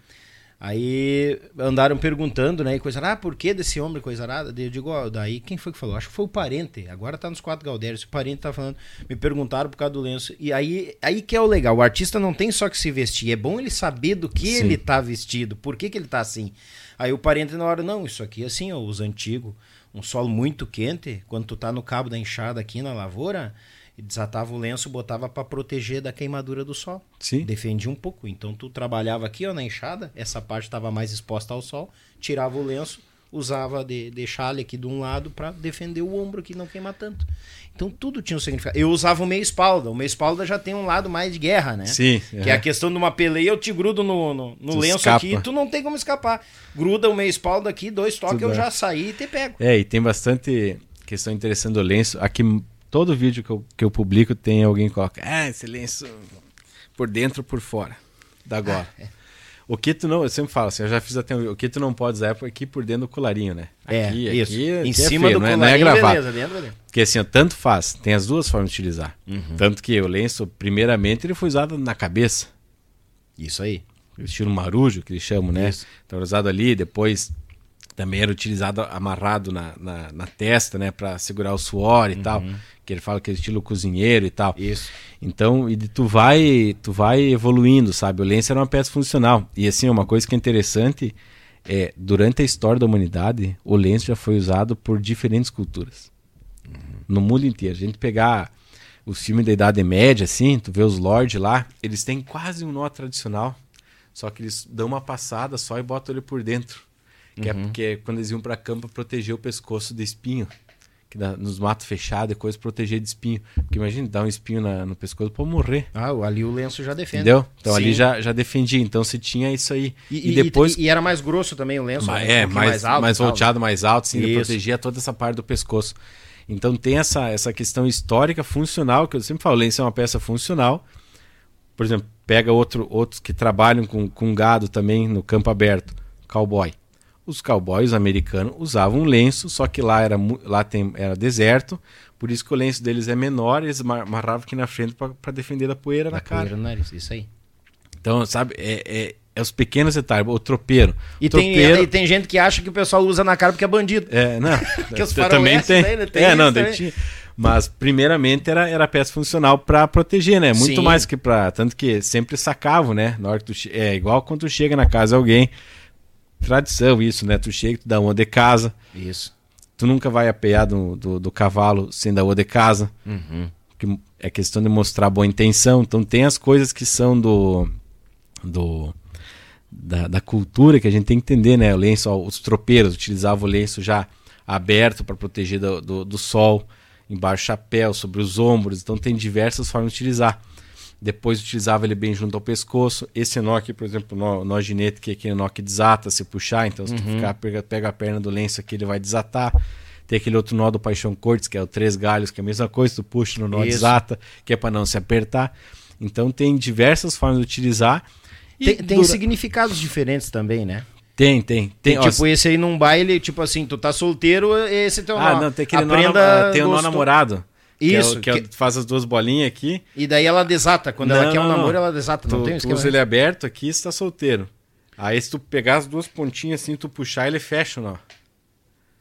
Aí andaram perguntando, né? E coisa, ah, por que desse ombro, coisa nada? Eu digo, ó, daí quem foi que falou? Acho que foi o parente. Agora tá nos quatro Galdérios. O parente tá falando, me perguntaram por causa do lenço. E aí, aí que é o legal. O artista não tem só que se vestir. É bom ele saber do que Sim. ele tá vestido, por que, que ele tá assim. Aí o parente na hora, não, isso aqui é assim, ó, os antigos, um solo muito quente, quando tu tá no cabo da enxada aqui na lavoura, desatava o lenço, botava para proteger da queimadura do sol. Sim. Defendia um pouco. Então tu trabalhava aqui ó, na enxada, essa parte estava mais exposta ao sol, tirava o lenço, usava de, de chale aqui de um lado para defender o ombro que não queima tanto. Então tudo tinha um significado. Eu usava o meia espalda. O meia espalda já tem um lado mais de guerra, né? Sim. Que é a questão de uma peleia, eu te grudo no, no, no lenço escapa. aqui tu não tem como escapar. Gruda o meia espalda aqui, dois toques, eu já saí e te pego. É, e tem bastante questão interessante do lenço. Aqui todo vídeo que eu, que eu publico tem alguém que coloca, ah, esse lenço por dentro ou por fora, da gola. Ah, é. O que tu não, eu sempre falo assim, eu já fiz até o que tu não pode usar é aqui por dentro do colarinho, né? É, aqui, é, isso. Aqui, em aqui cima é feio, do não é, não é gravado. Beleza, dentro. Porque assim, ó, tanto faz, tem as duas formas de utilizar. Uhum. Tanto que o lenço, primeiramente, ele foi usado na cabeça. Isso aí. O estilo marujo, que eles chamam, né? Então usado ali, depois também era utilizado amarrado na, na, na testa, né? para segurar o suor e uhum. tal que ele fala que é estilo cozinheiro e tal. Isso. Então, e tu vai, tu vai evoluindo, sabe? O lenço era uma peça funcional. E assim, uma coisa que é interessante é, durante a história da humanidade, o lenço já foi usado por diferentes culturas. Uhum. No mundo inteiro. A gente pegar os filmes da Idade Média, assim, tu vê os lords lá, eles têm quase um nó tradicional, só que eles dão uma passada só e botam ele por dentro. Que é uhum. é porque quando eles iam para campo proteger o pescoço de espinho nos matos fechados e coisa, proteger de espinho. Porque imagina, dar um espinho na, no pescoço pode morrer. Ah, ali o lenço já defende. Entendeu? Então Sim. ali já, já defendia. Então se tinha isso aí. E, e depois. E, e, era mais grosso também o lenço. Mas, né? um é, mais, mais, alto, mais volteado, mais alto, sim, protegia toda essa parte do pescoço. Então tem essa, essa questão histórica, funcional, que eu sempre falo, o lenço é uma peça funcional. Por exemplo, pega outro, outros que trabalham com, com gado também no campo aberto, cowboy os cowboys americanos usavam lenço, só que lá era, lá tem, era deserto, por isso que o lenço deles é menor, eles amarravam aqui na frente para defender da poeira da na cara. Poeira no nariz, isso aí. Então, sabe, é, é, é, os pequenos detalhes, o tropeiro. E, tropeiro... Tem, e tem gente que acha que o pessoal usa na cara porque é bandido. É, não. que os também tem. Né? tem é, não, tinha. Mas primeiramente era, era peça funcional para proteger, né? Muito Sim. mais que para tanto que sempre sacavam, né? Na hora que tu, é igual quando tu chega na casa de alguém, tradição isso, né? Tu chega, tu dá uma de casa. Isso. Tu nunca vai apear do, do, do cavalo sem dar uma de casa. Uhum. Que é questão de mostrar boa intenção. Então tem as coisas que são do. do da, da cultura que a gente tem que entender, né? O lenço, os tropeiros utilizavam o lenço já aberto para proteger do, do, do sol, embaixo chapéu, sobre os ombros. Então tem diversas formas de utilizar. Depois utilizava ele bem junto ao pescoço. Esse nó aqui, por exemplo, nó, nó ginete, que é aquele nó que desata se puxar. Então, se uhum. tu ficar, pega, pega a perna do lenço aqui, ele vai desatar. Tem aquele outro nó do Paixão Cortes, que é o três galhos, que é a mesma coisa, tu puxa no nó, Isso. desata, que é para não se apertar. Então, tem diversas formas de utilizar. tem, tem dura... significados diferentes também, né? Tem, tem. tem tipo, esse aí num baile, tipo assim, tu tá solteiro, esse teu ah, nó. Ah, não, tem aquele Aprenda nó, tem o nó namorado. Isso. Que, é, que, é, que, faz as duas bolinhas aqui. E daí ela desata. Quando não, ela quer um namoro, ela desata. Não tu, tem um tu usa ele aberto aqui e está solteiro. Aí se tu pegar as duas pontinhas assim, tu puxar, ele fecha o nó.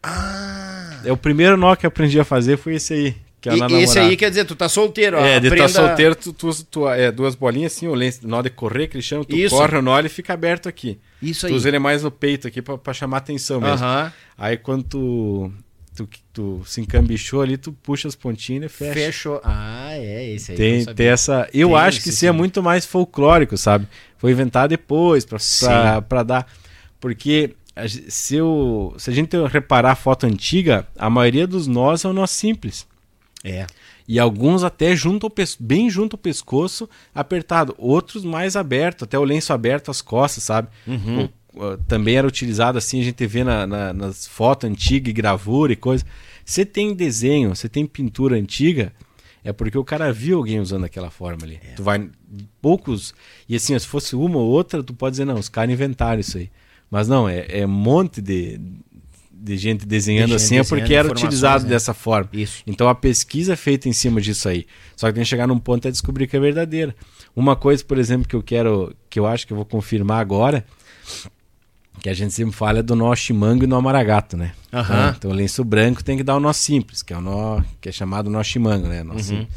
Ah. É o primeiro nó que eu aprendi a fazer foi esse aí. Que é e, esse aí quer dizer, tu tá solteiro. Ó, é, de aprenda... tá solteiro, tu, tu, tu, é, duas bolinhas assim, o lenço, nó de correr, que eles chamam, tu Isso. corre o nó e fica aberto aqui. Isso aí. Tu usa ele mais no peito aqui pra, pra chamar atenção mesmo. Uh -huh. Aí quando tu tu, tu se encambichou ali, tu puxa as pontinhas e fecha. Fechou. Ah, é, esse aí. Tem, tem essa. Eu tem acho que isso é muito mais folclórico, sabe? Foi inventado depois para dar. Porque se, eu, se a gente reparar a foto antiga, a maioria dos nós é um nó simples. É. E alguns até junto ao bem junto ao pescoço, apertado. Outros mais aberto, até o lenço aberto às costas, sabe? Uhum. Ah, também era utilizado assim, a gente vê na, na, nas fotos antigas e gravura e coisa. Você tem desenho, você tem pintura antiga, é porque o cara viu alguém usando aquela forma ali. É. Tu vai poucos e assim, se fosse uma ou outra, tu pode dizer não, os caras inventaram isso aí. Mas não, é, é um monte de, de gente desenhando de gente assim, desenhando é porque era utilizado né? dessa forma. Isso. Então a pesquisa é feita em cima disso aí. Só que tem que chegar num ponto até descobrir que é verdadeira. Uma coisa, por exemplo, que eu quero, que eu acho que eu vou confirmar agora, que a gente sempre fala é do nó chimango e nó maragato, né? Uhum. Então o lenço branco tem que dar o nó simples, que é o nó que é chamado nó chimango, né? Nó uhum.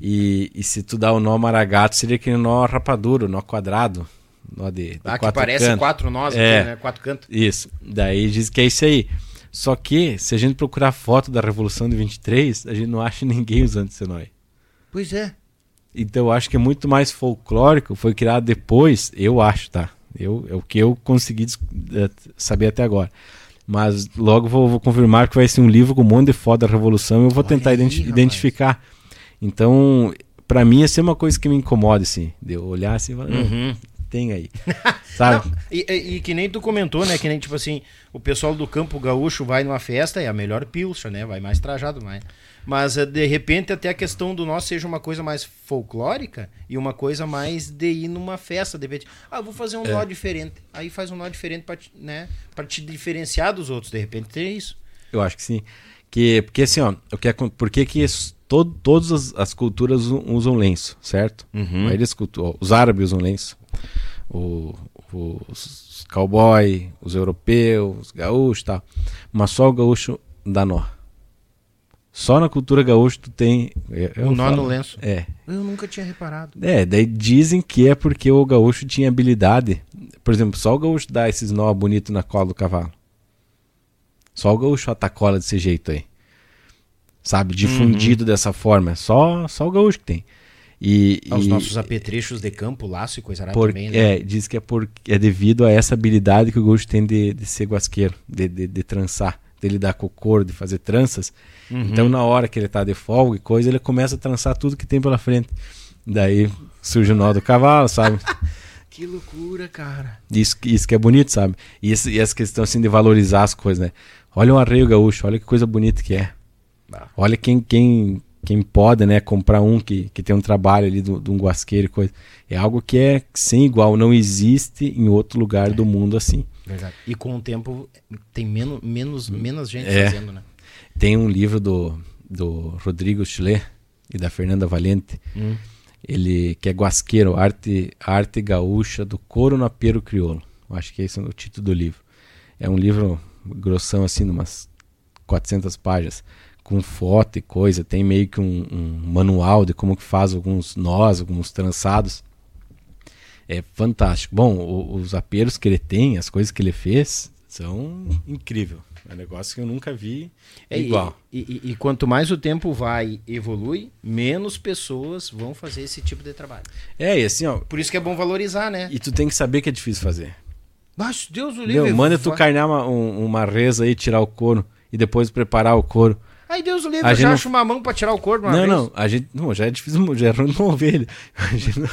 e, e se tu dá o nó maragato, seria aquele nó rapaduro, nó quadrado, nó de, de ah, quatro que parece cantos. quatro nós, é, né? Quatro cantos. Isso. Daí diz que é isso aí. Só que, se a gente procurar foto da Revolução de 23, a gente não acha ninguém usando esse nó aí. Pois é. Então eu acho que é muito mais folclórico, foi criado depois, eu acho, tá? Eu, é o que eu consegui é, saber até agora. Mas logo vou, vou, confirmar que vai ser um livro com um monte de foto da Revolução e eu vou Olha tentar aí, identi rapaz. identificar. Então, para mim, ia ser uma coisa que me incomoda, assim. De eu olhar assim e falar, uhum. tem aí. Sabe? Não, e, e, que nem tu comentou, né? Que nem, tipo assim, o pessoal do campo gaúcho vai numa festa, é a melhor pilcha, né? Vai mais trajado, mais. Mas eh, de repente até a questão do nós seja uma coisa mais folclórica e uma coisa mais de ir numa festa, de repente, ah, vou fazer um é. nó diferente. Aí faz um nó diferente para né, te diferenciar dos outros, de repente tem isso. Eu acho que sim. Que porque assim, ó, o que é, por que que todo, todas as, as, culturas usam lenço, certo? Uhum. Eles, os árabes usam lenço. O, os cowboy, os europeus, os gaúchos, tal. Mas só o gaúcho dá nó. Só na cultura gaúcha tu tem. o nó falo, no lenço. É. Eu nunca tinha reparado. É, daí dizem que é porque o gaúcho tinha habilidade. Por exemplo, só o gaúcho dá esses nó bonitos na cola do cavalo. Só o gaúcho atacola desse jeito aí. Sabe? Difundido uhum. dessa forma. Só, só o gaúcho que tem. E, Os e, nossos apetrechos de campo, laço e coisa rara também, né? É, diz que é, por, é devido a essa habilidade que o gaúcho tem de, de ser guasqueiro, de, de, de trançar de lidar com o couro, de fazer tranças. Uhum. Então, na hora que ele tá de folga e coisa, ele começa a trançar tudo que tem pela frente. Daí surge o nó do cavalo, sabe? que loucura, cara. Isso, isso que é bonito, sabe? E, esse, e essa questão assim de valorizar as coisas, né? Olha um arreio gaúcho, olha que coisa bonita que é. Olha quem, quem, quem pode, né, comprar um que, que tem um trabalho ali de um guasqueiro e coisa. É algo que é sem igual, não existe em outro lugar é. do mundo assim. Verdade. E com o tempo tem menos, menos, menos gente é. fazendo, né? Tem um livro do, do Rodrigo Chile e da Fernanda Valente. Hum. Ele que é guasqueiro, arte, arte gaúcha do couro no apero crioulo. Acho que esse é o título do livro. É um livro grossão assim, umas 400 páginas com foto e coisa, tem meio que um, um, manual de como que faz alguns nós, alguns trançados. É fantástico. Bom, o, os aperos que ele tem, as coisas que ele fez, são incrível. É um negócio que eu nunca vi é, igual. E, e, e, quanto mais o tempo vai evolui, menos pessoas vão fazer esse tipo de trabalho. É, e assim, ó. Por isso que é bom valorizar, né? E tu tem que saber que é difícil fazer. Mas Deus o livre. Manda tu carnear uma, um, uma reza aí, tirar o couro e depois preparar o couro. Aí Deus o livre, eu já não... acho uma mão pra tirar o couro Não, vez. não, a gente. Não, já é difícil, já é ruim uma ovelha. A gente não...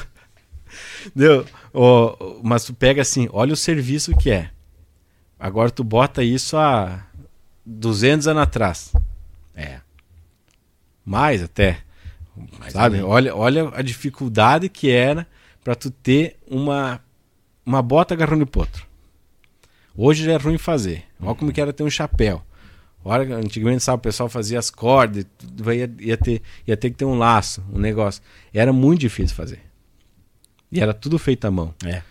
Deu? Oh, mas tu pega assim, olha o serviço que é. Agora tu bota isso há 200 anos atrás. É. Mais até. Mais sabe? Olha, olha a dificuldade que era para tu ter uma uma bota agarrando o potro. Hoje já é ruim fazer. Olha como que era ter um chapéu. Olha, antigamente, sabe, o pessoal fazia as cordas, ia, ia, ter, ia ter que ter um laço, um negócio. Era muito difícil fazer. E era tudo feito à mão. É.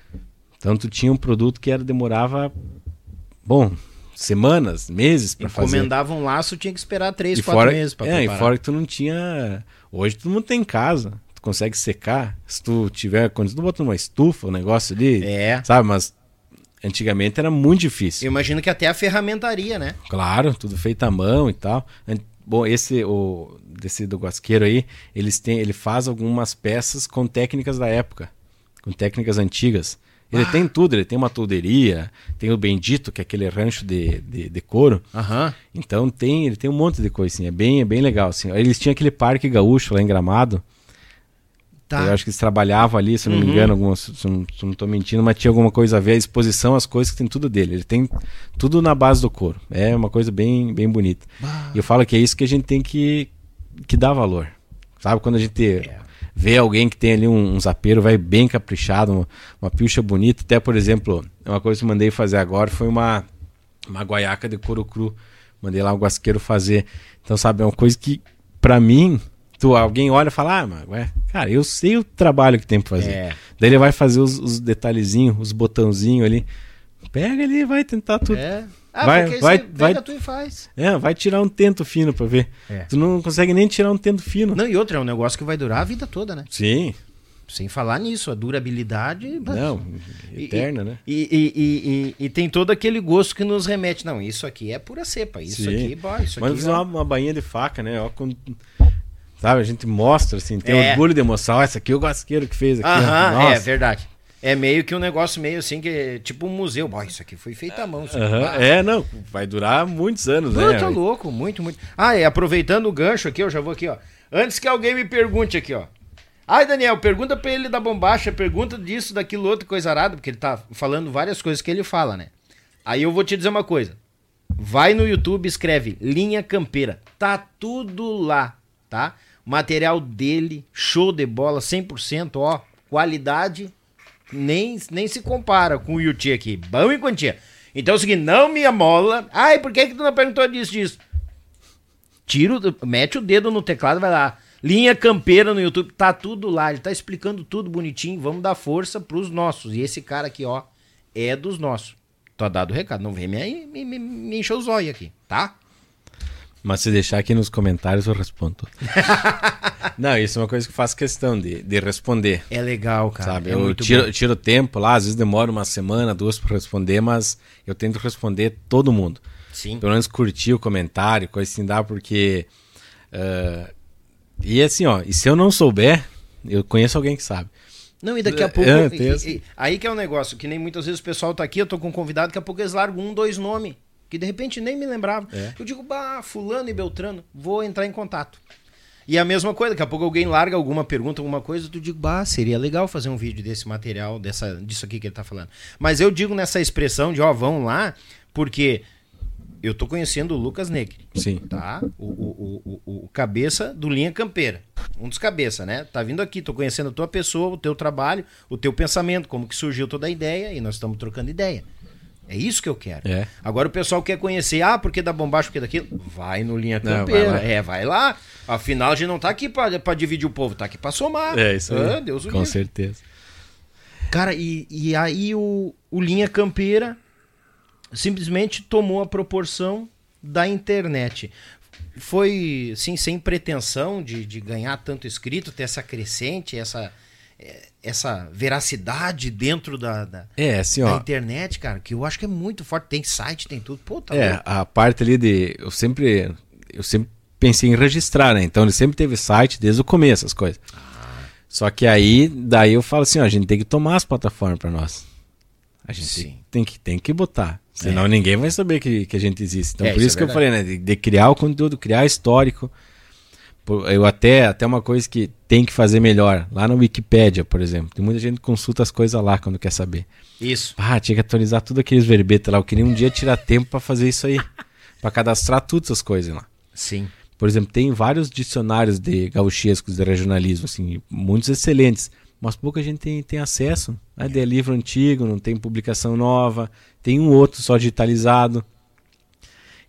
Então tu tinha um produto que era demorava, bom, semanas, meses para fazer. Encomendava um laço, tinha que esperar três, e quatro fora, meses para É, preparar. e fora que tu não tinha... Hoje todo mundo tem em casa. Tu consegue secar. Se tu tiver... Quando tu bota uma estufa, um negócio ali... É. Sabe, mas Antigamente era muito difícil. Eu imagino que até a ferramentaria, né? Claro, tudo feito à mão e tal. Bom, esse o desse do Guasqueiro aí, eles têm, ele faz algumas peças com técnicas da época, com técnicas antigas. Ele ah. tem tudo, ele tem uma tolderia, tem o Bendito, que é aquele rancho de, de, de couro. Uhum. Então tem, ele tem um monte de coisa assim, é bem, é bem legal assim. Eles tinham aquele parque gaúcho lá em Gramado, Tá. Eu acho que eles trabalhavam ali, se não uhum. me engano, algumas, se não, tô mentindo, mas tinha alguma coisa a ver, a exposição, as coisas que tem tudo dele. Ele tem tudo na base do couro. É uma coisa bem, bem bonita. E eu falo que é isso que a gente tem que, que dar valor. Sabe, quando a gente é. Vê alguém que tem ali um, um zapeiro, vai bem caprichado, uma, uma pilcha bonita. Até, por exemplo, uma coisa que eu mandei fazer agora foi uma, uma guaiaca de couro cru. Mandei lá um guasqueiro fazer. Então, sabe, é uma coisa que, para mim, tu, alguém olha e fala, ah, mas, ué, cara, eu sei o trabalho que tem pra fazer. É. Daí ele vai fazer os, os detalhezinhos, os botãozinhos ali. Pega ali vai tentar tudo. É. Ah, vai, vai, vai, tu e faz. É, vai tirar um tento fino pra ver. É. Tu não consegue nem tirar um tento fino. Não, e outro, é um negócio que vai durar a vida toda, né? Sim. Sem falar nisso, a durabilidade. Não, eterna, e, né? E, e, e, e, tem todo aquele gosto que nos remete. Não, isso aqui é pura cepa. Isso Sim. aqui, boy, isso Mas aqui. Mas uma, uma bainha de faca, né? Ó, quando Sabe? A gente mostra, assim, tem é. orgulho de mostrar. Ó, essa aqui é o Guasqueiro que fez aqui. Aham, é verdade. É meio que um negócio meio assim, que tipo um museu. Bom, isso aqui foi feito à mão. Uhum. É, não, vai durar muitos anos, né? Tá louco, muito, muito. Ah, e aproveitando o gancho aqui, eu já vou aqui, ó. Antes que alguém me pergunte aqui, ó. Ai, Daniel, pergunta pra ele da bombacha, pergunta disso, daquilo, outro, coisa arada, porque ele tá falando várias coisas que ele fala, né? Aí eu vou te dizer uma coisa. Vai no YouTube, escreve Linha Campeira. Tá tudo lá, tá? Material dele, show de bola, 100%, ó. Qualidade nem, nem se compara com o Yuti aqui. Bom em quantia. Então é o seguinte, não me amola. Ai, por que, que tu não perguntou disso, disso? Tira, mete o dedo no teclado, vai lá. Linha Campeira no YouTube, tá tudo lá. Ele tá explicando tudo bonitinho. Vamos dar força pros nossos. E esse cara aqui, ó, é dos nossos. Tô dado o recado. Não vem me, me, me, me encher os olhos aqui, tá? Mas se deixar aqui nos comentários eu respondo. não, isso é uma coisa que eu faço questão de, de responder. É legal, cara. Sabe? É eu tiro, tiro tempo lá, às vezes demora uma semana, duas para responder, mas eu tento responder todo mundo. Sim. Pelo menos curtir o comentário, coisa assim dá, porque. Uh, e assim, ó, e se eu não souber, eu conheço alguém que sabe. Não, e daqui a pouco. É, e, e, aí que é um negócio, que nem muitas vezes o pessoal tá aqui, eu tô com um convidado, daqui a pouco eles largam um, dois nomes que de repente nem me lembrava. É. Eu digo, bah, fulano e Beltrano, vou entrar em contato. E a mesma coisa, daqui a pouco alguém larga alguma pergunta, alguma coisa, tu digo, bah, seria legal fazer um vídeo desse material, dessa, disso aqui que ele tá falando. Mas eu digo nessa expressão de, ó, vão lá, porque eu tô conhecendo o Lucas Negri. Sim. Tá? O, o, o, o, cabeça do Linha Campeira. Um dos cabeças, né? Tá vindo aqui, tô conhecendo a tua pessoa, o teu trabalho, o teu pensamento, como que surgiu toda a ideia, e nós estamos trocando ideia. É isso que eu quero. É. Agora o pessoal quer conhecer, ah, porque da bombacha, porque daquilo. Vai no Linha Campeira. Vai é, vai lá. Afinal, a gente não tá aqui pra, pra dividir o povo, tá aqui pra somar. É, isso aí. Ah, Deus Com certeza. Cara, e, e aí o, o Linha Campeira simplesmente tomou a proporção da internet. Foi, sim, sem pretensão de, de ganhar tanto inscrito, ter essa crescente, essa essa veracidade dentro da, da, é, assim, da internet, cara, que eu acho que é muito forte. Tem site, tem tudo. Pô, tá é, louco. a parte ali de. Eu sempre. Eu sempre pensei em registrar, né? Então ele sempre teve site desde o começo, as coisas. Ah. Só que aí, daí eu falo assim, ó, a gente tem que tomar as plataformas para nós. A gente Sim. tem que, tem que botar. Senão é. ninguém vai saber que, que a gente existe. Então é, por isso, isso é que eu falei, né? De, de criar o conteúdo, criar histórico. Eu até, até uma coisa que tem que fazer melhor. Lá na Wikipédia, por exemplo. Tem muita gente que consulta as coisas lá quando quer saber. Isso. Ah, tinha que atualizar tudo aqueles verbetes lá. Eu queria um dia tirar tempo para fazer isso aí. para cadastrar todas essas coisas lá. Sim. Por exemplo, tem vários dicionários de gauchescos de regionalismo, assim, muitos excelentes. Mas pouca gente tem, tem acesso. Né? É livro antigo, não tem publicação nova. Tem um outro só digitalizado.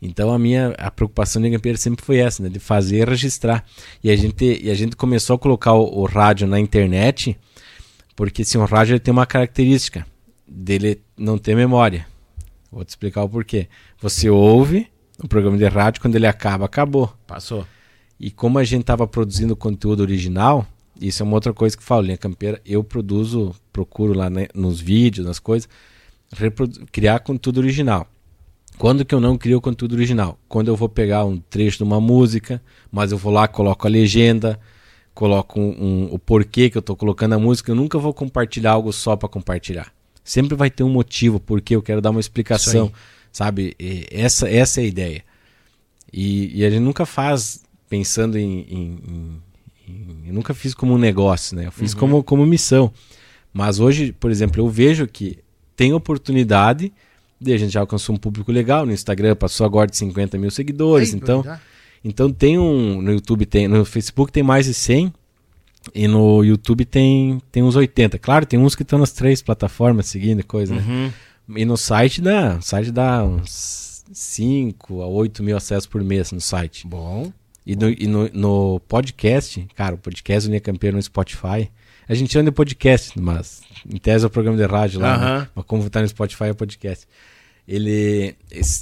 Então a minha a preocupação de Gampeira sempre foi essa, né, de fazer e registrar. E a gente e a gente começou a colocar o, o rádio na internet, porque assim, o rádio ele tem uma característica dele não ter memória. Vou te explicar o porquê. Você ouve o programa de rádio, quando ele acaba, acabou. Passou. E como a gente estava produzindo conteúdo original, isso é uma outra coisa que eu falo, linha campeira, eu produzo, procuro lá né, nos vídeos, nas coisas, criar conteúdo original. Quando que eu não crio o conteúdo original? Quando eu vou pegar um trecho de uma música, mas eu vou lá, coloco a legenda, coloco um, um, o porquê que eu estou colocando a música. Eu nunca vou compartilhar algo só para compartilhar. Sempre vai ter um motivo, porque eu quero dar uma explicação, sabe? E essa, essa é a ideia. E, e, a gente nunca faz pensando em, em, em, em, Eu nunca fiz como um negócio, né? Eu fiz uhum. como, como missão. Mas hoje, por exemplo, eu vejo que tem oportunidade e a gente já alcançou um público legal. No Instagram passou agora de 50 mil seguidores. Ai, então, então tem um. No YouTube tem. No Facebook tem mais de 100. E no YouTube tem, tem uns 80. Claro, tem uns que estão nas três plataformas seguindo coisa, né? uhum. né? E no site dá. O site dá uns 5 a 8 mil acessos por mês no site. Bom. E, no, e no, no, podcast, cara, o podcast Unia Campeiro no Spotify. A gente anda em podcast, mas em tese é o programa de rádio lá. Uhum. Né? Mas como tá no Spotify é podcast. Ele,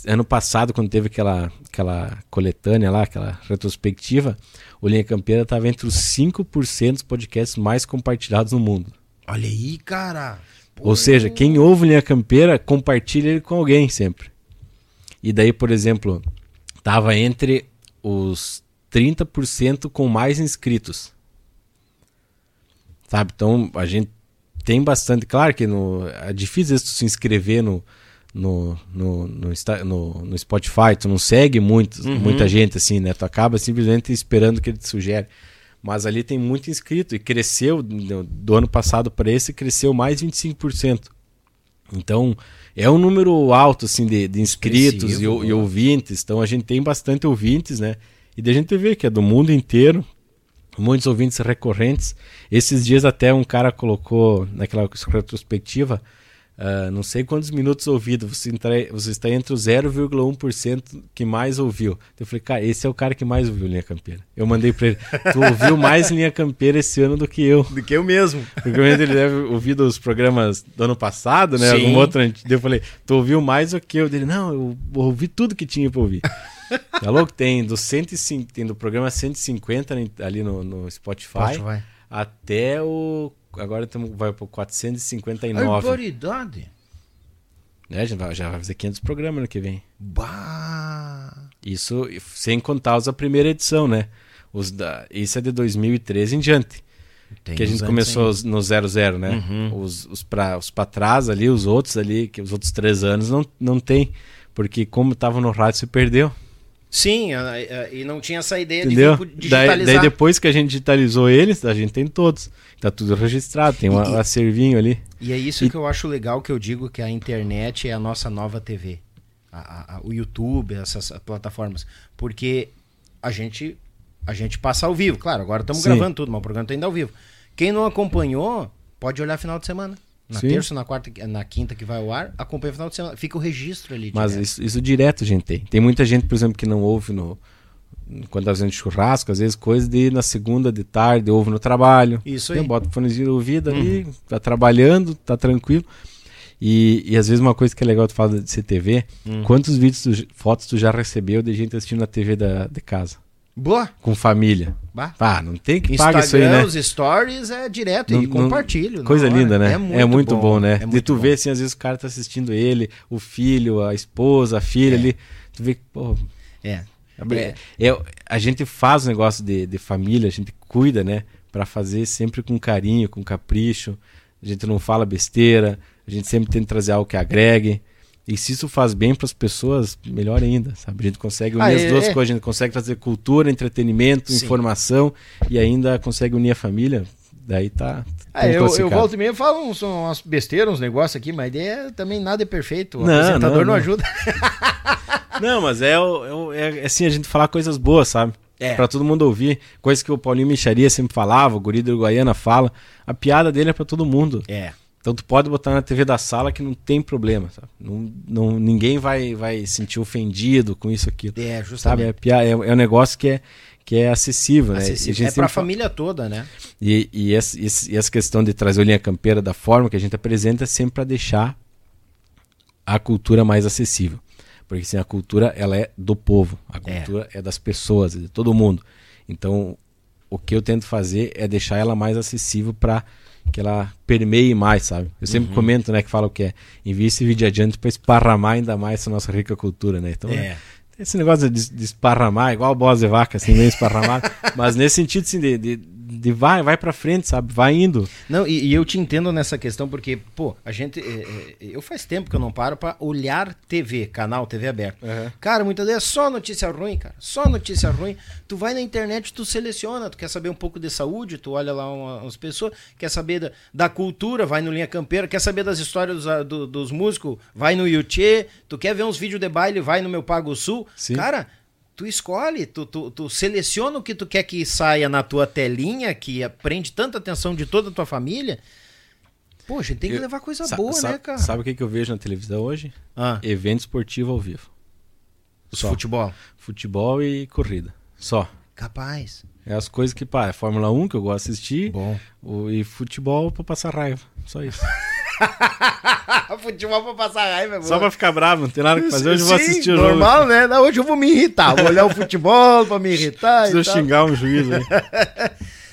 ano passado, quando teve aquela, aquela coletânea lá, aquela retrospectiva, o Linha Campeira estava entre os 5% dos podcasts mais compartilhados no mundo. Olha aí, cara! Pô. Ou seja, quem ouve Linha Campeira, compartilha ele com alguém sempre. E daí, por exemplo, estava entre os 30% com mais inscritos. Sabe? Então, a gente tem bastante. Claro que no, é difícil se inscrever no, no, no, no, no, no Spotify, tu não segue muito, uhum. muita gente assim, né? Tu acaba simplesmente esperando o que ele te sugere. Mas ali tem muito inscrito e cresceu do ano passado para esse, cresceu mais 25%. Então, é um número alto assim de, de inscritos e, e, ouvintes. Então, a gente tem bastante ouvintes, né? E a gente vê que é do mundo inteiro, muitos ouvintes recorrentes. Esses dias até um cara colocou naquela retrospectiva Uh, não sei quantos minutos ouvido, você, entra, você está entre o 0,1% que mais ouviu. Eu falei, cara, esse é o cara que mais ouviu Linha Campeira. Eu mandei para ele, tu ouviu mais Linha Campeira esse ano do que eu. Do que eu mesmo. Porque ele deve ouvir os programas do ano passado, né? Sim. Algum outro. Eu falei, tu ouviu mais do que eu? Dele, não, eu ouvi tudo que tinha para ouvir. Tá louco? Tem do, 105, tem do programa 150 ali no, no Spotify, Spotify. até o agora tamo, vai para 459. Autoridade. É, já vai, já vai fazer 500 programas no que vem. Bah! Isso sem contar os da primeira edição, né? Os da, isso é de 2013 em diante. Tem que a gente começou ainda. no 00, né? Uhum. Os, os para os pra trás ali, os outros ali, que os outros três anos não, não tem. porque como tava no rádio, se perdeu. Sim, e não tinha essa ideia Entendeu? de digitalizar. Daí, daí, depois que a gente digitalizou eles, a gente tem todos. Tá tudo registrado, tem um acervinho ali. E é isso e... que eu acho legal que eu digo que a internet é a nossa nova TV. A, a, o YouTube, essas plataformas. Porque a gente a gente passa ao vivo. Claro, agora estamos gravando tudo, mas o programa está ainda ao vivo. Quem não acompanhou, pode olhar final de semana. Na Sim. terça, na quarta, na quinta que vai ao ar, acompanha o final de semana. Fica o registro ali. Mas isso, isso, direto a gente tem. Tem muita gente, por exemplo, que não ouve no. Quando tá fazendo churrasco, às vezes coisa de na segunda de tarde, ouve no trabalho. Isso aí. Bota o fonezinho de ouvido ali, uhum. tá trabalhando, tá tranquilo. E, e às vezes uma coisa que é legal tu falar de CTV, uhum. quantos vídeos, tu, fotos tu já recebeu de gente assistindo na TV da, de casa? Boa. Com família. Bah. Ah, não tem que pagar isso aí, né? os stories é direto não, e compartilho. Coisa linda, né? É muito, é muito bom, bom, né? É de tu bom. ver, assim, às vezes o cara tá assistindo ele, o filho, a esposa, a filha é. ali. Tu vê que, pô... É. É. é. a gente faz um negócio de, de família, a gente cuida, né? para fazer sempre com carinho, com capricho. A gente não fala besteira, a gente sempre tenta trazer algo que agregue. E se isso faz bem para as pessoas, melhor ainda, sabe? A gente consegue unir ah, as é, duas é. coisas, a gente consegue trazer cultura, entretenimento, Sim. informação e ainda consegue unir a família. Daí tá. Ah, eu, eu volto e meio falo uns, umas besteiras, uns negócios aqui, mas ideia também nada é perfeito. O não, apresentador não, não, ajuda. não, mas é, é, é assim a gente falar coisas boas, sabe? É. Pra todo mundo ouvir. Coisa que o Paulinho Micharia sempre falava, o Guri do Guaiana fala. A piada dele é para todo mundo. É. Então tu pode botar na TV da sala que não tem problema, sabe? Não, não, ninguém vai, vai sentir ofendido com isso aqui. É, justamente. Sabe? É, é, é um negócio que é, que é acessível, acessível. né? É para a família toda, né? E, e, essa, essa questão de trazer o Linha Campeira da forma que a gente apresenta é sempre para deixar a cultura mais acessível. Porque assim, a cultura ela é do povo, a é. cultura é, é das pessoas, é de todo mundo. Então, o que eu tento fazer é deixar ela mais acessível para que ela permeie mais, sabe? Eu sempre uhum. comento, né, que falo que é envie esse vídeo adiante para esparramar ainda mais essa nossa rica cultura, né? Então, é. esse negócio de, de esparramar, igual a bola de vaca, assim, meio esparramado, mas nesse sentido, assim, de, de de vai, vai para frente, sabe? Vai indo. Não, e, e, eu te entendo nessa questão porque, pô, a gente. É, é, eu faz tempo que eu não paro para olhar TV, canal TV aberto. Uhum. Cara, muitas vezes é só notícia ruim, cara. Só notícia ruim. Tu vai na internet, tu seleciona, tu quer saber um pouco de saúde, tu olha lá umas pessoas, quer saber da, da cultura, vai no Linha Campeira, quer saber das histórias dos, do, dos músicos, vai no YouTube, tu quer ver uns vídeos de baile, vai no meu Pago Sul. Sim. Cara tu escolhe, tu, tu, tu, seleciona o que tu quer que saia na tua telinha, que prende tanta atenção de toda a tua família. Poxa, tem que eu, levar coisa boa, né, cara? Sabe o que, que eu vejo na televisão hoje? Ah. Evento esportivo ao vivo. Só. Futebol. Futebol e corrida. Só. Capaz. É as coisas que, pá, é Fórmula 1 que eu gosto de assistir. Bom. O, e futebol pra passar raiva. Só isso. Futebol pra passar raiva. Só pra ficar bravo, não tem nada que fazer. Hoje eu vou assistir o jogo. Normal, né? Não, hoje eu vou me irritar. Vou olhar o futebol pra me irritar. Preciso xingar um juiz aí.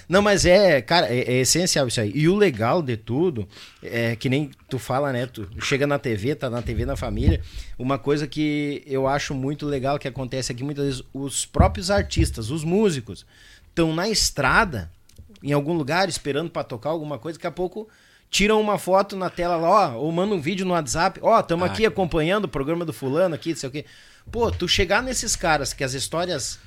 Não, mas é, cara, é, é, essencial isso aí. E o legal de tudo é que nem tu fala, né? Tu chega na TV, tá na TV na família. Uma coisa que eu acho muito legal que acontece aqui muitas vezes, os próprios artistas, os músicos, estão na estrada, em algum lugar, esperando para tocar alguma coisa, daqui a pouco tiram uma foto na tela lá, ó, ou mandam um vídeo no WhatsApp, ó, estamos ah, aqui acompanhando o programa do fulano aqui, não sei o quê. Pô, tu chegar nesses caras que as histórias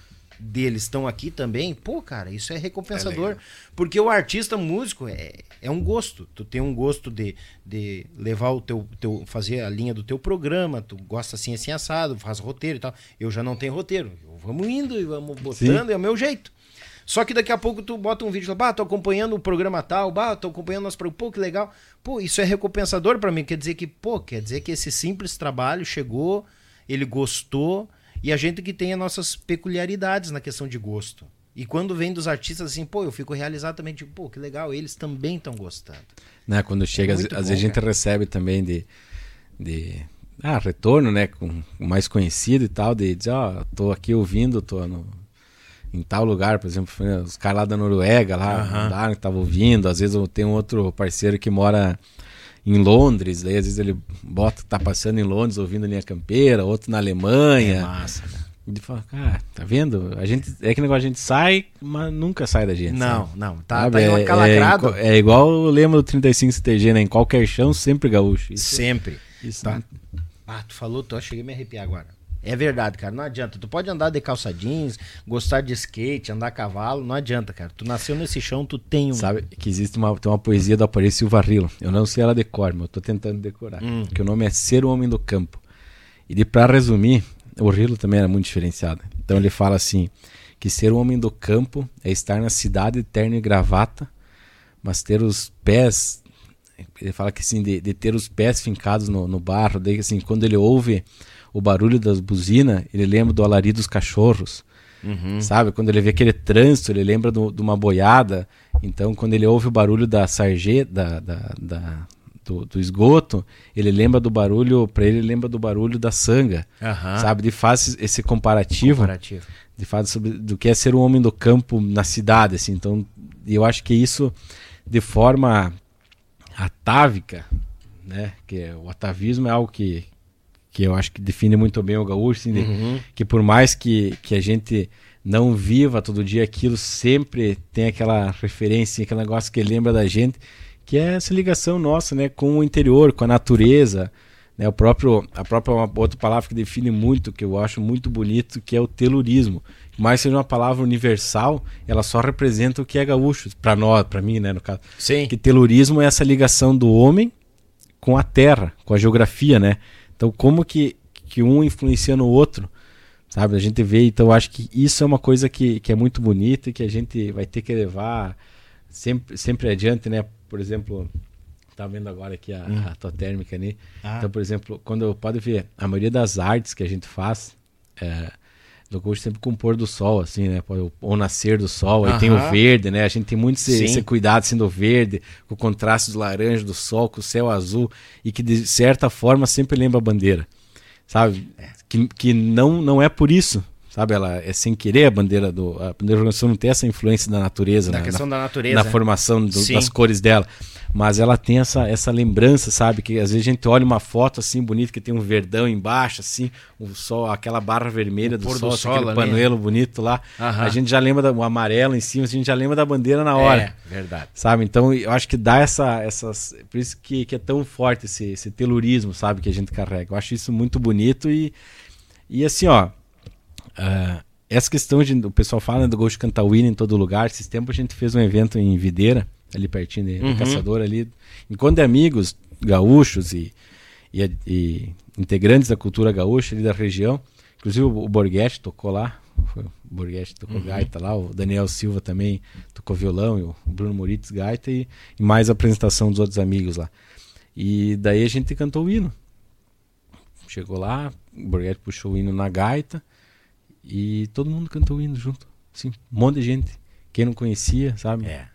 deles estão aqui também, pô, cara, isso é recompensador. É porque o artista músico é, é um gosto. Tu tem um gosto de, de levar o teu, teu. fazer a linha do teu programa, tu gosta assim, assim, assado, faz roteiro e tal. Eu já não tenho roteiro. Vamos indo e vamos botando, Sim. é o meu jeito. Só que daqui a pouco tu bota um vídeo lá, bah, tô acompanhando o programa tal, bah, tô acompanhando nosso programa, pô, que legal. Pô, isso é recompensador para mim, quer dizer que, pô, quer dizer que esse simples trabalho chegou, ele gostou, e a gente que tem as nossas peculiaridades na questão de gosto. E quando vem dos artistas assim, pô, eu fico realizado também, tipo, pô, que legal, eles também estão gostando. Né, quando chega, é às, bom, vezes a gente recebe também de, de ah, retorno, né, com o mais conhecido e tal, de dizer, ó, oh, tô aqui ouvindo, tô no, em tal lugar, por exemplo, os caras lá da Noruega, lá, uhum. Mandaram, que estavam ouvindo. Às vezes eu tenho outro parceiro que mora em Londres, daí às vezes ele bota, tá passando em Londres ouvindo linha campeira, outro na Alemanha. É massa, cara. Fala, cara, tá vendo? A gente, é que negócio a gente sai, mas nunca sai da gente. Não, sabe? não, tá, sabe? tá encalacrado. É, é, é igual o lema do 35 CTG, né? Em qualquer chão, sempre gaúcho. Isso, sempre. Isso tá. Ah, tu falou, tu cheguei a me arrepiar agora. É verdade, cara. Não adianta. Tu pode andar de calça jeans, gostar de skate, andar a cavalo. Não adianta, cara. Tu nasceu nesse chão, tu tem um. Sabe que existe uma, tem uma poesia do Aparecido Silva Rilo. Eu não sei ela de cor, mas eu tô tentando decorar. Hum. Que o nome é Ser o Homem do Campo. E para resumir, o Rilo também era muito diferenciado. Então ele fala assim: que ser o homem do campo é estar na cidade terno e gravata, mas ter os pés. Ele fala que assim, de, de ter os pés fincados no, no barro. Daí, assim, quando ele ouve o barulho das buzinas, ele lembra do alarido dos cachorros. Uhum. Sabe? Quando ele vê aquele trânsito, ele lembra do, de uma boiada. Então, quando ele ouve o barulho da sarjeta, da, da, da do, do, esgoto, ele lembra do barulho, para ele, ele lembra do barulho da sanga. Uhum. Sabe? De faz esse comparativo. comparativo. De faz sobre do que é ser um homem do campo na cidade, assim. Então, eu acho que isso, de forma atávica, né? Que o atavismo é algo que, que eu acho que define muito bem o gaúcho, assim, uhum. que por mais que, que a gente não viva todo dia aquilo, sempre tem aquela referência, aquele negócio que lembra da gente, que é essa ligação nossa, né, com o interior, com a natureza, né, o próprio, a própria outra palavra que define muito, que eu acho muito bonito, que é o telurismo. Mas seja uma palavra universal, ela só representa o que é gaúcho, para nós, para mim, né, no caso. Sim. Que telurismo é essa ligação do homem com a terra, com a geografia, né? Então, como que, que um influencia no outro, sabe? A gente vê, então acho que isso é uma coisa que, que é muito bonita e que a gente vai ter que levar sempre, sempre adiante, né? Por exemplo, tá vendo agora aqui a, hum. a tua térmica ali. Ah. Então, por exemplo, quando pode ver, a maioria das artes que a gente faz, é, do curso sempre com o pôr do sol, assim, né? Ou nascer do sol, aí tem o verde, né? A gente tem muito esse, esse, cuidado sendo assim, verde, com o contraste do laranja, do sol, com o céu azul, e que de certa forma sempre lembra a bandeira, sabe? É. Que, que não, não é por isso, sabe? Ela é sem querer a bandeira do. A bandeira organização não tem essa influência da natureza, na né? questão na, da natureza. Na formação do, das cores dela mas ela tem essa, essa lembrança, sabe? Que às vezes a gente olha uma foto assim bonita que tem um verdão embaixo, assim, o sol, aquela barra vermelha do sol, do sol aquele panuelo bonito lá. A gente já lembra do amarelo em cima, a gente já lembra da bandeira na hora. É, verdade. Sabe? Então eu acho que dá essa. Essas, por isso que, que é tão forte esse, esse telurismo, sabe? Que a gente carrega. Eu acho isso muito bonito e, e assim, ó. Uh, essa questão de o pessoal fala né, do Ghost Cantawina em todo lugar. Esses tempos a gente fez um evento em Videira ali pertinho de, uhum. Caçador ali. Enquanto de amigos gaúchos e, e, e, integrantes da cultura gaúcha ali da região, inclusive o, o Borghetti tocou lá, o Borghetti tocou uhum. gaita lá, o Daniel Silva também tocou violão, e o Bruno Moritz gaita e, e mais a apresentação dos outros amigos lá. E daí a gente cantou o hino. Chegou lá, o Borghetti puxou o hino na gaita e todo mundo cantou o hino junto. Assim, um monte de gente. Quem não conhecia, sabe? É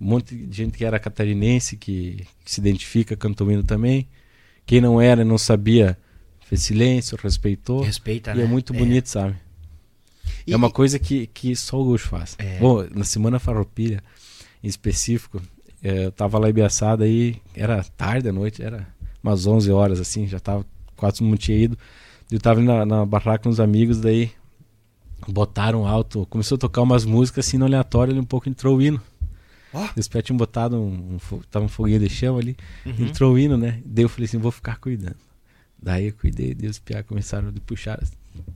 um monte de gente que era catarinense que, que se identifica cantomino também. Quem não era, não sabia, fez silêncio, respeitou. Respeita, e é né? é muito bonito, é. sabe? E, é uma coisa que, que só o Gaúcho faz. É. Bom, na Semana Farroupilha, em específico, é, eu tava lá em Biaçada aí, era tarde à noite, era umas 11 horas assim, já tava quase não tinha ido. Eu tava na, na barraca com uns amigos, daí botaram alto, começou a tocar umas músicas assim no aleatório, ele um pouco entrou o hino. Oh. Os pés tinham botado um, um, tava um foguinho de chão ali, uhum. entrou o hino, né? Daí eu falei assim, vou ficar cuidando. Daí eu cuidei, Deus os piá começaram a puxar,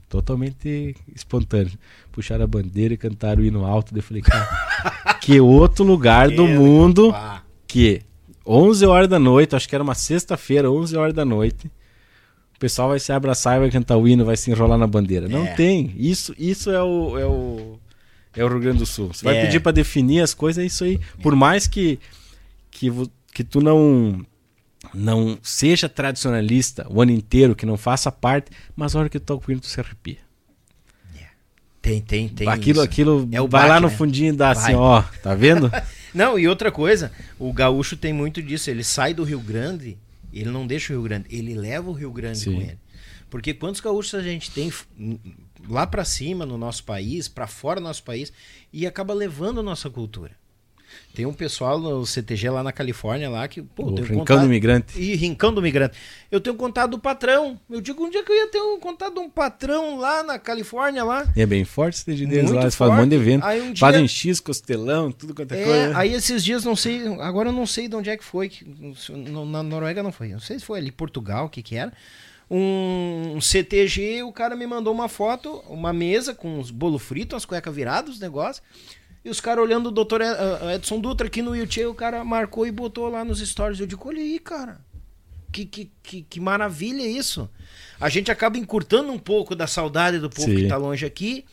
totalmente espontâneo. Puxaram a bandeira e cantaram o hino alto. Daí eu falei, cara, que outro lugar do mundo que 11 horas da noite, acho que era uma sexta-feira, 11 horas da noite, o pessoal vai se abraçar e vai cantar o hino, vai se enrolar na bandeira. É. Não tem. Isso, isso é o, é o é o Rio Grande do Sul. Você vai é. pedir para definir as coisas, é isso aí. Por mais que, que, que tu não não seja tradicionalista o ano inteiro, que não faça parte, mas a hora que tu toca o hino, tu se arrepia. É. Tem, tem, tem. Aquilo, isso. aquilo é o vai lá no né? fundinho e dá vai. assim, ó, tá vendo? não, e outra coisa, o gaúcho tem muito disso. Ele sai do Rio Grande, ele não deixa o Rio Grande, ele leva o Rio Grande Sim. com ele. Porque quantos gaúchos a gente tem lá para cima no nosso país, para fora do nosso país, e acaba levando a nossa cultura. Tem um pessoal no CTG lá na Califórnia lá que, pô, o Rincão contato... do Migrante. E Rincão do Migrante. Eu tenho contato do patrão. Eu digo um dia que eu ia ter um contato de um patrão lá na Califórnia lá. E é bem forte esse CTG deles lá, eles fazem um monte de evento. Aí um dia... Fazem X, costelão, tudo quanto é, é coisa. Aí esses dias, não sei, agora eu não sei de onde é que foi, que, na Noruega não foi. Não sei se foi ali Portugal, o que que era. um CTG, o cara me mandou uma foto, uma mesa com os bolo frito, as cuecas viradas, os negócios. E os caras olhando o doutor Edson Dutra aqui no YouTube, o cara marcou e botou lá nos stories. Eu digo, olha aí, cara. Que, que, que, que maravilha isso. A gente acaba encurtando um pouco da saudade do povo Sim. que tá longe aqui.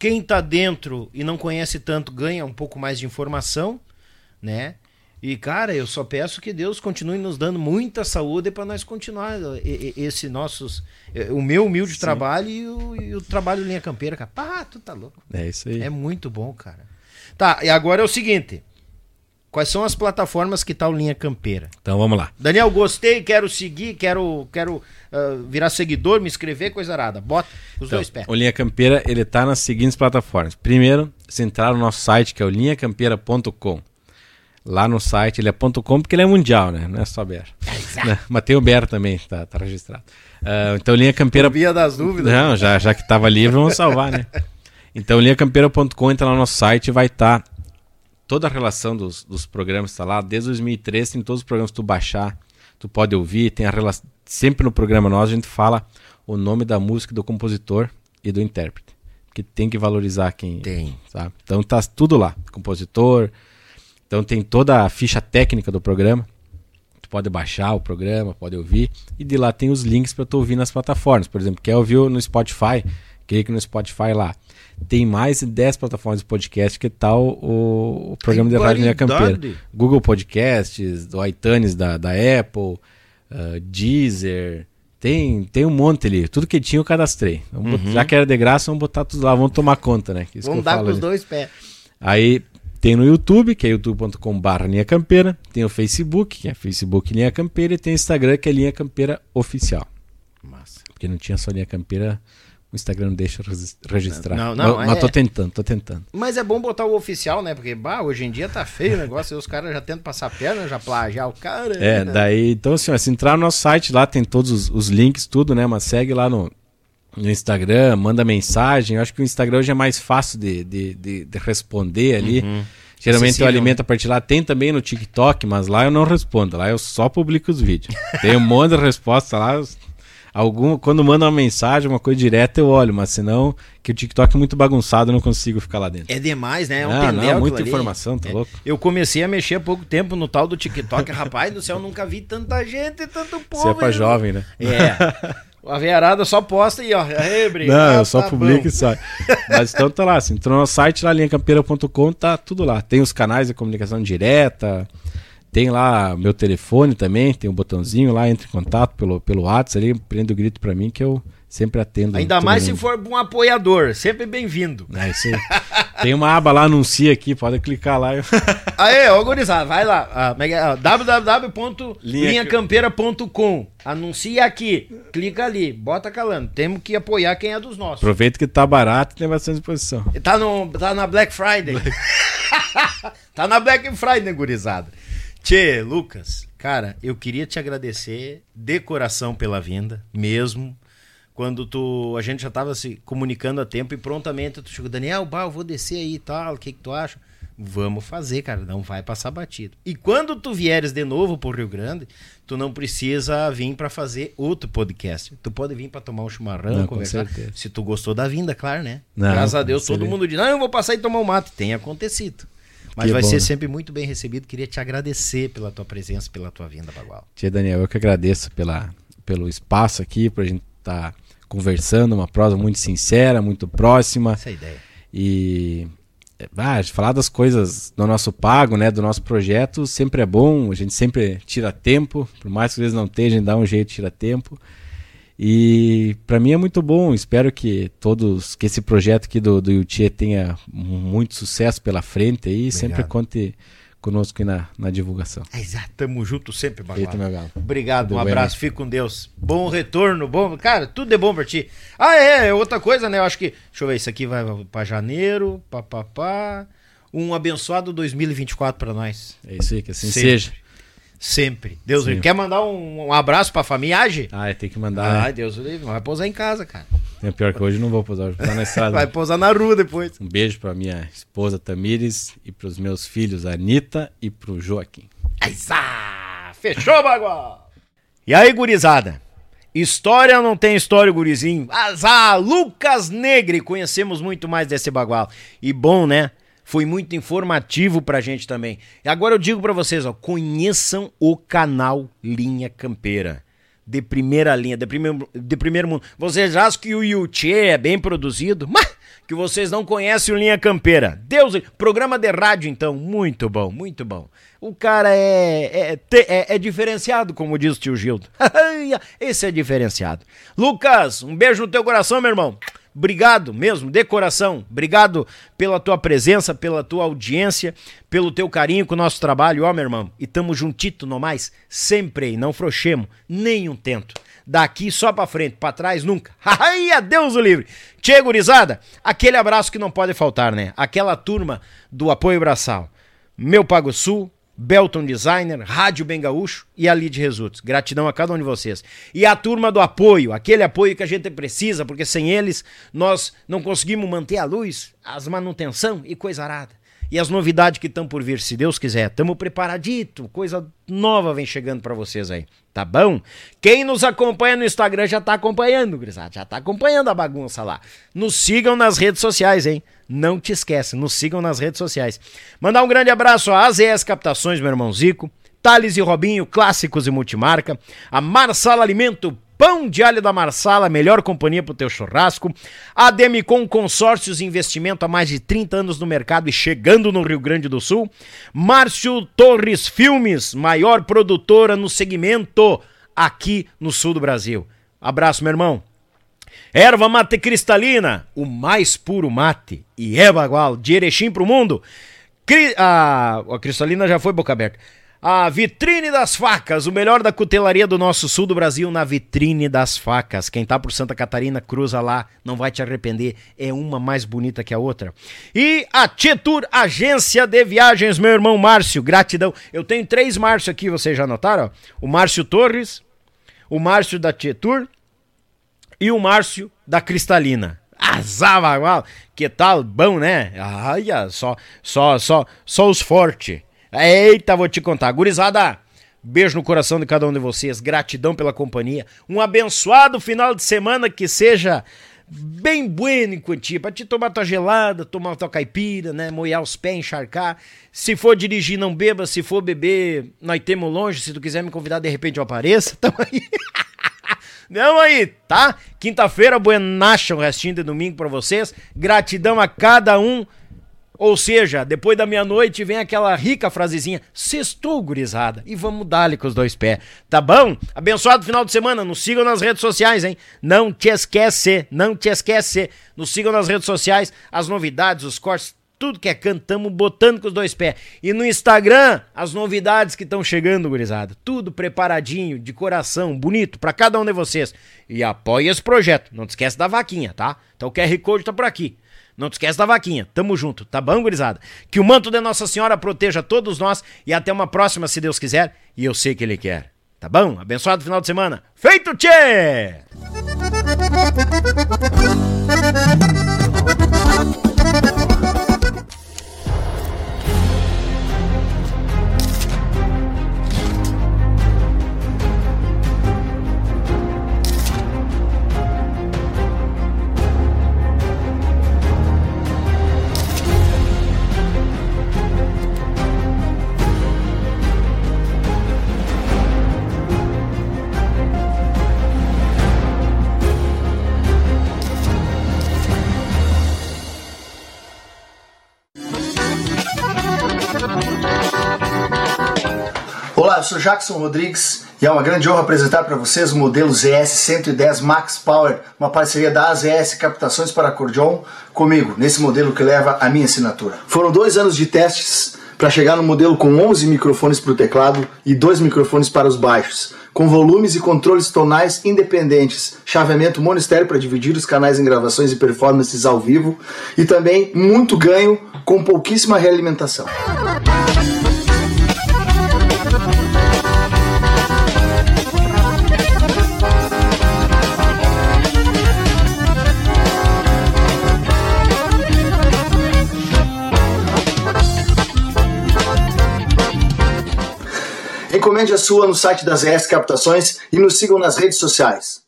Quem tá dentro e não conhece tanto ganha um pouco mais de informação, né? E, cara, eu só peço que Deus continue nos dando muita saúde para nós continuar esse nossos. O meu humilde Sim. trabalho e o, e o, trabalho Linha Campeira, cara. Pá, tu tá louco. É isso aí. É muito bom, cara. Tá, e agora é o seguinte. Quais são as plataformas que tá o Linha Campeira? Então vamos lá. Daniel, gostei, quero seguir, quero, quero uh, virar seguidor, me inscrever, coisa arada. Bota os então, dois pés. O Linha Campeira, ele tá nas seguintes plataformas. Primeiro, se entrar no nosso site, que é o linhacampeira.com. Lá no site, ele é .com porque ele é mundial, né? Não é só BR. né? Mas tem o BR também, tá, tá registrado. Uh, então, Linha Campeira... Via das dúvidas. Não, já, já que tava livre, vamos salvar, né? Então, linhacampeira.com, entra lá no nosso site, vai estar tá toda a relação dos, dos programas está lá. Desde 2003 tem todos os programas que tu baixar, tu pode ouvir. Tem a relação, sempre no programa nosso a gente fala o nome da música do compositor e do intérprete, porque tem que valorizar quem. Tem. Sabe? Então tá tudo lá, compositor. Então tem toda a ficha técnica do programa. Tu pode baixar o programa, pode ouvir e de lá tem os links para tu ouvir nas plataformas. Por exemplo, quer ouvir no Spotify? Clique no Spotify lá tem mais de 10 plataformas de podcast que tal o, o programa de rádio Minha Campeira. Google Podcasts, do iTunes da, da Apple, uh, Deezer, tem, tem um monte ali. Tudo que tinha eu cadastrei. Uhum. Botar, já que era de graça, vamos botar tudo lá, vamos tomar conta, né? Que vamos dar com os dois pés. Aí tem no YouTube, que é youtube.com.br Linha Campeira. Tem o Facebook, que é Facebook Linha Campeira. E tem o Instagram, que é Linha Campeira Oficial. Massa. Porque não tinha só Linha Campeira o Instagram não deixa registrar. Não, não, mas, mas é... tô tentando, tô tentando. Mas é bom botar o oficial, né? Porque bah, hoje em dia tá feio o negócio, e os caras já tentam passar perna, já plagiar o cara. É, né? daí, então assim, ó, se entrar no nosso site lá, tem todos os, os links, tudo, né? Mas segue lá no, no Instagram, manda mensagem. Eu acho que o Instagram hoje é mais fácil de, de, de, de responder ali. Uhum. Geralmente eu alimento a partir lá. Tem também no TikTok, mas lá eu não respondo. Lá eu só publico os vídeos. Tem um monte de resposta lá. Algum, quando manda uma mensagem, uma coisa direta, eu olho, mas senão, que o TikTok é muito bagunçado, eu não consigo ficar lá dentro. É demais, né? É um ah, não, muita informação, tá é. louco? Eu comecei a mexer há pouco tempo no tal do TikTok, rapaz do céu, nunca vi tanta gente e tanto povo. Você é pra jovem, né? É. A veiarada só posta e ó, aí, Não, eu só tá publico e sai. Mas então tá lá, assim, entrou no site lá, linhacampeira.com, tá tudo lá. Tem os canais de comunicação direta, tem lá meu telefone também, tem um botãozinho lá, entre em contato pelo, pelo WhatsApp ali, prende o grito para mim que eu sempre atendo. Ainda mais mundo. se for um apoiador, sempre bem-vindo. É isso aí. tem uma aba lá, anuncia aqui, pode clicar lá. Aê, ô gurizada, vai lá, ah, é é? www.linhacampeira.com Anuncia aqui, clica ali, bota calando. Temos que apoiar quem é dos nossos. Aproveita que tá barato e tem bastante disposição. Tá, no, tá na Black Friday. tá na Black Friday, gurizada. Tchê, Lucas, cara, eu queria te agradecer de coração pela vinda, mesmo. Quando tu, a gente já tava se comunicando a tempo e prontamente tu chegou, Daniel, bah, eu vou descer aí e tal, o que que tu acha? Vamos fazer, cara, não vai passar batido. E quando tu vieres de novo pro Rio Grande, tu não precisa vir para fazer outro podcast. Tu pode vir para tomar um chimarrão, não, conversar. Se tu gostou da vinda, claro, né? Não, Graças a Deus, todo mundo diz, não, eu vou passar e tomar um mate. Tem acontecido. Mas que vai bom, ser né? sempre muito bem recebido. Queria te agradecer pela tua presença, pela tua vinda, Bagual. Tia Daniel, eu que agradeço pela, pelo espaço aqui, para a gente estar tá conversando, uma prosa muito sincera, muito próxima. Essa é a ideia. E ah, falar das coisas do nosso pago, né, do nosso projeto, sempre é bom, a gente sempre tira tempo, por mais que às vezes não esteja, a gente dá um jeito, tira tempo. E para mim é muito bom. Espero que todos, que esse projeto aqui do, do tenha muito sucesso pela frente aí. Obrigado. Sempre conte conosco aí na, na divulgação. Exato, tamo junto sempre, Eita, meu galo. Obrigado, tudo um abraço, bem, fique com Deus. Bom retorno, bom. Cara, tudo é bom pra ti. Ah, é, é outra coisa, né? Eu acho que. Deixa eu ver, isso aqui vai pra janeiro, papapá. Um abençoado 2024 para nós. É isso aí, que assim sempre. seja. Sempre. Deus livre. Quer mandar um, um abraço pra família? Age? Ah, é, tem que mandar. Ai, Deus livre. Vai pousar em casa, cara. É pior que hoje não vou pousar, vou pousar na estrada. Vai pousar na rua depois. Um beijo pra minha esposa Tamires e pros meus filhos Anitta e pro Joaquim. Aizá! Fechou, bagual! E aí, gurizada? História não tem história, gurizinho. Azar, ah, Lucas Negre, conhecemos muito mais desse bagual. E bom, né? Foi muito informativo pra gente também. E agora eu digo para vocês, ó, conheçam o canal Linha Campeira. De primeira linha, de primeiro, de primeiro mundo. Vocês acham que o Yuchê é bem produzido? Mas que vocês não conhecem o Linha Campeira. Deus, programa de rádio então, muito bom, muito bom. O cara é, é, é, é diferenciado, como diz o tio Gildo. Esse é diferenciado. Lucas, um beijo no teu coração, meu irmão. Obrigado mesmo, de coração. Obrigado pela tua presença, pela tua audiência, pelo teu carinho com o nosso trabalho, ó, meu irmão. E tamo juntito no mais, sempre, não frouxemos, nem um tento. Daqui só pra frente, pra trás nunca. Ai, adeus o livre. Tchê, gurizada, aquele abraço que não pode faltar, né? Aquela turma do Apoio Braçal. Meu Pago Sul, Belton Designer, Rádio Bem Gaúcho e a Lid Results. Gratidão a cada um de vocês. E a turma do apoio, aquele apoio que a gente precisa, porque sem eles nós não conseguimos manter a luz, as manutenção e coisa arada e as novidades que estão por vir, se Deus quiser. Estamos preparadito, coisa nova vem chegando para vocês aí, tá bom? Quem nos acompanha no Instagram já tá acompanhando, Grisado, já tá acompanhando a bagunça lá. Nos sigam nas redes sociais, hein? Não te esquece, nos sigam nas redes sociais. Mandar um grande abraço a AZS Captações, meu irmão Zico, Thales e Robinho, clássicos e multimarca, a Marsala Alimento, Pão de alho da Marsala, melhor companhia para o teu churrasco. A Demicon Consórcios Investimento há mais de 30 anos no mercado e chegando no Rio Grande do Sul. Márcio Torres Filmes, maior produtora no segmento aqui no sul do Brasil. Abraço, meu irmão. Erva mate cristalina, o mais puro mate. E é bagual, de Erechim pro mundo. Cri... Ah, a cristalina já foi boca aberta. A vitrine das facas, o melhor da cutelaria do nosso sul do Brasil na vitrine das facas. Quem tá por Santa Catarina, cruza lá, não vai te arrepender. É uma mais bonita que a outra. E a Tietur Agência de Viagens, meu irmão Márcio, gratidão. Eu tenho três Márcio aqui, vocês já notaram? O Márcio Torres, o Márcio da Tietur e o Márcio da Cristalina. Azava, que tal? Bom, né? Ai, só, só, só, só os fortes. Eita, vou te contar. Gurizada, beijo no coração de cada um de vocês. Gratidão pela companhia. Um abençoado final de semana que seja bem bueno em quantia, pra te tomar tua gelada, tomar tua caipira, né, molhar os pés, encharcar. Se for dirigir, não beba, se for beber, nós temos longe, se tu quiser me convidar, de repente eu apareça, tamo aí. Não aí, tá? Quinta-feira, buenacha, um restinho de domingo para vocês. Gratidão a cada um ou seja, depois da meia-noite vem aquela rica frasezinha: sextou, gurizada. E vamos dar-lhe com os dois pés. Tá bom? Abençoado final de semana. Nos sigam nas redes sociais, hein? Não te esquece, não te esquece. Nos sigam nas redes sociais, as novidades, os cortes, tudo que é canto, tamo botando com os dois pés. E no Instagram, as novidades que estão chegando, gurizada. Tudo preparadinho, de coração, bonito, para cada um de vocês. E apoie esse projeto. Não te esquece da vaquinha, tá? Então o QR Code tá por aqui. Não te esquece da vaquinha. Tamo junto, tá bom, gurizada? Que o manto de Nossa Senhora proteja todos nós e até uma próxima, se Deus quiser. E eu sei que Ele quer. Tá bom? Abençoado final de semana. Feito, tchê! Sou Jackson Rodrigues e é uma grande honra apresentar para vocês o modelo ZS 110 Max Power, uma parceria da AZS Captações para Acordeon comigo, nesse modelo que leva a minha assinatura. Foram dois anos de testes para chegar no modelo com 11 microfones para o teclado e dois microfones para os baixos, com volumes e controles tonais independentes, chaveamento monistério para dividir os canais em gravações e performances ao vivo e também muito ganho com pouquíssima realimentação. Encomende a sua no site das ES Captações e nos sigam nas redes sociais.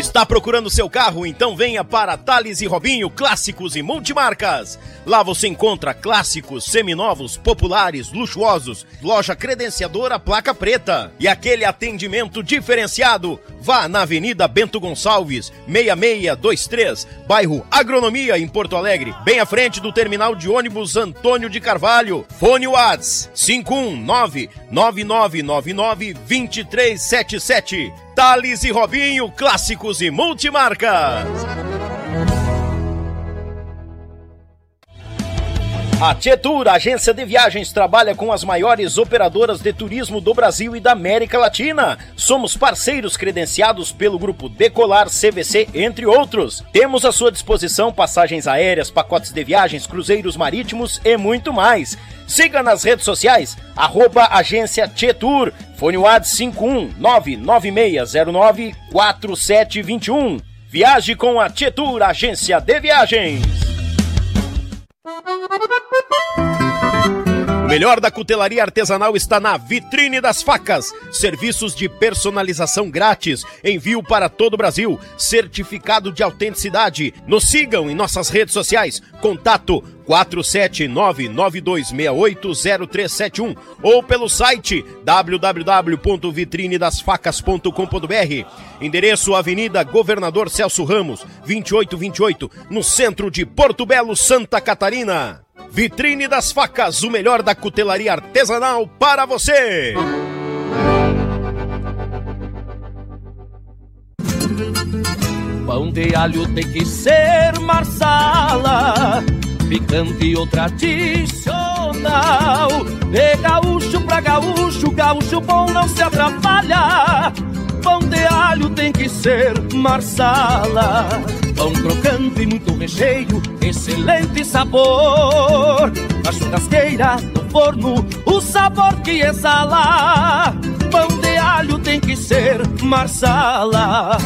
Está procurando seu carro? Então venha para Thales e Robinho Clássicos e Multimarcas. Lá você encontra clássicos, seminovos, populares, luxuosos, loja credenciadora placa preta e aquele atendimento diferenciado. Vá na Avenida Bento Gonçalves, 6623, bairro Agronomia, em Porto Alegre, bem à frente do terminal de ônibus Antônio de Carvalho. Fone Whats 519 9999 2377. Thales e Robinho, clássicos e multimarcas. A Tietur, agência de viagens, trabalha com as maiores operadoras de turismo do Brasil e da América Latina. Somos parceiros credenciados pelo grupo Decolar CVC, entre outros. Temos à sua disposição passagens aéreas, pacotes de viagens, cruzeiros marítimos e muito mais. Siga nas redes sociais, arroba agência Tietur, fone WAD 51996094721. Viaje com a Tietur, agência de viagens. O melhor da cutelaria artesanal está na Vitrine das Facas. Serviços de personalização grátis, envio para todo o Brasil, certificado de autenticidade. Nos sigam em nossas redes sociais. Contato 47992680371 ou pelo site www.vitrinedasfacas.com.br. Endereço Avenida Governador Celso Ramos, 2828, no centro de Porto Belo, Santa Catarina. Vitrine das Facas, o melhor da cutelaria artesanal para você. Pão de alho tem que ser marsala, picante ou tradicional. De gaúcho pra gaúcho, gaúcho bom não se atrapalha. Pão de alho tem que ser marsala. Pão crocante e muito recheio, excelente sabor. Na churrasqueira, no forno, o sabor que exala. Pão de alho tem que ser marsala.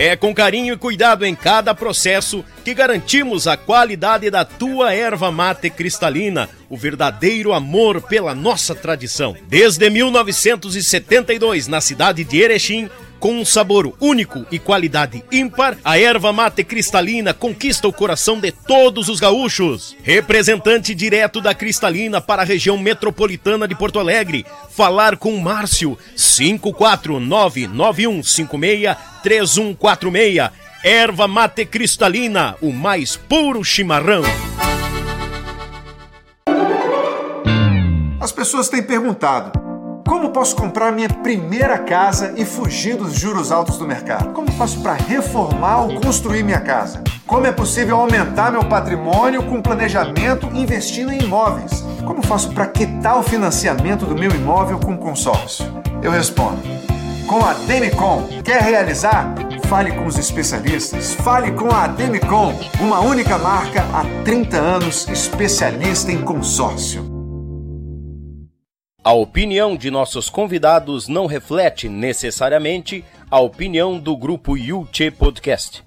É com carinho e cuidado em cada processo que garantimos a qualidade da tua erva mate cristalina, o verdadeiro amor pela nossa tradição. Desde 1972, na cidade de Erechim, com um sabor único e qualidade ímpar, a erva mate cristalina conquista o coração de todos os gaúchos. Representante direto da Cristalina para a região metropolitana de Porto Alegre. Falar com Márcio 54991563146. Erva mate cristalina, o mais puro chimarrão. As pessoas têm perguntado como posso comprar minha primeira casa e fugir dos juros altos do mercado? Como faço para reformar ou construir minha casa? Como é possível aumentar meu patrimônio com planejamento investindo em imóveis? Como faço para quitar o financiamento do meu imóvel com consórcio? Eu respondo. Com a Demicon, quer realizar? Fale com os especialistas. Fale com a Demicon, uma única marca há 30 anos, especialista em consórcio. A opinião de nossos convidados não reflete necessariamente a opinião do grupo Yuchê Podcast.